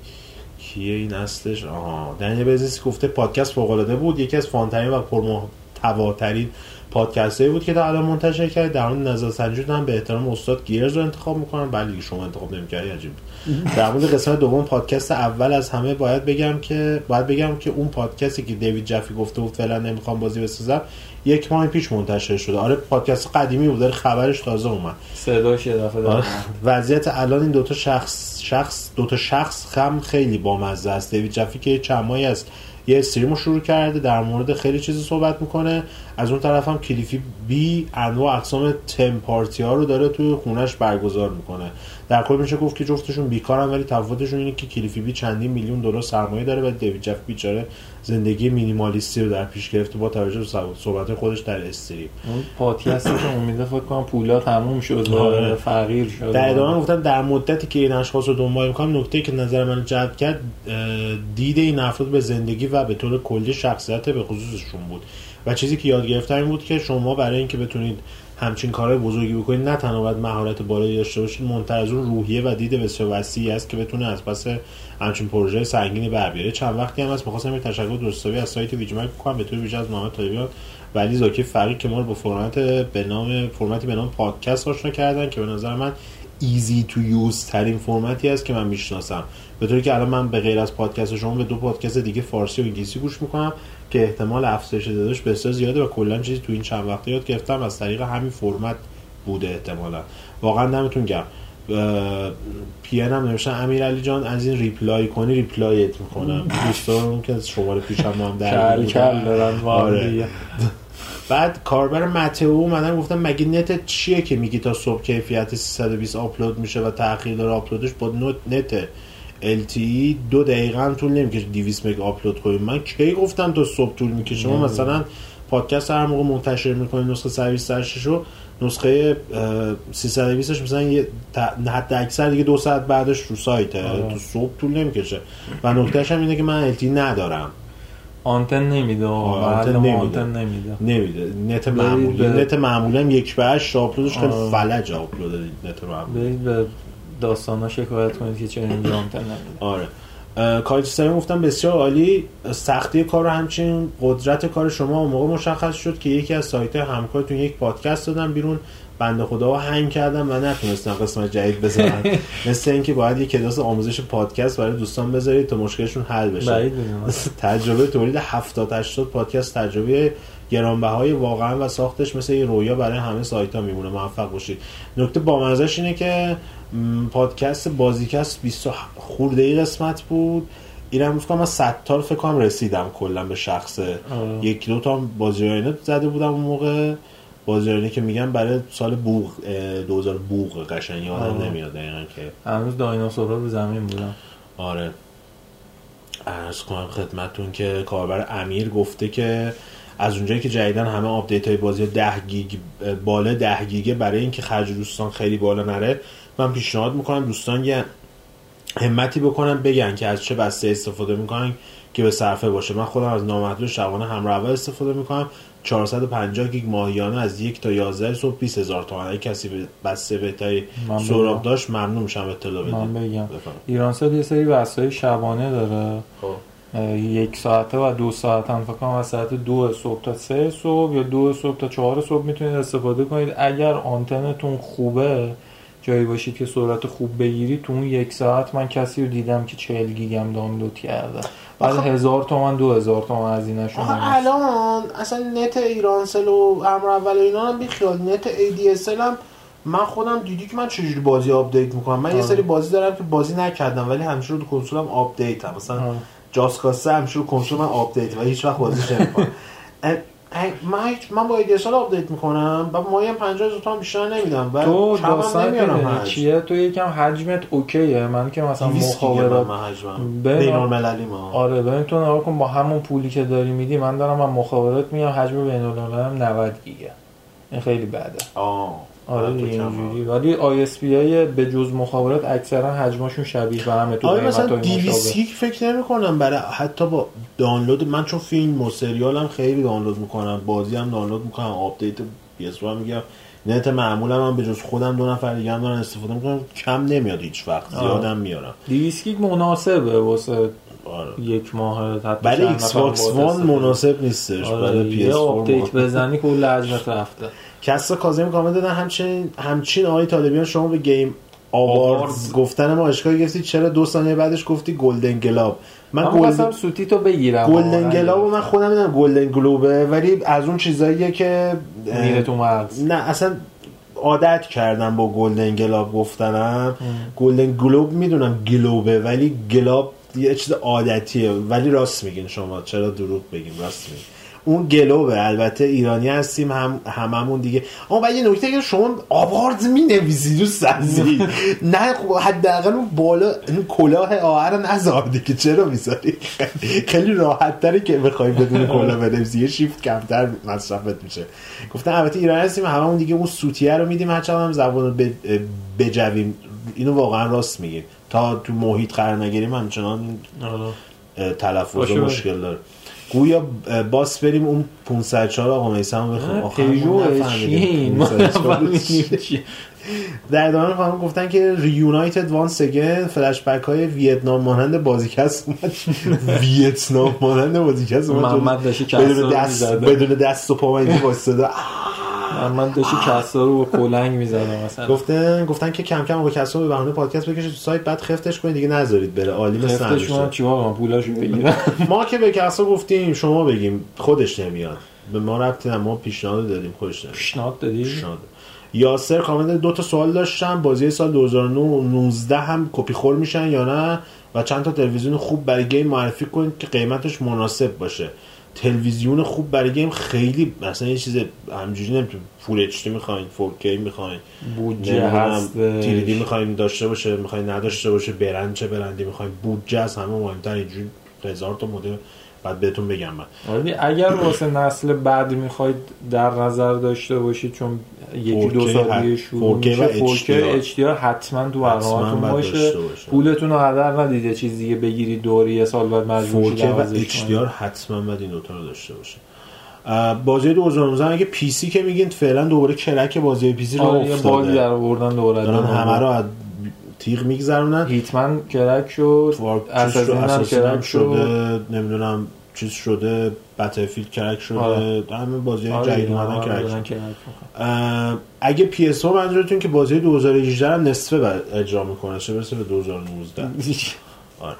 کیه این هستش؟ آها. دنیل بزیس گفته پادکست فوق العاده بود. یکی از فانترین و پرمحتواترین پادکستی بود که تا الان منتشر کرد. در مورد نظرسنجی هم به احترام استاد گیرز رو انتخاب می‌کنم. دیگه شما انتخاب نمی‌کردی عجیب. در مورد قسمت دوم پادکست اول از همه باید بگم که باید بگم که اون پادکستی که دیوید جفی گفته بود فعلا نمی‌خوام بازی بسازم یک ماه پیش منتشر شده. آره پادکست قدیمی بود داره خبرش تازه اومد. صداش یه دفعه آره. وضعیت الان این دوتا شخص شخص دوتا شخص هم خیلی بامزه است. دیوید جفی که چند ماهی است یه استریم رو شروع کرده در مورد خیلی چیزی صحبت می‌کنه. از اون طرف هم کلیفی بی انواع اقسام تم ها رو داره توی خونش برگزار می‌کنه. در کل میشه گفت که جفتشون بیکارن ولی تفاوتشون اینه که کلیفی بی چندین میلیون دلار سرمایه داره و دیوید جف بیچاره زندگی مینیمالیستی رو در پیش گرفته با توجه به صحبت خودش در استریم. اون پادکستی که امیده فکر کنم پولا تموم شد آره. فقیر شد. در ادامه گفتن در مدتی که این اشخاص رو دنبال می‌کنم نکته که نظر من جلب کرد دید این افراد به زندگی و به طور کلی شخصیت به خصوصشون بود. و چیزی که یاد گرفتم این بود که شما برای اینکه بتونید همچین کارهای بزرگی بکنید نه تنها باید مهارت بالایی داشته باشید منتهی از اون روحیه و دید بسیار وسیعی است که بتونه از پس همچین پروژه سنگینی بر بیاره. چند وقتی هم هست می‌خواستم یه تشکر درستابی از سایت ویجمک کنم به طور ویژه از محمد طایبیان و علی زاکی فقی که ما رو با فرمت به نام فرمتی به نام پادکست آشنا کردن که به نظر من easy to use ترین فرمتی است که من می‌شناسم. به طوری که الان من به غیر از پادکست شما به دو پادکست دیگه فارسی و انگلیسی گوش می‌کنم. که احتمال افزایش تعدادش بسیار زیاده و کلا چیزی تو این چند وقته یاد گرفتم. از طریق همین فرمت بوده احتمالا. واقعا دمتون گرم. P.N هم نوشتن امیر علی جان از این reply کنی reply ت می‌کنم. دوستان که از شماره پیشم با هم در کل کل دارن با هم آره. بعد کاربر متئو اومدن گفتم مگه نت چیه که میگی تا صبح کیفیت 320 آپلود میشه و تاخیر داره آپلودش با نت LTE دو دقیقه هم طول نمی‌کشه 200 مگ آپلود کنیم. من کی گفتم تا صبح طول می‌کشه؟ شما مثلا پادکست هر موقع منتشر می‌کنید نسخه 128 رو نسخه اه، 320 ش مثلا یه حد اکثر دیگه دو ساعت بعدش رو سایته آره. تو صبح طول نمی‌کشه. و نکتهش هم اینه که من LTE ندارم. آنتن نمیده. آنتن ما نمیده. آنتن نمیده. نمیده. نت معمولی به- نت معمولی هم یک به هشت آپلودش خیلی. فلج آپلود نت معمولی به داستانا شکایت کنید که آنتن نمیده آره. کایت سیستم گفتم بسیار عالی. سختی کار و همچنین قدرت کار شما اون موقع مشخص شد که یکی از سایت همکارتون یک پادکست دادن بیرون. بنده خدا هنگ کردم و نتونستن قسمت جدید بزنن مثل اینکه باید یک کلاس آموزش پادکست برای دوستان بذارید تا مشکلشون حل بشه. تجربه تولید 70 80 پادکست تجربه گرانبهای واقعا و ساختش مثل یه رویا برای همه سایت ها میمونه. موفق باشید. نکته بامزش اینه که پادکست بازیکست 20 خورده ای قسمت بود. اینم فکر کنم من 100 تا فکر کنم رسیدم کلا به شخصه آره. یک دو تا هم بازیایانه زده بودم اون موقع. بازیایانه که میگم برای سال بوغ اه، 2000 بوغ قشنگ یادم. نمیاد دقیقا که. هنوز دایناسورا رو زمین بودن آره. ارز کنم خدمتتون که کاربر امیر گفته که از اونجایی که جدیدن همه آپدیت های بازی 10 گیگ بالا 10 گیگه برای اینکه خرج دوستان خیلی بالا نره من پیشنهاد می‌کنم دوستان یه همتی بکنن بگن که از چه بسته استفاده می‌کنن که به صرفه باشه من خودم از نامحدود شبانه همراه اول استفاده می‌کنم 450 گیگ ماهیانه از یک تا 11 صبح 20 هزار تومن اگه کسی به بسته من سراغ. داشت ممنون میشم اطلاع بدید من بگم. ایرانسل یه سری وسایل شبانه داره خب. یک ساعته و دو ساعت هم فکر کنم از ساعت دو صبح تا سه صبح یا دو صبح تا چهار صبح می‌تونید استفاده کنید اگر آنتنتون خوبه جایی باشید که سرعت خوب بگیرید تو اون یک ساعت من کسی رو دیدم که 40 گیگم دانلود کرده بعد هزار تومن دو هزار تومن آخه هست. الان اصلا نت ایرانسل و همراه اول اینا هم بیخیال نت ADSL هم من خودم دیدی که من چجوری بازی آپدیت می‌کنم من یه آره. سری بازی دارم که بازی نکردم ولی همیشه رو کنسولم آپدیت هم مثلا آره. Just Cause ه همیشه رو کنسول من آپدیت و هیچ وقت بازیش نمی‌کنم. من من با ADSL آپدیت می‌کنم و ماهی هم 50 هزار تومن بیشتر نمیدم و تو هم داستان نمیارم. چیه؟ تو یکم حجمت اوکیه. من که مثلا 200 گیگه مخابرات بین- المللی ما. آره ببین تو نگاه کن با همون پولی که داری میدی من دارم من مخابرات میگم حجم بین المللم 90 گیگه این خیلی بده. آه. آره دیگه اینجوری ولی ISP های به جز مخابرات اکثرا حجمشون شبیه به همه تو آره مثلا قیمت‌های 200 مشابه. گیگ فکر نمی کنم برای حتی با دانلود من چون فیلم و سریال هم خیلی دانلود می‌کنم بازی هم دانلود می‌کنم آپدیت PS رو هم میگم نت معمولم هم به جز خودم دو نفر دیگه هم دارن استفاده می‌کنم کم نمیاد هیچ وقت. زیادم میارم 200 گیگ مناسبه واسه آره. یک ماه حتی برای Xbox با One. مناسب نیستش آره، برای PS آپدیت بزنی کل حجمت رفته کسا کاظمی کامنت دادن. همچنین همچین آقای طالبیان شما به Game Awards. گفتن ما اشکال گرفتی چرا دو ثانیه بعدش گفتی Golden گلاب؟ من Golden سوتی تو بگیرم. Golden. گلاب من خودم می‌دونم Golden Globe ه ولی از اون چیزاییه که میره تو مغز نه اصلا عادت کردم با Golden گلاب گفتنم. Golden Globe می‌دونم Globe ه ولی گلاب یه چیز عادتیه. ولی راست میگین شما چرا دروغ بگیم؟ راست میگین. اون Globe ه. البته ایرانی هستیم هم هممون دیگه. اما یه نکته که شما آواردز می نویسی رو سازی نه خب حداقل اون بالا اون کلاه آهر رو نذار دیگه چرا می‌ذاری؟ خیلی راحت تره که بخوای بدون کلاه بنویسی. یه شیفت کمتر مصرفت میشه. گفتن البته ایرانی هستیم هممون دیگه اون سوتیه رو میدیم. هرچند هم زبان رو بجویم. اینو واقعا راست میگیم تا تو محیط قرار نگیریم همچنان تلفظ. مشکل داره. گویا باس بریم اون 504 آقا میسم بخوام آخر پیجو ما نفهمیدیم چین. ما 504 نفهمیدیم چیه. در ادامه خانم گفتن که ریونایتد وان سگن فلش بک های ویتنام مانند بازیکست اومد. ویتنام مانند بازیکست اومد. محمد داشتی کسا بدون دست. بدون دست و پا من وایساده. من داشتی کسا رو با کلنگ می‌زدم مثلا. گفتن گفتن که کم کم با کسا به بهونه پادکست بکشید تو سایت بعد خفتش کنید دیگه نذارید بره. عالی مثل خفتش. کنم چیکار کنم؟ پولاشو بگیرم ما که به کسا گفتیم شما بگیم. خودش نمیاد. به ما ربطی. ما پیشنهاد دادیم خودش نمیاد. پیشنهاد دادی؟ پیشنهاد. یاسر کامنت دو تا سوال داشتم. بازی سال 2019 هم کپی خور میشن یا نه؟ و چند تا تلویزیون خوب برای game معرفی کنید که قیمتش مناسب باشه. تلویزیون خوب برای game خیلی مثلا یه چیز همینجوری نمیتون full HD می‌خواین 4K می‌خواین بودجه هست 3D می‌خواین داشته باشه می‌خواین نداشته باشه برند چه برندی می‌خواین بودجه از همه مهمتر اینجوری هزار تا مدل بعد بهتون بگم من اگر واسه نسل بعد می‌خواید در نظر داشته باشید چون یکی 4K دو سال دیگه شروع 4K میشه و 4K HDR. HDR حتما تو برنامه‌تون باشه. پولتون رو هدر ندید یه چیز دیگه بگیرید دوری یه سال بعد مجبور 4K شید و. HDR حتما باید این دوتا رو داشته باشه بازی 2019 اگه PC که میگین فعلا دوباره کرک بازی PC رو آره باگی در افتاده آوردن دوباره دارن همه رو از تیغ میگذرونن Hitman کرک شد Assassin هم شده نمی‌دونم چیز شده Battlefield کرک شده آره. همه بازی آره جدید اومدن کرک دارن شد کرک می‌کنن. اه، اگه PS منظورتون که بازی 2018 هم نصفه اجرا می‌کنه چه برسه به 2019 آره.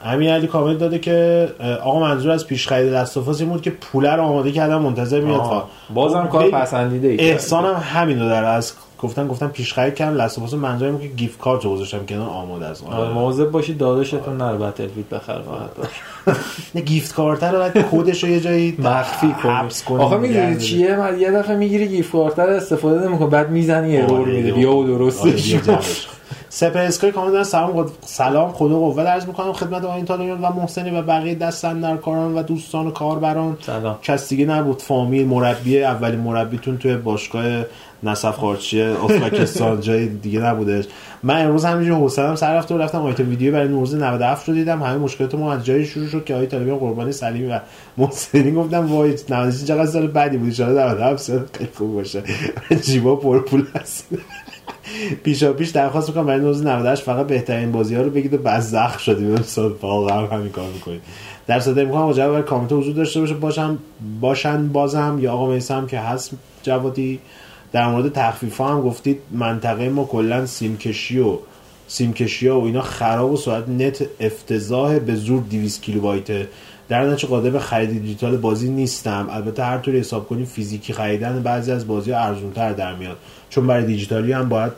امیر علی کامنت داده که آقا منظور از پیش خرید Last of Us این بود که پوله رو آماده کردم منتظر میاد. فقط. بازم خب، کار پسندیده ای احسانم همین رو داره از گفتن گفتن پیش خرید کردم Last of Us منظورم اینه که gift card رو گذاشتم کنار آماده است آره. مواظب باشید داداشتون نره Battlefield بخره فقط نه gift card رو باید کدش رو یه جایی مخفی کنی. آخه می‌دونی چیه؟ من یه دفعه می‌گیری gift card رو استفاده نمی‌کنه بعد می‌زنی. error آره، میده بیا و آره، درستش اسکای کامنت دارن سلام خود سلام خدا قوت. عرض می‌کنم خدمت آقای و محسنی و بقیه دست اندر کاران و دوستان و کاربران. سلام. کس دیگه نبود. فامیل مربی اولین مربیتون توی باشگاه نصف خارچی ازبکستان. جای دیگه نبودش. من امروز همینجوری حوصله‌ام سر رفت و رفتم آیتم ویدیو برای نوروز 97 رو دیدم. همه مشکلات ما از جایی شروع شد که آقای طالبیان قربانی سلیمی و محسنی گفتم وای 96 چقدر سال بعدی بود؟ ان شاء الله 97 سال خیلی خوب باشه. جیبا پر پول هست. پیشا پیش درخواست می‌کنم برای نوروز 98 فقط بهترین بازی ها رو بگید و بعد زخ شدیم امسال واقعا همین کار می‌کنید. در صدر می‌کنم با جواب برای کامنت حضور داشته باشه. باشم باشن بازم یا آقا میسم که هست جوادی. در مورد تخفیف هم گفتید منطقه ما کلا سیمکشی و سیمکشی ها و اینا خراب و سرعت نت افتضاح به زور 200 کیلوبایت. در نتیجه قادر به خرید دیجیتال بازی نیستم. البته هر طوری حساب کنیم فیزیکی خریدن بعضی از بازی ها ارزونتر در میاد. چون برای دیجیتالی هم باید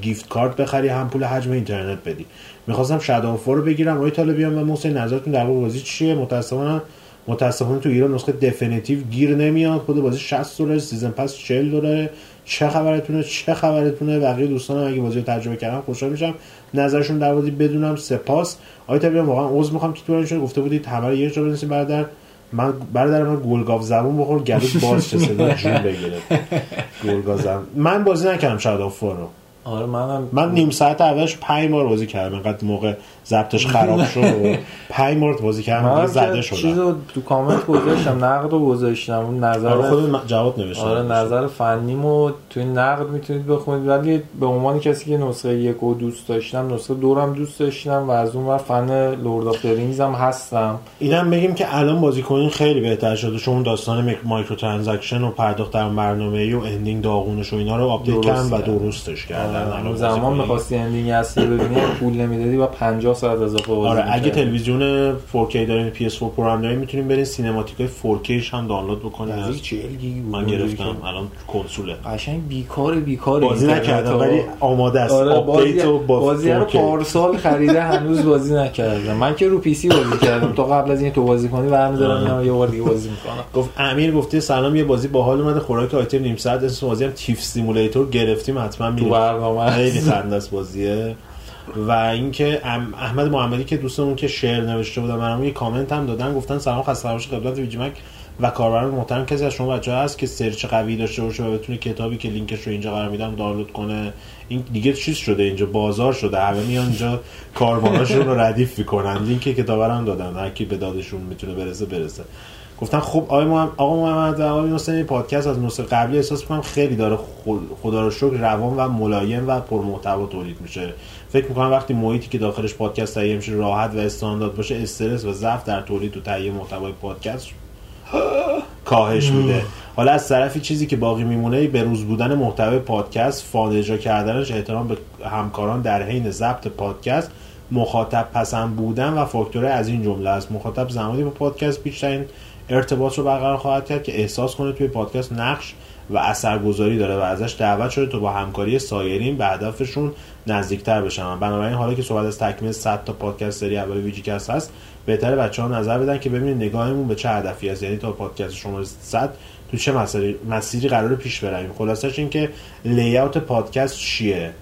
gift card بخری هم پول حجم اینترنت بدی. می‌خواستم Shadow رو بگیرم. آقای طالبیان و محسن نظرتون در بازی چیه؟ متاسفانه متاسفانه تو ایران نسخه definitive گیر نمیاد. خود بازی 60 دلار season pass 40 دلاره. چه خبرتونه؟ چه خبرتونه؟ بقیه دوستانم اگه بازی رو تجربه کردن خوشحال میشم. نظرشون درباره بازی بدونم سپاس. آقای طالبیان واقعا عذر می‌خوام که تو گفته بودید همه رو یه جا بنویسید برادر من برادر من گل گاوزبون بخور گلوت باز چه صدا جون بگیره گل گاوزبون. من بازی نکردم شادو رو آره منم من نیم ساعت اولش پنج بار بازی کردم اینقدر موقع ضبطش خراب شد پنج بار بازی کردم زده چیز شدم رو تو کامنت گذاشتم نقد رو گذاشتم. نظر آره خود جواب نوشتم. آره نظر فنیمو توی نقد می‌تونید بخونید. ولی به عنوان کسی که نسخه یک رو دوست داشتم نسخه دورم دوست داشتم و از اون ور fan Lord of the Rings هم هستم. اینم بگیم که الان بازی کنین خیلی بهتر شده چون داستان microtransaction و پرداخت در برنامه و ending داغونش و اینا رو update کردن و. درستش کردن. آره، زمان. می‌خواستی ending اصلی ببینی پول نمی‌دادی و 50 ساعت اضافه بازی آره اگه. تلویزیون 4K دارین PS4 Pro هم دارین می‌تونین برین cinematic های 4K هم دانلود بکنین از- 40 گیگ من. گرفتم الان کنسوله. قشنگ بیکار بیکار بازی نکردم ولی آماده است. آره بازی, update و با بازی رو 4K. پارسال خریده هنوز بازی نکردم. من که رو پی سی بازی کردم. تا قبل از این تو بازی کنی برمی‌دارم. اینم یه بار دیگه بازی می‌کنم. گفت امیر گفته سلام یه بازی باحال اومده خوراک آیتم نیم ساعت اسم بازی هم Thief Simulator گرفتیم حتما تو میریم برنامه خیلی خنده است بازیه. و اینکه احمد محمدی که دوستمون که شعر نوشته بودن برام یه کامنت هم دادن گفتن سلام خسته نباشید خدمت ویجیمگ و کاربران محترم. کسی از شما بچه هست که search قوی داشته باشه و بتونه کتابی که لینکش رو اینجا قرار میدم دانلود کنه؟ این دیگه چیز شده اینجا بازار شده. همه میان اینجا کاراشون رو ردیف می‌کنن. لینک کتاب رو هم دادن. هر کی به دادشون می‌تونه برسه برسه. گفتن خب آقای محمد آقا محمد آقای حسینی پادکست از نسخه قبلی احساس می‌کنم خیلی داره خدا رو شکر روان و ملایم و پرمحتوا تولید میشه. فکر می‌کنم وقتی محیطی که داخلش پادکست تهیه میشه راحت و استاندارد باشه استرس و ضعف در تولید و تهیه محتوای پادکست کاهش میده. حالا از طرفی چیزی که باقی میمونه به روز بودن محتوای پادکست fun اجرا کردنش احترام به همکاران در حین ضبط پادکست مخاطب پسند بودن و فاکتورهای از این جمله است. مخاطب زمانی با پادکست بیشترین ارتباط رو برقرار خواهد کرد که احساس کنه توی پادکست نقش و اثرگذاری داره و ازش دعوت شده تا با همکاری سایرین به هدفشون نزدیکتر بشن. بنابراین حالا که صحبت از تکمیل 100 تا پادکست سری اول ویجیکست هست بهتره بچه ها نظر بدن که ببینید نگاهمون به چه هدفی است. یعنی تا پادکست شماره 100 تو چه مسیری, مسیری قرار پیش برویم. خلاصش این که لیاوت پادکست چیه؟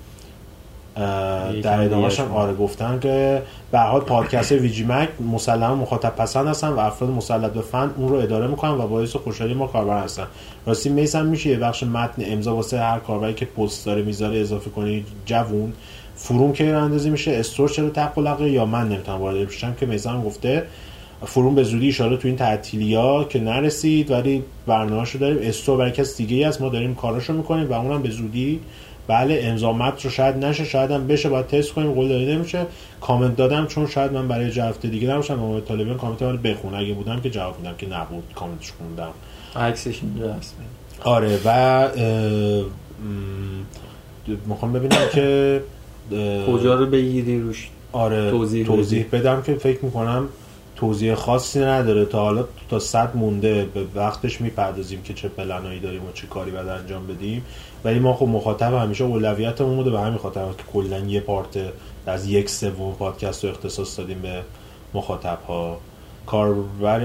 در ادامهش هم آره گفتن که به حال پادکست ویجی مک مسلما مخاطب پسند هستن و افراد مسلط به فن اون رو اداره می‌کنن و باعث خوشحالی ما کاربر هستن. راستی میسم میشه یه بخش متن امضا واسه هر کاربری که پست داره می‌ذاره اضافه کنی جوون فروم که اندازی میشه استور چرا تق و لقه یا من نمی‌تونم وارد بشم که میسم گفته فروم به زودی اشاره تو این تعطیلی ها که نرسید ولی برنامه‌شو داریم. استور برای کسی دیگه است ما داریم کاراشو می‌کنیم و اونم به زودی بله امضا متن رو شاید نشه شاید هم بشه باید تست کنیم قول داده نمیشه. کامنت دادم چون شاید من برای جه هفته دیگه نباشم محمد طالبیان کامنت رو بخونه اگه بودم که جواب میدم که نبود کامنتش خوندم. عکسش اینجا هست. آره و می‌خوام ببینم که کجا رو بگیری روش؟ آره توضیح توضیح, بدم که فکر می‌کنم توضیح خاصی نداره. تا حالا تا صد مونده به وقتش می‌پردازیم که چه پلنایی داریم و چه کاری باید انجام بدیم. ولی ما خب مخاطب همیشه اولویتمون بوده به همین خاطر که کلا یه پارت از یک سوم پادکست رو اختصاص دادیم به مخاطب ها کاربر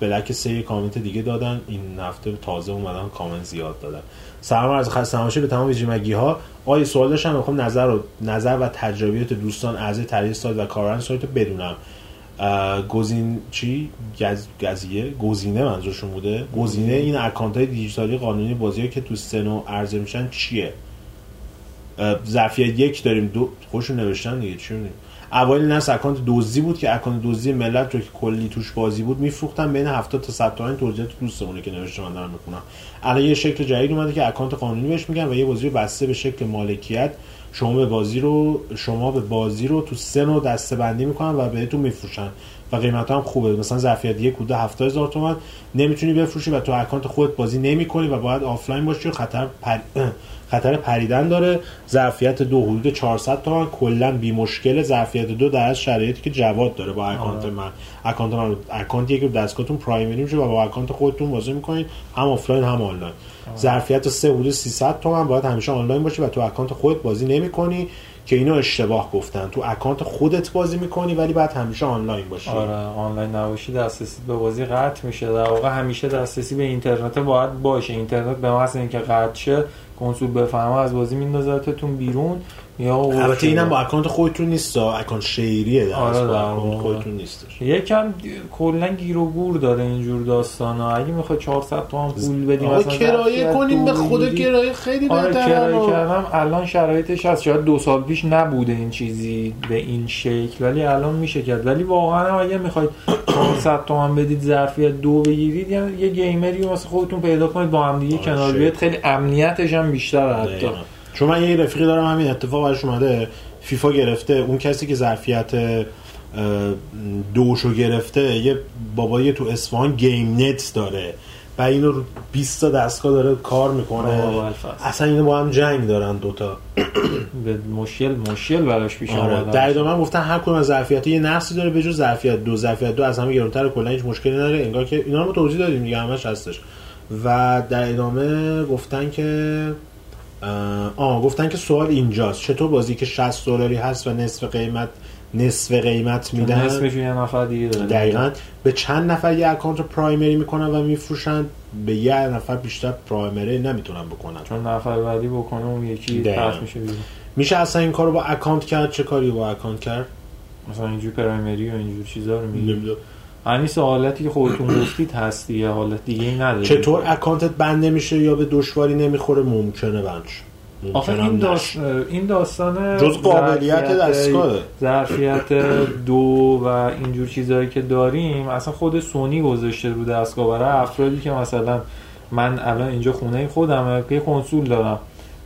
بلک سه کامنت دیگه دادن این هفته تازه اومدن کامنت زیاد دادن. سلام عرض خسته به تمام ویژیمگی ها آقای سوال داشتم می‌خوام نظر رو نظر و تجربیات دوستان اعضای تهیه سایت و کاربران سایت بدونم. گزین چی؟ گز... گزیه؟ گزینه منظورشون بوده. گزینه این account های دیجیتالی قانونی بازی که تو استور عرضه میشن چیه؟ ظرفیت یک داریم. دو خوشون نوشتن دیگه چی می‌دونیم اوایل نس account دزدی بود که account دزدی ملت رو که کلی توش بازی بود میفروختن. بین 70 تا 100 تومن توضیحات دوستمونه که نوشته من دارم می‌خونم الان یه شکل جدید اومده که account قانونی بهش میگن و یه بازی بسته به شکل مالکیت. شما به بازی رو شما به بازی رو تو سه نوع دسته بندی می‌کنن و بهتون میفروشن و قیمت هم خوبه. مثلا ظرفیت یک حدود 70000 تومان نمی‌تونی بفروشی و تو account خودت بازی نمی‌کنی و باید آفلاین باشی و خطر پر... خطر پریدن داره. ظرفیت دو حدود 400 تومن کلا بی مشکل ظرفیت دو در از شرایطی که جواد داره با account من. account من account یک دستگاهتون primary میشه و با account خودتون بازی می‌کنید هم آفلاین هم آنلاین. ظرفیت سه حدود 300 تومن. باید همیشه آنلاین باشی و تو account خودت بازی نمی‌کنی که اینو اشتباه گفتن. تو account خودت بازی می‌کنی ولی بعد همیشه آنلاین باشی. آره آنلاین نباشی دسترسی به بازی قطع میشه. در واقع همیشه دسترسی به اینترنت باید باشه. اینترنت به محض اینکه قطع شه کنسول بفهمه از بازی میندازتتون بیرون. یا البته اینم. با account خودتون نیست account شیریه در آره، با account. خودتون نیستش یکم کلا گیر و گور داره اینجور داستان ها اگه می‌خوای 400 تومن پول بدیم مثلا کرایه کنیم به بگیری. کرایه خیلی آره بهتره کرایه الان. کردم الان شرایطش هست شاید دو سال پیش نبوده این چیزی به این شکل ولی الان میشه کرد ولی واقعا اگه می‌خواید 400 تومن بدید ظرفیت دو بگیرید یعنی یه gamerی مثل خودتون پیدا کنید با هم دیگه آره، کنار. بیاد خیلی امنیتش هم بیشتره حتی. چون من یه رفیقی دارم همین اتفاق براش اومده. فیفا گرفته. اون کسی که ظرفیت دوشو گرفته یه بابایی تو اصفهان گیم نت داره. و اینو رو 20 تا دستگاه داره کار می‌کنه. اصلا اینو با هم جنگ دارن دوتا مشکل مشکل براش پیش آره. در ادامه هم گفتن هر کدوم از ظرفیت یه نقصی داره به جز ظرفیت دو. ظرفیت دو از همه گرونتر کلا هیچ مشکلی نداره. انگار که اینا رو ما توضیح دادیم دیگه همش هستش. و در ادامه گفتن که آه گفتن که سوال اینجاست. چطور بازی که 60 دلاری هست و نصف قیمت نصف قیمت میدن؟ نصفش یه نفر دیگه داره. دقیقا. به چند نفر یه account رو primary می‌کنن و میفروشن؟ به یه نفر بیشتر primary نمی‌تونن بکنن. چون نفر بعدی بکنه اون یکی. پس میشه بیرون میشه اصلا این کار رو با account کرد؟ چه کاری با account کرد؟ مثلا اینجور primary و اینجور چیزا رو میگی همیشه حالتی که خودتون گفتید هست دیگه حالت دیگه ای نداره. چطور؟ اکانتت بند نمیشه یا به دشواری نمی‌خوره؟ ممکنه بنش آخه این, داست... این داستان جز قابلیت دستگاهه. ظرفیت دو و اینجور چیزهایی که داریم اصلا خود سونی گذاشته رو دستگاه. برای افرادی که مثلا من الان اینجا خونه خودمه یه کنسول دارم.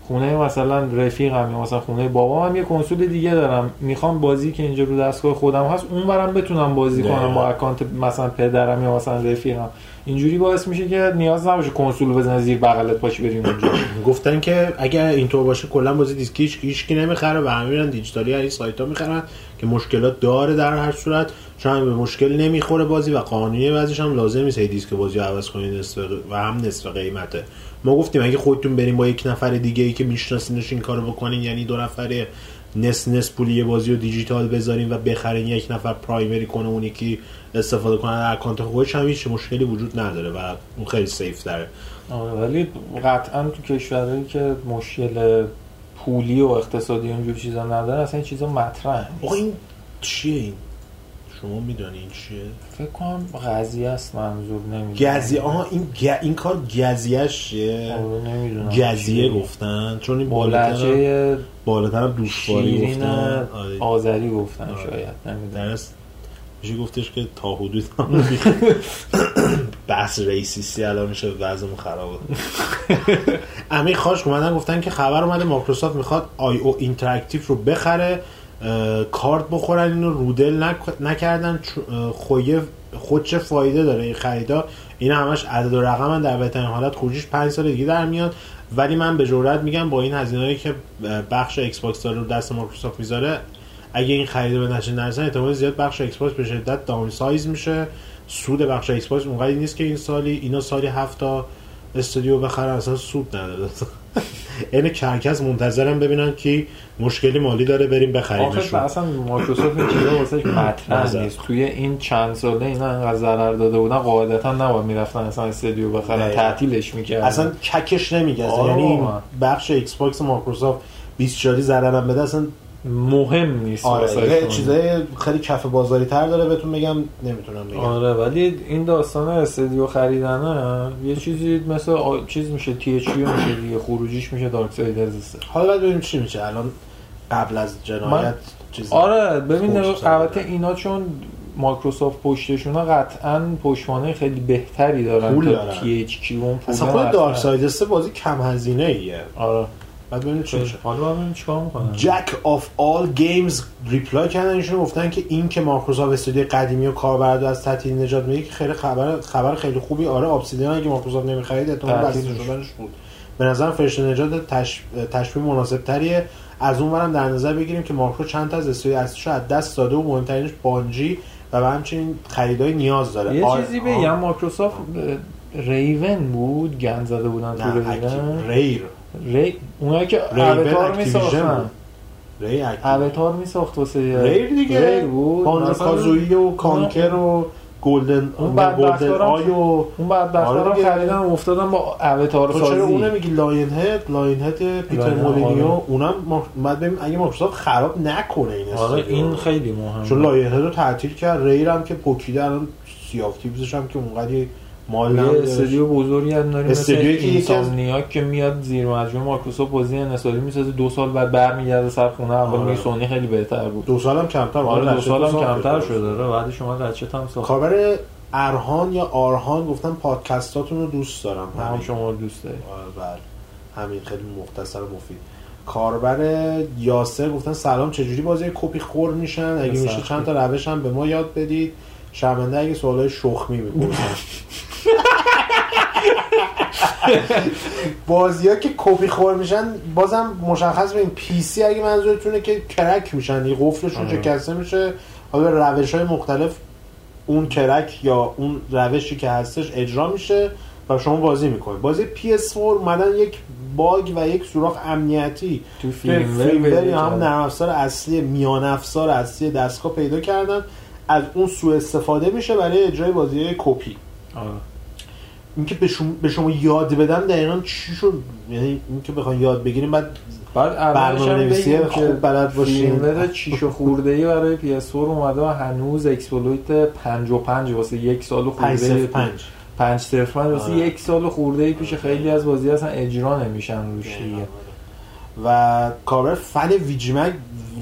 خونه مثلا رفیقم یا مثلا خونه بابام هم یه کنسول دیگه دارم. می‌خوام بازی که اینجا رو دستگاه خودم هست اون برم بتونم بازی. کنم با اکانت مثلا پدرم یا مثلا رفیقم. اینجوری باعث میشه که نیاز نباشه کنسول بزنه زیر بغلت پاشی بریم اونجا. گفتن که اگر اینطور باشه کلا بازی دیسکی هیچ هیچکی نمی‌خره و همه میرن دیجیتالی از این سایت ها می‌خرن که مشکلات داره در هر صورت. چون به مشکل نمی‌خوره بازی و قانونی بعضیش هم لازم نیست. دیسک بازی عوض کنید و هم نصف قیمته. ما گفتیم اگه خودتون بریم با یک نفر دیگه ای که میشناسینش این کارو بکنین یعنی دو نفره نصف نصف پولی یه بازی رو دیجیتال بذارین و بخرین یک نفر primary کنه اون یکی استفاده کنه. اکانت خودش هم هیچ مشکلی وجود نداره و اون خیلی سیف داره ولی قطعا تو کشورهایی که مشکل پولی و اقتصادی و اینجور چیزا نداره اصلا این چیزا مطرح نیست. این چیه این؟ شما می‌دونی این چیه؟ فکر کنم قضیه است منظور نمی‌دونم. گزیه آها این گ... این کار گزیهش چیه آره نمی‌دونم. گزیه گفتن چون این با بالاتر بالاتر هم دوشواری گفتن. آره. آذری گفتن آره. شاید نمی‌دونم. درست میشه گفتش که تا حدود بحث ریسیستی الان میشه وضعمون خرابه امیر خاش اومدن گفتن که خبر اومده مایکروسافت می‌خواد IO Interactive رو بخره. کارت بخورن اینو رودل نک- نکردن خویه خود فایده داره این خریدا؟ این همش عدد و رقم در بهترین حالت. خروجیش 5 سال دیگه در میاد. ولی من به جرئت میگم با این هزینه‌ای که بخش ایکس باکس داره رو دست مایکروسافت می‌ذاره اگه این خرید به نتیجه نرسن احتمال زیاد بخش ایکس باکس به شدت downsize میشه. سود بخش ایکس باکس اونقدری نیست که این سالی اینا سالی هفت تا استودیو بخرن اصلا سود نداره. عین کرکس منتظرن ببینن که مشکلی مالی داره بریم آخه بخریمشون اصلا مایکروسافت این چیزا واسه مطرح. نیست توی این چند ساله اینا انقدر ضرر داده بودن قاعدتا نباید می‌رفتن اصلا استودیو بخرن. تعطیلش می‌کردن اصلا ککش نمیگزه یعنی. بخش ایکس باکس مایکروسافت 20 جاری ضررم بده اصلا مهم نیست آره چیزای خیلی کف بازاری تر داره بهتون بگم نمی‌تونم بگم. آره ولی این داستان استودیو خریدنه یه چیزی مثل آ... چیز میشه THQ میشه دیگه خروجیش میشه Darksiders. حالا ببینیم چی میشه. الان قبل از جنایت من- چیز آره ببین خوش البته اینا چون مایکروسافت پشتشون قطعا پشتوانه خیلی بهتری دارن پول تا. THQ اون پول اصلا خود Dark siders 3 بازی کم هزینه ایه آره. بعد ببینیم چی میشه. حالا ببینیم چیکار می‌کنن. Jack of All Games reply کردن ایشون گفتن که این که مایکروسافت استودیو قدیمی و کاربرد از تعطیل نجات میده که خیلی خبر خبر خیلی خوبی. آره Obsidian اگه مایکروسافت نمی‌خرید احتمال. شدنش بود. به نظر فرشته نجات تش... تشبیه مناسب تریه از اون برم در نظر بگیریم که مایکرو چند تا از استودیو اصلیش از دست داده و مهمترینش بانجی و به همچنین خریدای نیاز داره. یه آر- چیزی. بگم مایکروسافت ریون بود؟ گند زده بودن تو نه ریون ریر ری اونایی که اوتار میساختن بود. ری. اوتار میساخت واسه ریر دیگه ریر بود کازویی و کانکر و گلدن اون بدبختا گلدن آی و اون آره رو دیگه. خریدن و افتادن با اوتار تو چرا سازی اون نمیگی لاین هد لاین هد پیتر مولینیو آره. اونم بعد ببین اگه مایکروسافت خراب نکنه این آره این. خیلی مهمه چون لاین هد رو تعطیل کرد ریر هم که پوکیده الان Sea of Thieves ش هم که اونقدر مال. استودیو بزرگی هم داریم مثل استودیویی که Insomniac که میاد زیر مجموعه مایکروسافت بازی انحصاری می‌سازه دو سال بعد برمیگرده سر خونه اول آره. میگه سونی خیلی بهتر بود. دو سال هم کمتر آره دو Ratchet سال هم ساخت کمتر شده. آره. بعد شما Ratchet هم ساخت. کاربر ارهان یا آرهان گفتن پادکستاتون رو دوست دارم. هم شما دوست دارید آره، بله. همین خیلی مختصر و مفید. کاربر یاسر گفتن سلام چجوری بازی کپی خور میشن؟ اگه میشه. چند تا روش هم به ما یاد بدید. شرمنده اگه سوالای شخمی می‌پرسن بازی ها که کپی خور میشن بازم مشخص ببین PC اگه منظورتونه که کرک میشن یه قفلشون آره. شکسته میشه. حالا روش های مختلف اون کرک یا اون روشی که هستش اجرا میشه و شما بازی می‌کنید. بازی PS4 اومدن یک باگ و یک سوراخ امنیتی تو firm firmware یا هم نرم افزار اصلی میان افزار اصلی دستگاه پیدا کردن. از اون سوء استفاده میشه برای اجرای بازی کپی. اینکه به شما, به شما یاد بدم دقیقا چی شد یعنی اینکه بخوان یاد بگیریم بعد بعد برنامه نویسی خوب که بلد باشین. فیلمور چیش خورده ای برای PS4 اومده و هنوز اکسپلویت 55 واسه یک سال خورده صفر ای پنج. 5 صرف واسه آره. یک سال خورده ای پیش خیلی از بازی اصلا اجرا نمیشن روش دیگه. و کاربر فن ویجمک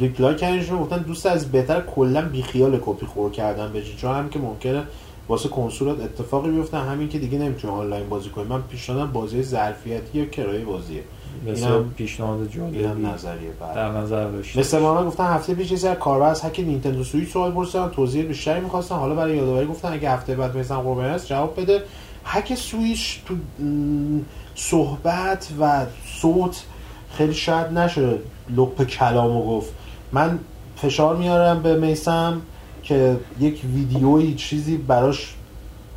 reply کردنشون گفتن دوست از بهتر کلا بیخیال کپی خور کردن بشی چون هم که ممکنه واسه کنسولات اتفاقی بیفته. همین که دیگه نمی‌تونه آنلاین بازی کنی. من پیشنهادم بازی ظرفیتی یا کرایه بازیه. اینم- پیشنهاد اینم جالبی نظریه بعد. در نظر داشته مثل ما گفتن هفته پیش یه سر کاربر از هک Nintendo Switch سوال پرسیدن. توضیح بیشتری می‌خواستن. حالا برای یادآوری گفتن اگه هفته بعد مثلا قربانی است جواب بده. هک سویچ تو صحبت و صوت خیلی شاید نشه لپ کلامو گفت من فشار میارم به میسم که یک ویدیویی چیزی براش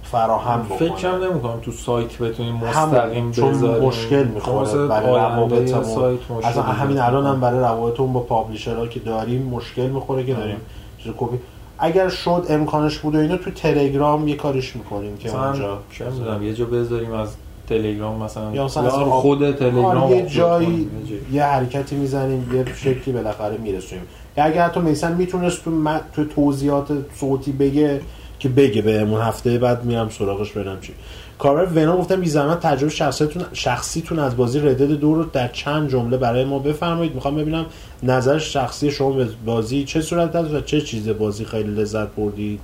فراهم بکنه فکرم نمی‌کنم تو سایت بتونیم مستقیم چون بذاریم مشکل می‌خوره برای روابطمون. سایت مشکل اصلا همین الان هم. برای روابطمون با پابلیشرها که داریم مشکل می‌خوره که. داریم چیز کپی اگر شد امکانش بود و اینا تو تلگرام یه کاریش می‌کنیم که اونجا چه می‌دونم یه جا بذاریم از تلگرام مثلا یا مثلا خود تلگرام آره، یه جایی یه حرکتی می‌زنیم یه شکلی بالاخره میرسونیم. یا اگر حتی میسن می‌تونست تو, تو توضیحات صوتی بگه که بگه بهمون هفته بعد میرم سراغش ببینم چی. کاربر ونا گفتم بی زحمت تجربه شخصیتون شخصیتون از بازی ردد دو رو در چند جمله برای ما بفرمایید. می‌خوام ببینم نظر شخصی شما به بازی چه صورت داشت و چه چیز بازی خیلی لذت بردید.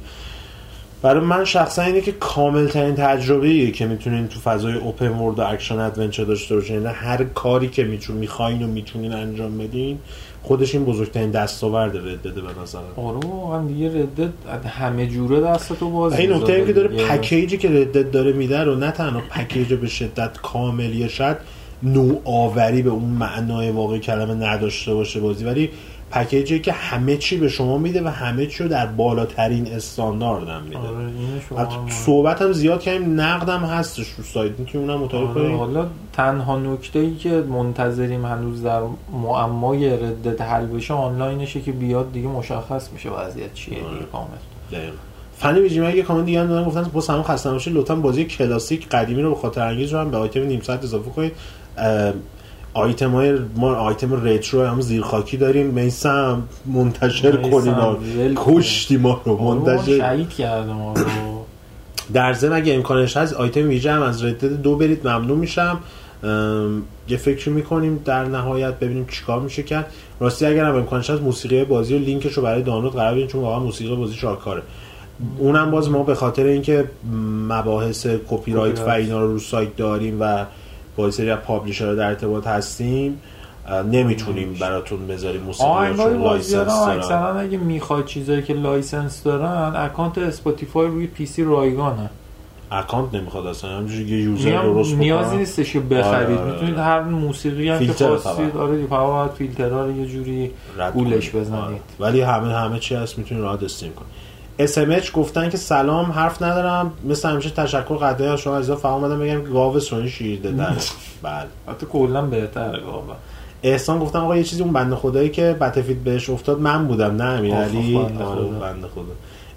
برای من شخصا اینه که کامل ترین تجربه ایه که می‌تونین تو فضای open world و action adventure داشته باشین یعنی هر کاری که میتون می‌خواین و می‌تونین انجام بدین خودش این بزرگترین دستاورد Red Dead ه به نظرم آره واقعا دیگه Red Dead همه جوره دست تو باز این نکته که داره. پکیجی که Red Dead داره میده رو نه تنها پکیج به شدت کاملی شاید نوآوری به اون معنای واقعی کلمه نداشته باشه بازی ولی پکیجی که همه چی به شما میده و همه چی رو در بالاترین استاندارد هم میده آره مهمه. صحبت هم زیاد کردیم نقدم هستش رو سایت می‌تونیم اونم مطالعه آره، حالا تنها نکته ای که منتظریم هنوز در معمای ردت حل بشه آنلاینشه که بیاد دیگه مشخص میشه وضعیت چیه آره. دیگه کامل دقیقاً. فنی ویژیمه یه کامنت دیگه هم دادن گفتن با سلام خسته نباشید لطفا بازی کلاسیک قدیمی رو به خاطر انگیز رو هم به آیتم نیم ساعت اضافه کنید آیتم های ما آیتم retro هم زیر خاکی داریم. میسم منتشر میثم، کنین. ول کن. کشتی ما رو منتشر. شهید کرده ما رو در ضمن اگه امکانش هست آیتم ویژه هم از Red Dead دو برید. ممنون میشم. یه فکری می‌کنیم در نهایت ببینیم چیکار میشه کرد. راستی اگر هم امکانش هست موسیقی بازی و لینکش رو برای دانلود قرار بدین چون واقعا موسیقی بازی شاهکاره اونم باز ما به خاطر اینکه مباحث کپی رایت و. اینا رو رو سایت داریم و با یه سری از publisher در ارتباط هستیم نمی‌تونیم براتون بذاریم موسیقی license دارن. اکثرا اگه می‌خواد چیزایی که license دارن اکانت Spotify روی PC رایگانه اکانت نمی‌خواد اصلا همینجوری یه user درست نیازی. نیستش که بخرید آره، آره، می‌تونید آره. هر موسیقی هم که خواستید. آره فقط باید فیلترها رو یه جوری گولش. بزنید. ولی همه همه چی هست می‌تونید راحت stream کنید SMH گفتن که سلام حرف ندارم. مثل همیشه تشکر قدری از شما. عزیزا فقط اومدم بگم که گاو سونی شیرده در بله. حتی کلا بهتره واقعا احسان گفتم آقا یه چیزی اون بنده خدایی که بتفید بهش افتاد من بودم نه امیر علی. بنده آره، خدا. بنده خدا.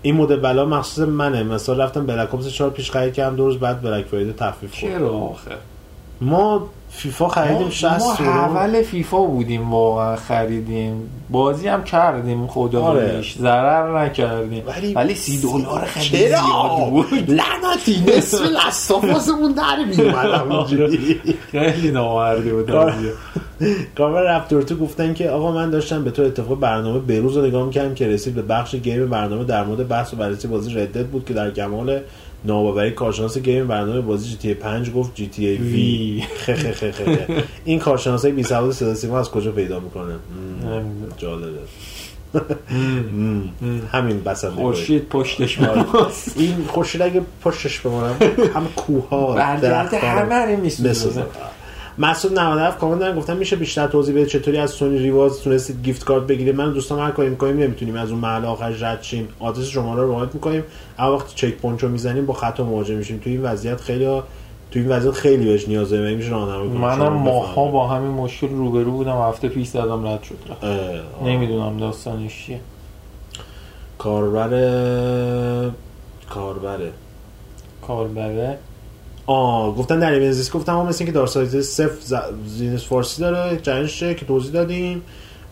این مدل بلا مخصوص منه. مثلا رفتم بلک اپس 4 پیش خرید کردم دو روز بعد بلک فرایده تخفیف خورد چرا آخه؟ ما فیفا خریدیم ما 60 یورو. اول فیفا بودیم واقعا خریدیم. بازی هم کردیم خدا آره. ضرر نکردیم. ولی- ولی, سی دلار خیلی زیاد بود. لعنتی نصف لاستافاسمون در میومد خیلی نامردی بود. کامل رفتور تو گفتن که آقا من داشتم به تو اتفاق برنامه بروز رو نگاه می‌کردم که رسید به بخش گیم برنامه در مورد بحث و بررسی بازی ردت بود که در کمال ناباوری کارشناس گیم برنامه بازی جی تی 5 گفت جی تی ای وی. این کارشناسای بی سواد صدا سیما از کجا پیدا می‌کنه. جالبه. همین بسنده خورشید پشتش. ماست این خورشید اگه پشتش بمونم هم کوه ها برگرد همه رو میسوزه مسعود 97 کامنت دارن گفتن میشه بیشتر توضیح بده چطوری از Sony Rewards تونستید gift card بگیرید. من دوستان هر کاری می‌کنیم نمی‌تونیم از اون مرحله آخر رد شیم. آدرس شماره رو وارد می‌کنیم. اما وقتی checkpoint رو می‌زنیم با خطا مواجه میشیم. تو این وضعیت خیلی ها تو این وضعیت خیلی بهش نیاز داریم. میشه راهنمایی کنیم. منم شما ماها. با همین مشکل روبرو بودم. هفته پیش زدم رد شد. نمی‌دونم داستانش چیه. کاربر کاربره. کاربره. آه گفتن در ایونزیس گفتم ما مثل اینکه دار سایز صفر ز- زینس فارسی داره جنش که توضیح دادیم.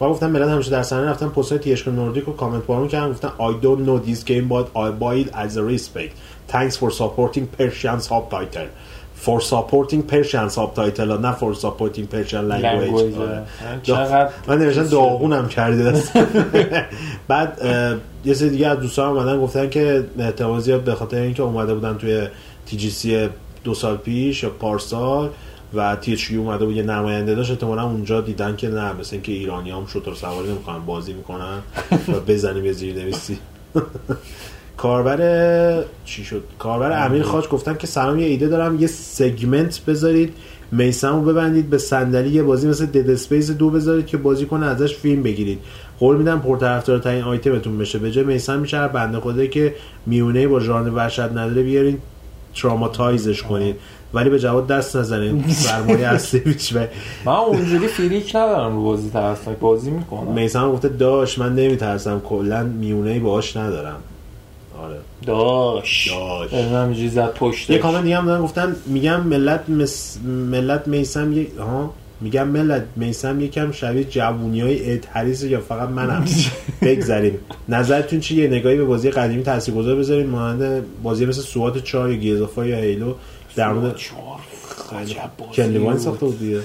و گفتن ملت همیشه در صحنه رفتن پست های تیشک نوردیک رو کامنت بارون کردن گفتن I don't know this game but I buy it as a respect. Thanks for supporting Persian subtitle. For supporting Persian subtitle نه for supporting Persian language. آره. من نوشتن داغونم دست بعد یه سری دیگه از دوستان اومدن گفتن که احتمال زیاد به خاطر اینکه اومده بودن توی تی جی سی دو سال پیش یا پارسال و تی اچ اومده بود یه نماینده داشت احتمالا اونجا دیدن که نه مثل اینکه ایرانی هم شطور سواری نمی‌کنن بازی می‌کنن و بزنیم یه زیر نویسی کاربر چی شد؟ کاربر امیر خاج گفتن که سلام یه ایده دارم یه سگمنت بذارید میسم رو ببندید به صندلی یه بازی مثل Dead Space دو بذارید که بازی کنه ازش فیلم بگیرید. قول میدم پرطرفدار ترین آیتمتون بشه. به جای میسم میشه بنده خدایی که میونه با ژانر وحشت نداره بیارین. traumatize ش کنید ولی به جواد دست نزنید سرمایه اصلی و من اونجوری freak ندارم رو بازی ترسناک. بازی می‌کنم. میسم گفته داش من نمیترسم. کلا میونه باهاش ندارم. آره. داش. داش. زد پشتش. یه کامنت دیگه هم دارن گفتن میگم ملت مس... ملت میسم یک ها؟ میگم ملت میسم یکم شبیه جوونی های اد هریس یا فقط منم. بگذریم. نظرتون چیه؟ یه نگاهی به بازی قدیمی تاثیرگذار بذاریم. مانند بازی مثل سوات 4 یا گیزافا یا هیلو. در مورد چهار؟ کلیوان. ساخته بود دیگه.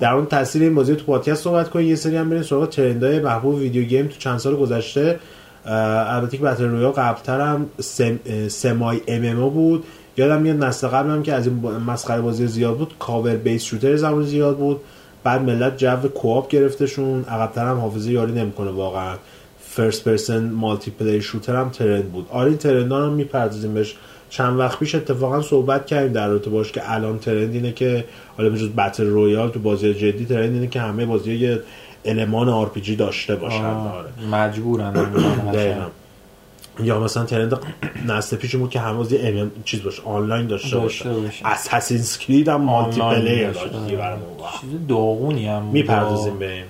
در مورد تاثیر این بازی تو پادکست صحبت کنیم. یه سری هم بریم سراغ ترندهای محبوب ویدیو گیم تو چند سال گذشته. البته که بتل رویا قبلتر هم سم... سمای ام ام بود. یادم میاد نسل قبلم که از این مسخره بازی زیاد بود cover based shooter زمان زیاد بود. بعد ملت جو co-op گرفتشون. عقبتر هم حافظه یاری نمی‌کنه واقعا. first person multiplayer shooter هم ترند بود. آره این ترند هم می‌پردازیم بهش. چند وقت پیش اتفاقا صحبت کردیم در رابطه باش که الان ترند اینه که حالا به جز battle royale تو بازی جدی ترند اینه که همه بازی یه المان آر داشته باشن. آره. مجبورن. یا مثلا ترند نسل پیش بود که همه بازی ام چیز باشه آنلاین داشته باشه. Assassin's Creed هم multiplayer. داشت. چیز داغونی هم. می‌پردازیم به این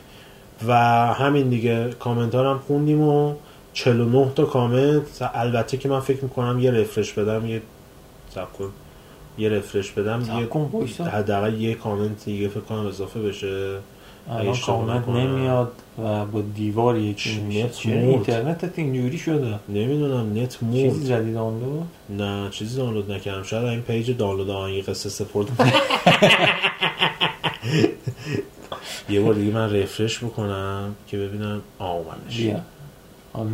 و همین دیگه کامنت هم خوندیم و 49 تا کامنت البته که من فکر می‌کنم یه refresh بدم یه کن یه refresh بدم یه. حداقل یه کامنت دیگه فکر کنم اضافه بشه الان کامنت. نمیاد و با دیوار میشه نت. اینترنتت اینجوری شده. نمی‌دونم نت چیزی مورد جدید آنلود نه چیزی دانلود نکردم. شاید این پیج دانلود آهنگ قصه سپورت یه بار دیگه من رفرش بکنم که ببینم. آمدش بیا.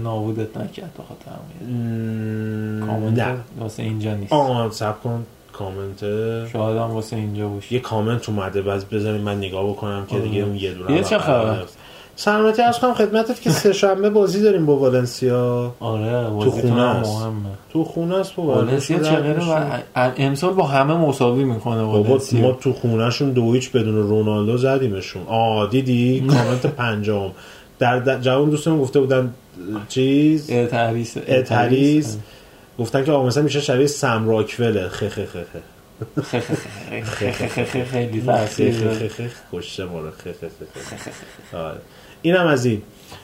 نابودت نکرد به خاطر همین. نه کامنت واسه اینجا نیست. آه سب کن. کامنت. شاید هم واسه اینجا باشه یه کامنت اومده بعد بذاریم من نگاه بکنم که دیگه اون یه دونه یه چه خبر؟ سلامتی از کنم خدمتت که سه شنبه بازی داریم با والنسیا. آره تو خونه است. مهمه. تو خونه است بابا والنسیا چقدر. و- امسال با همه مساوی می‌کنه والنسیا ما تو خونهشون دو هیچ بدون رونالدو زدیمشون. آه دیدی؟ کامنت پنجم. در, در جوان دوستان گفته بودن چیز؟ تحریس گفتن که آقا مثلا میشه شبیه سم راکوله خه خه خه خه خیلی خه تاثیر خه داره. خه خه کشته ما رو خه خه خه خه. اینم از این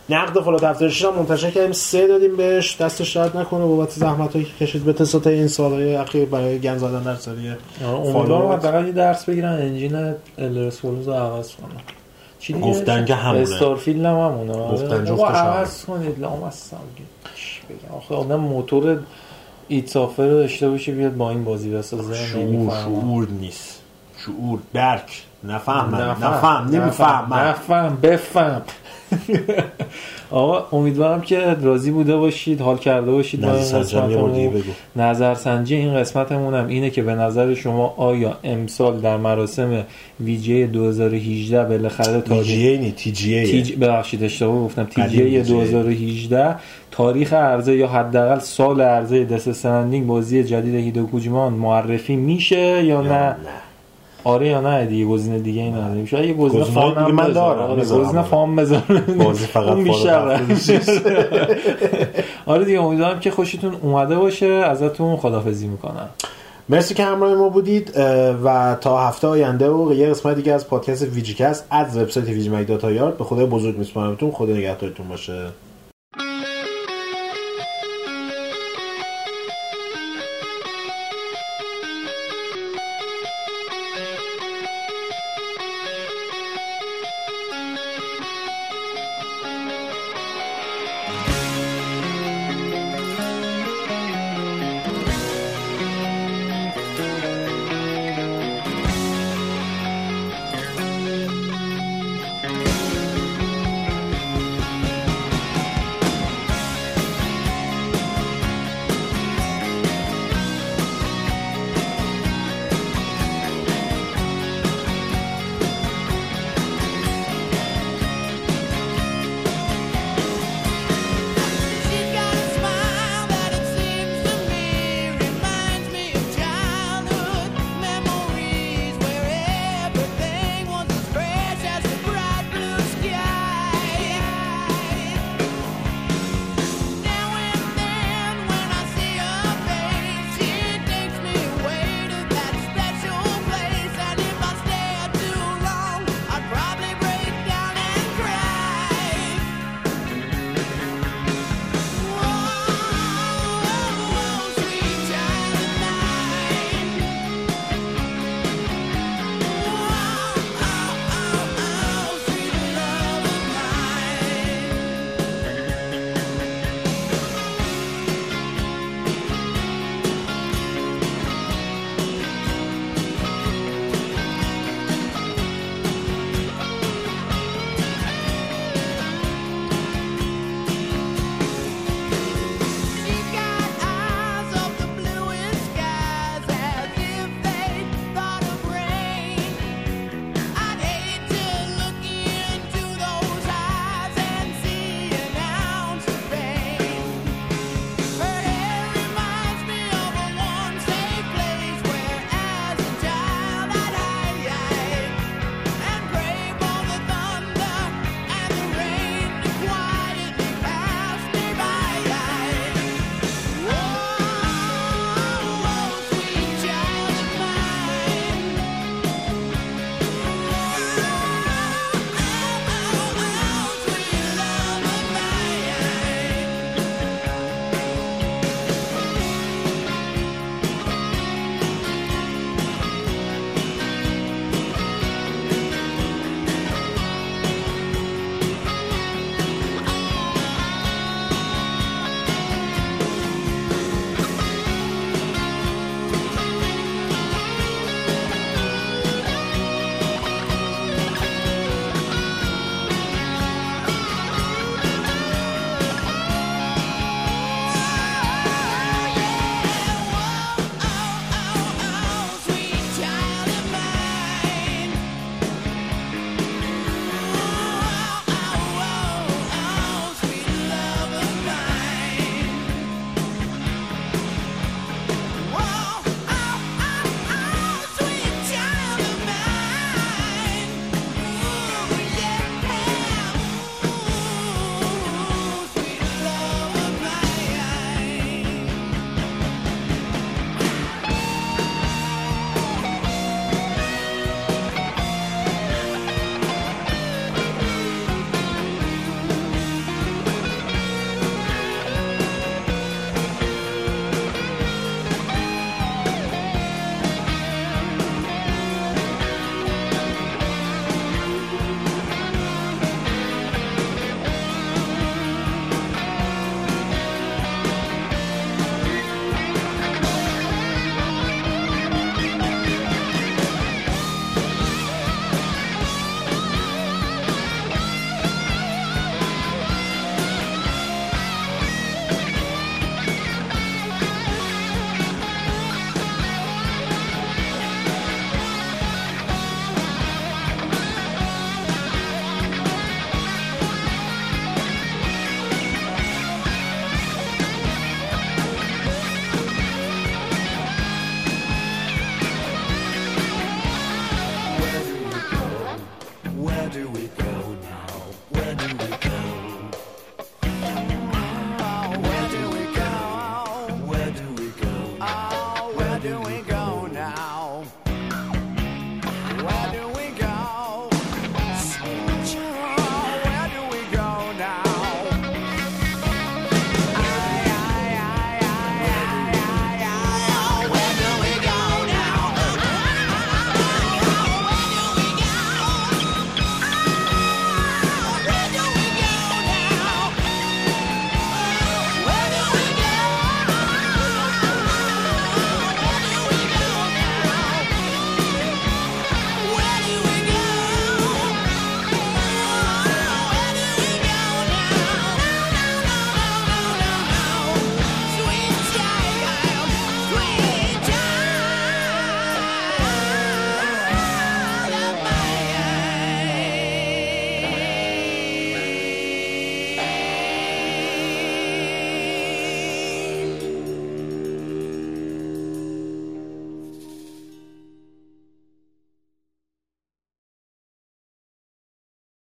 نقد فالوت 76 هم منتشر کردیم سه دادیم بهش دستش درد نکنه بابت زحمت هایی که کشید به تساط این سالهای اخیر برای گن زدن در سری امیدوارم حداقل یه درس بگیرن انجین الرس رو عوض کنن چی دیگه؟ گفتن که همونه. استارفیلد هم همونه گفتن. جفتش بابا همونه. عوض کنید لام هستم چی بگم آخه آدم موتور ایتسافر رو داشته باشه بیاد با این بازی بسازه شعور. شعور نیست. شعور درک. نفهم. نفهم نفهم. نمیفهم نفهم. بفهم. آقا امیدوارم که راضی بوده باشید حال کرده باشید. نظر نظرسنجی این قسمتمون هم اینه که به نظر شما آیا امسال در مراسم ویجی 2018 بالاخره تاریخ جی ای نی تی جی ای تی ببخشید اشتباه گفتم. تی جی TGA. 2018 تاریخ عرضه یا حداقل سال عرضه Death Stranding بازی جدید هیدئو کوجیما معرفی میشه یا نه. آره یا نه دیگه گزینه دیگه ای نداریم. شاید یه گزینه fun دیگه من. دارم، آره،. گزینه fun بذار بازی فقط اون بیشتر. آره دیگه امیدوارم که خوشتون اومده باشه. ازتون خدافظی می‌کنم. مرسی که همراه ما بودید و تا هفته آینده و یه قسمت دیگه از پادکست VGCast از وبسایت VGMag dot IR به خدای بزرگ میسپارمتون. خدا نگهدارتون باشه.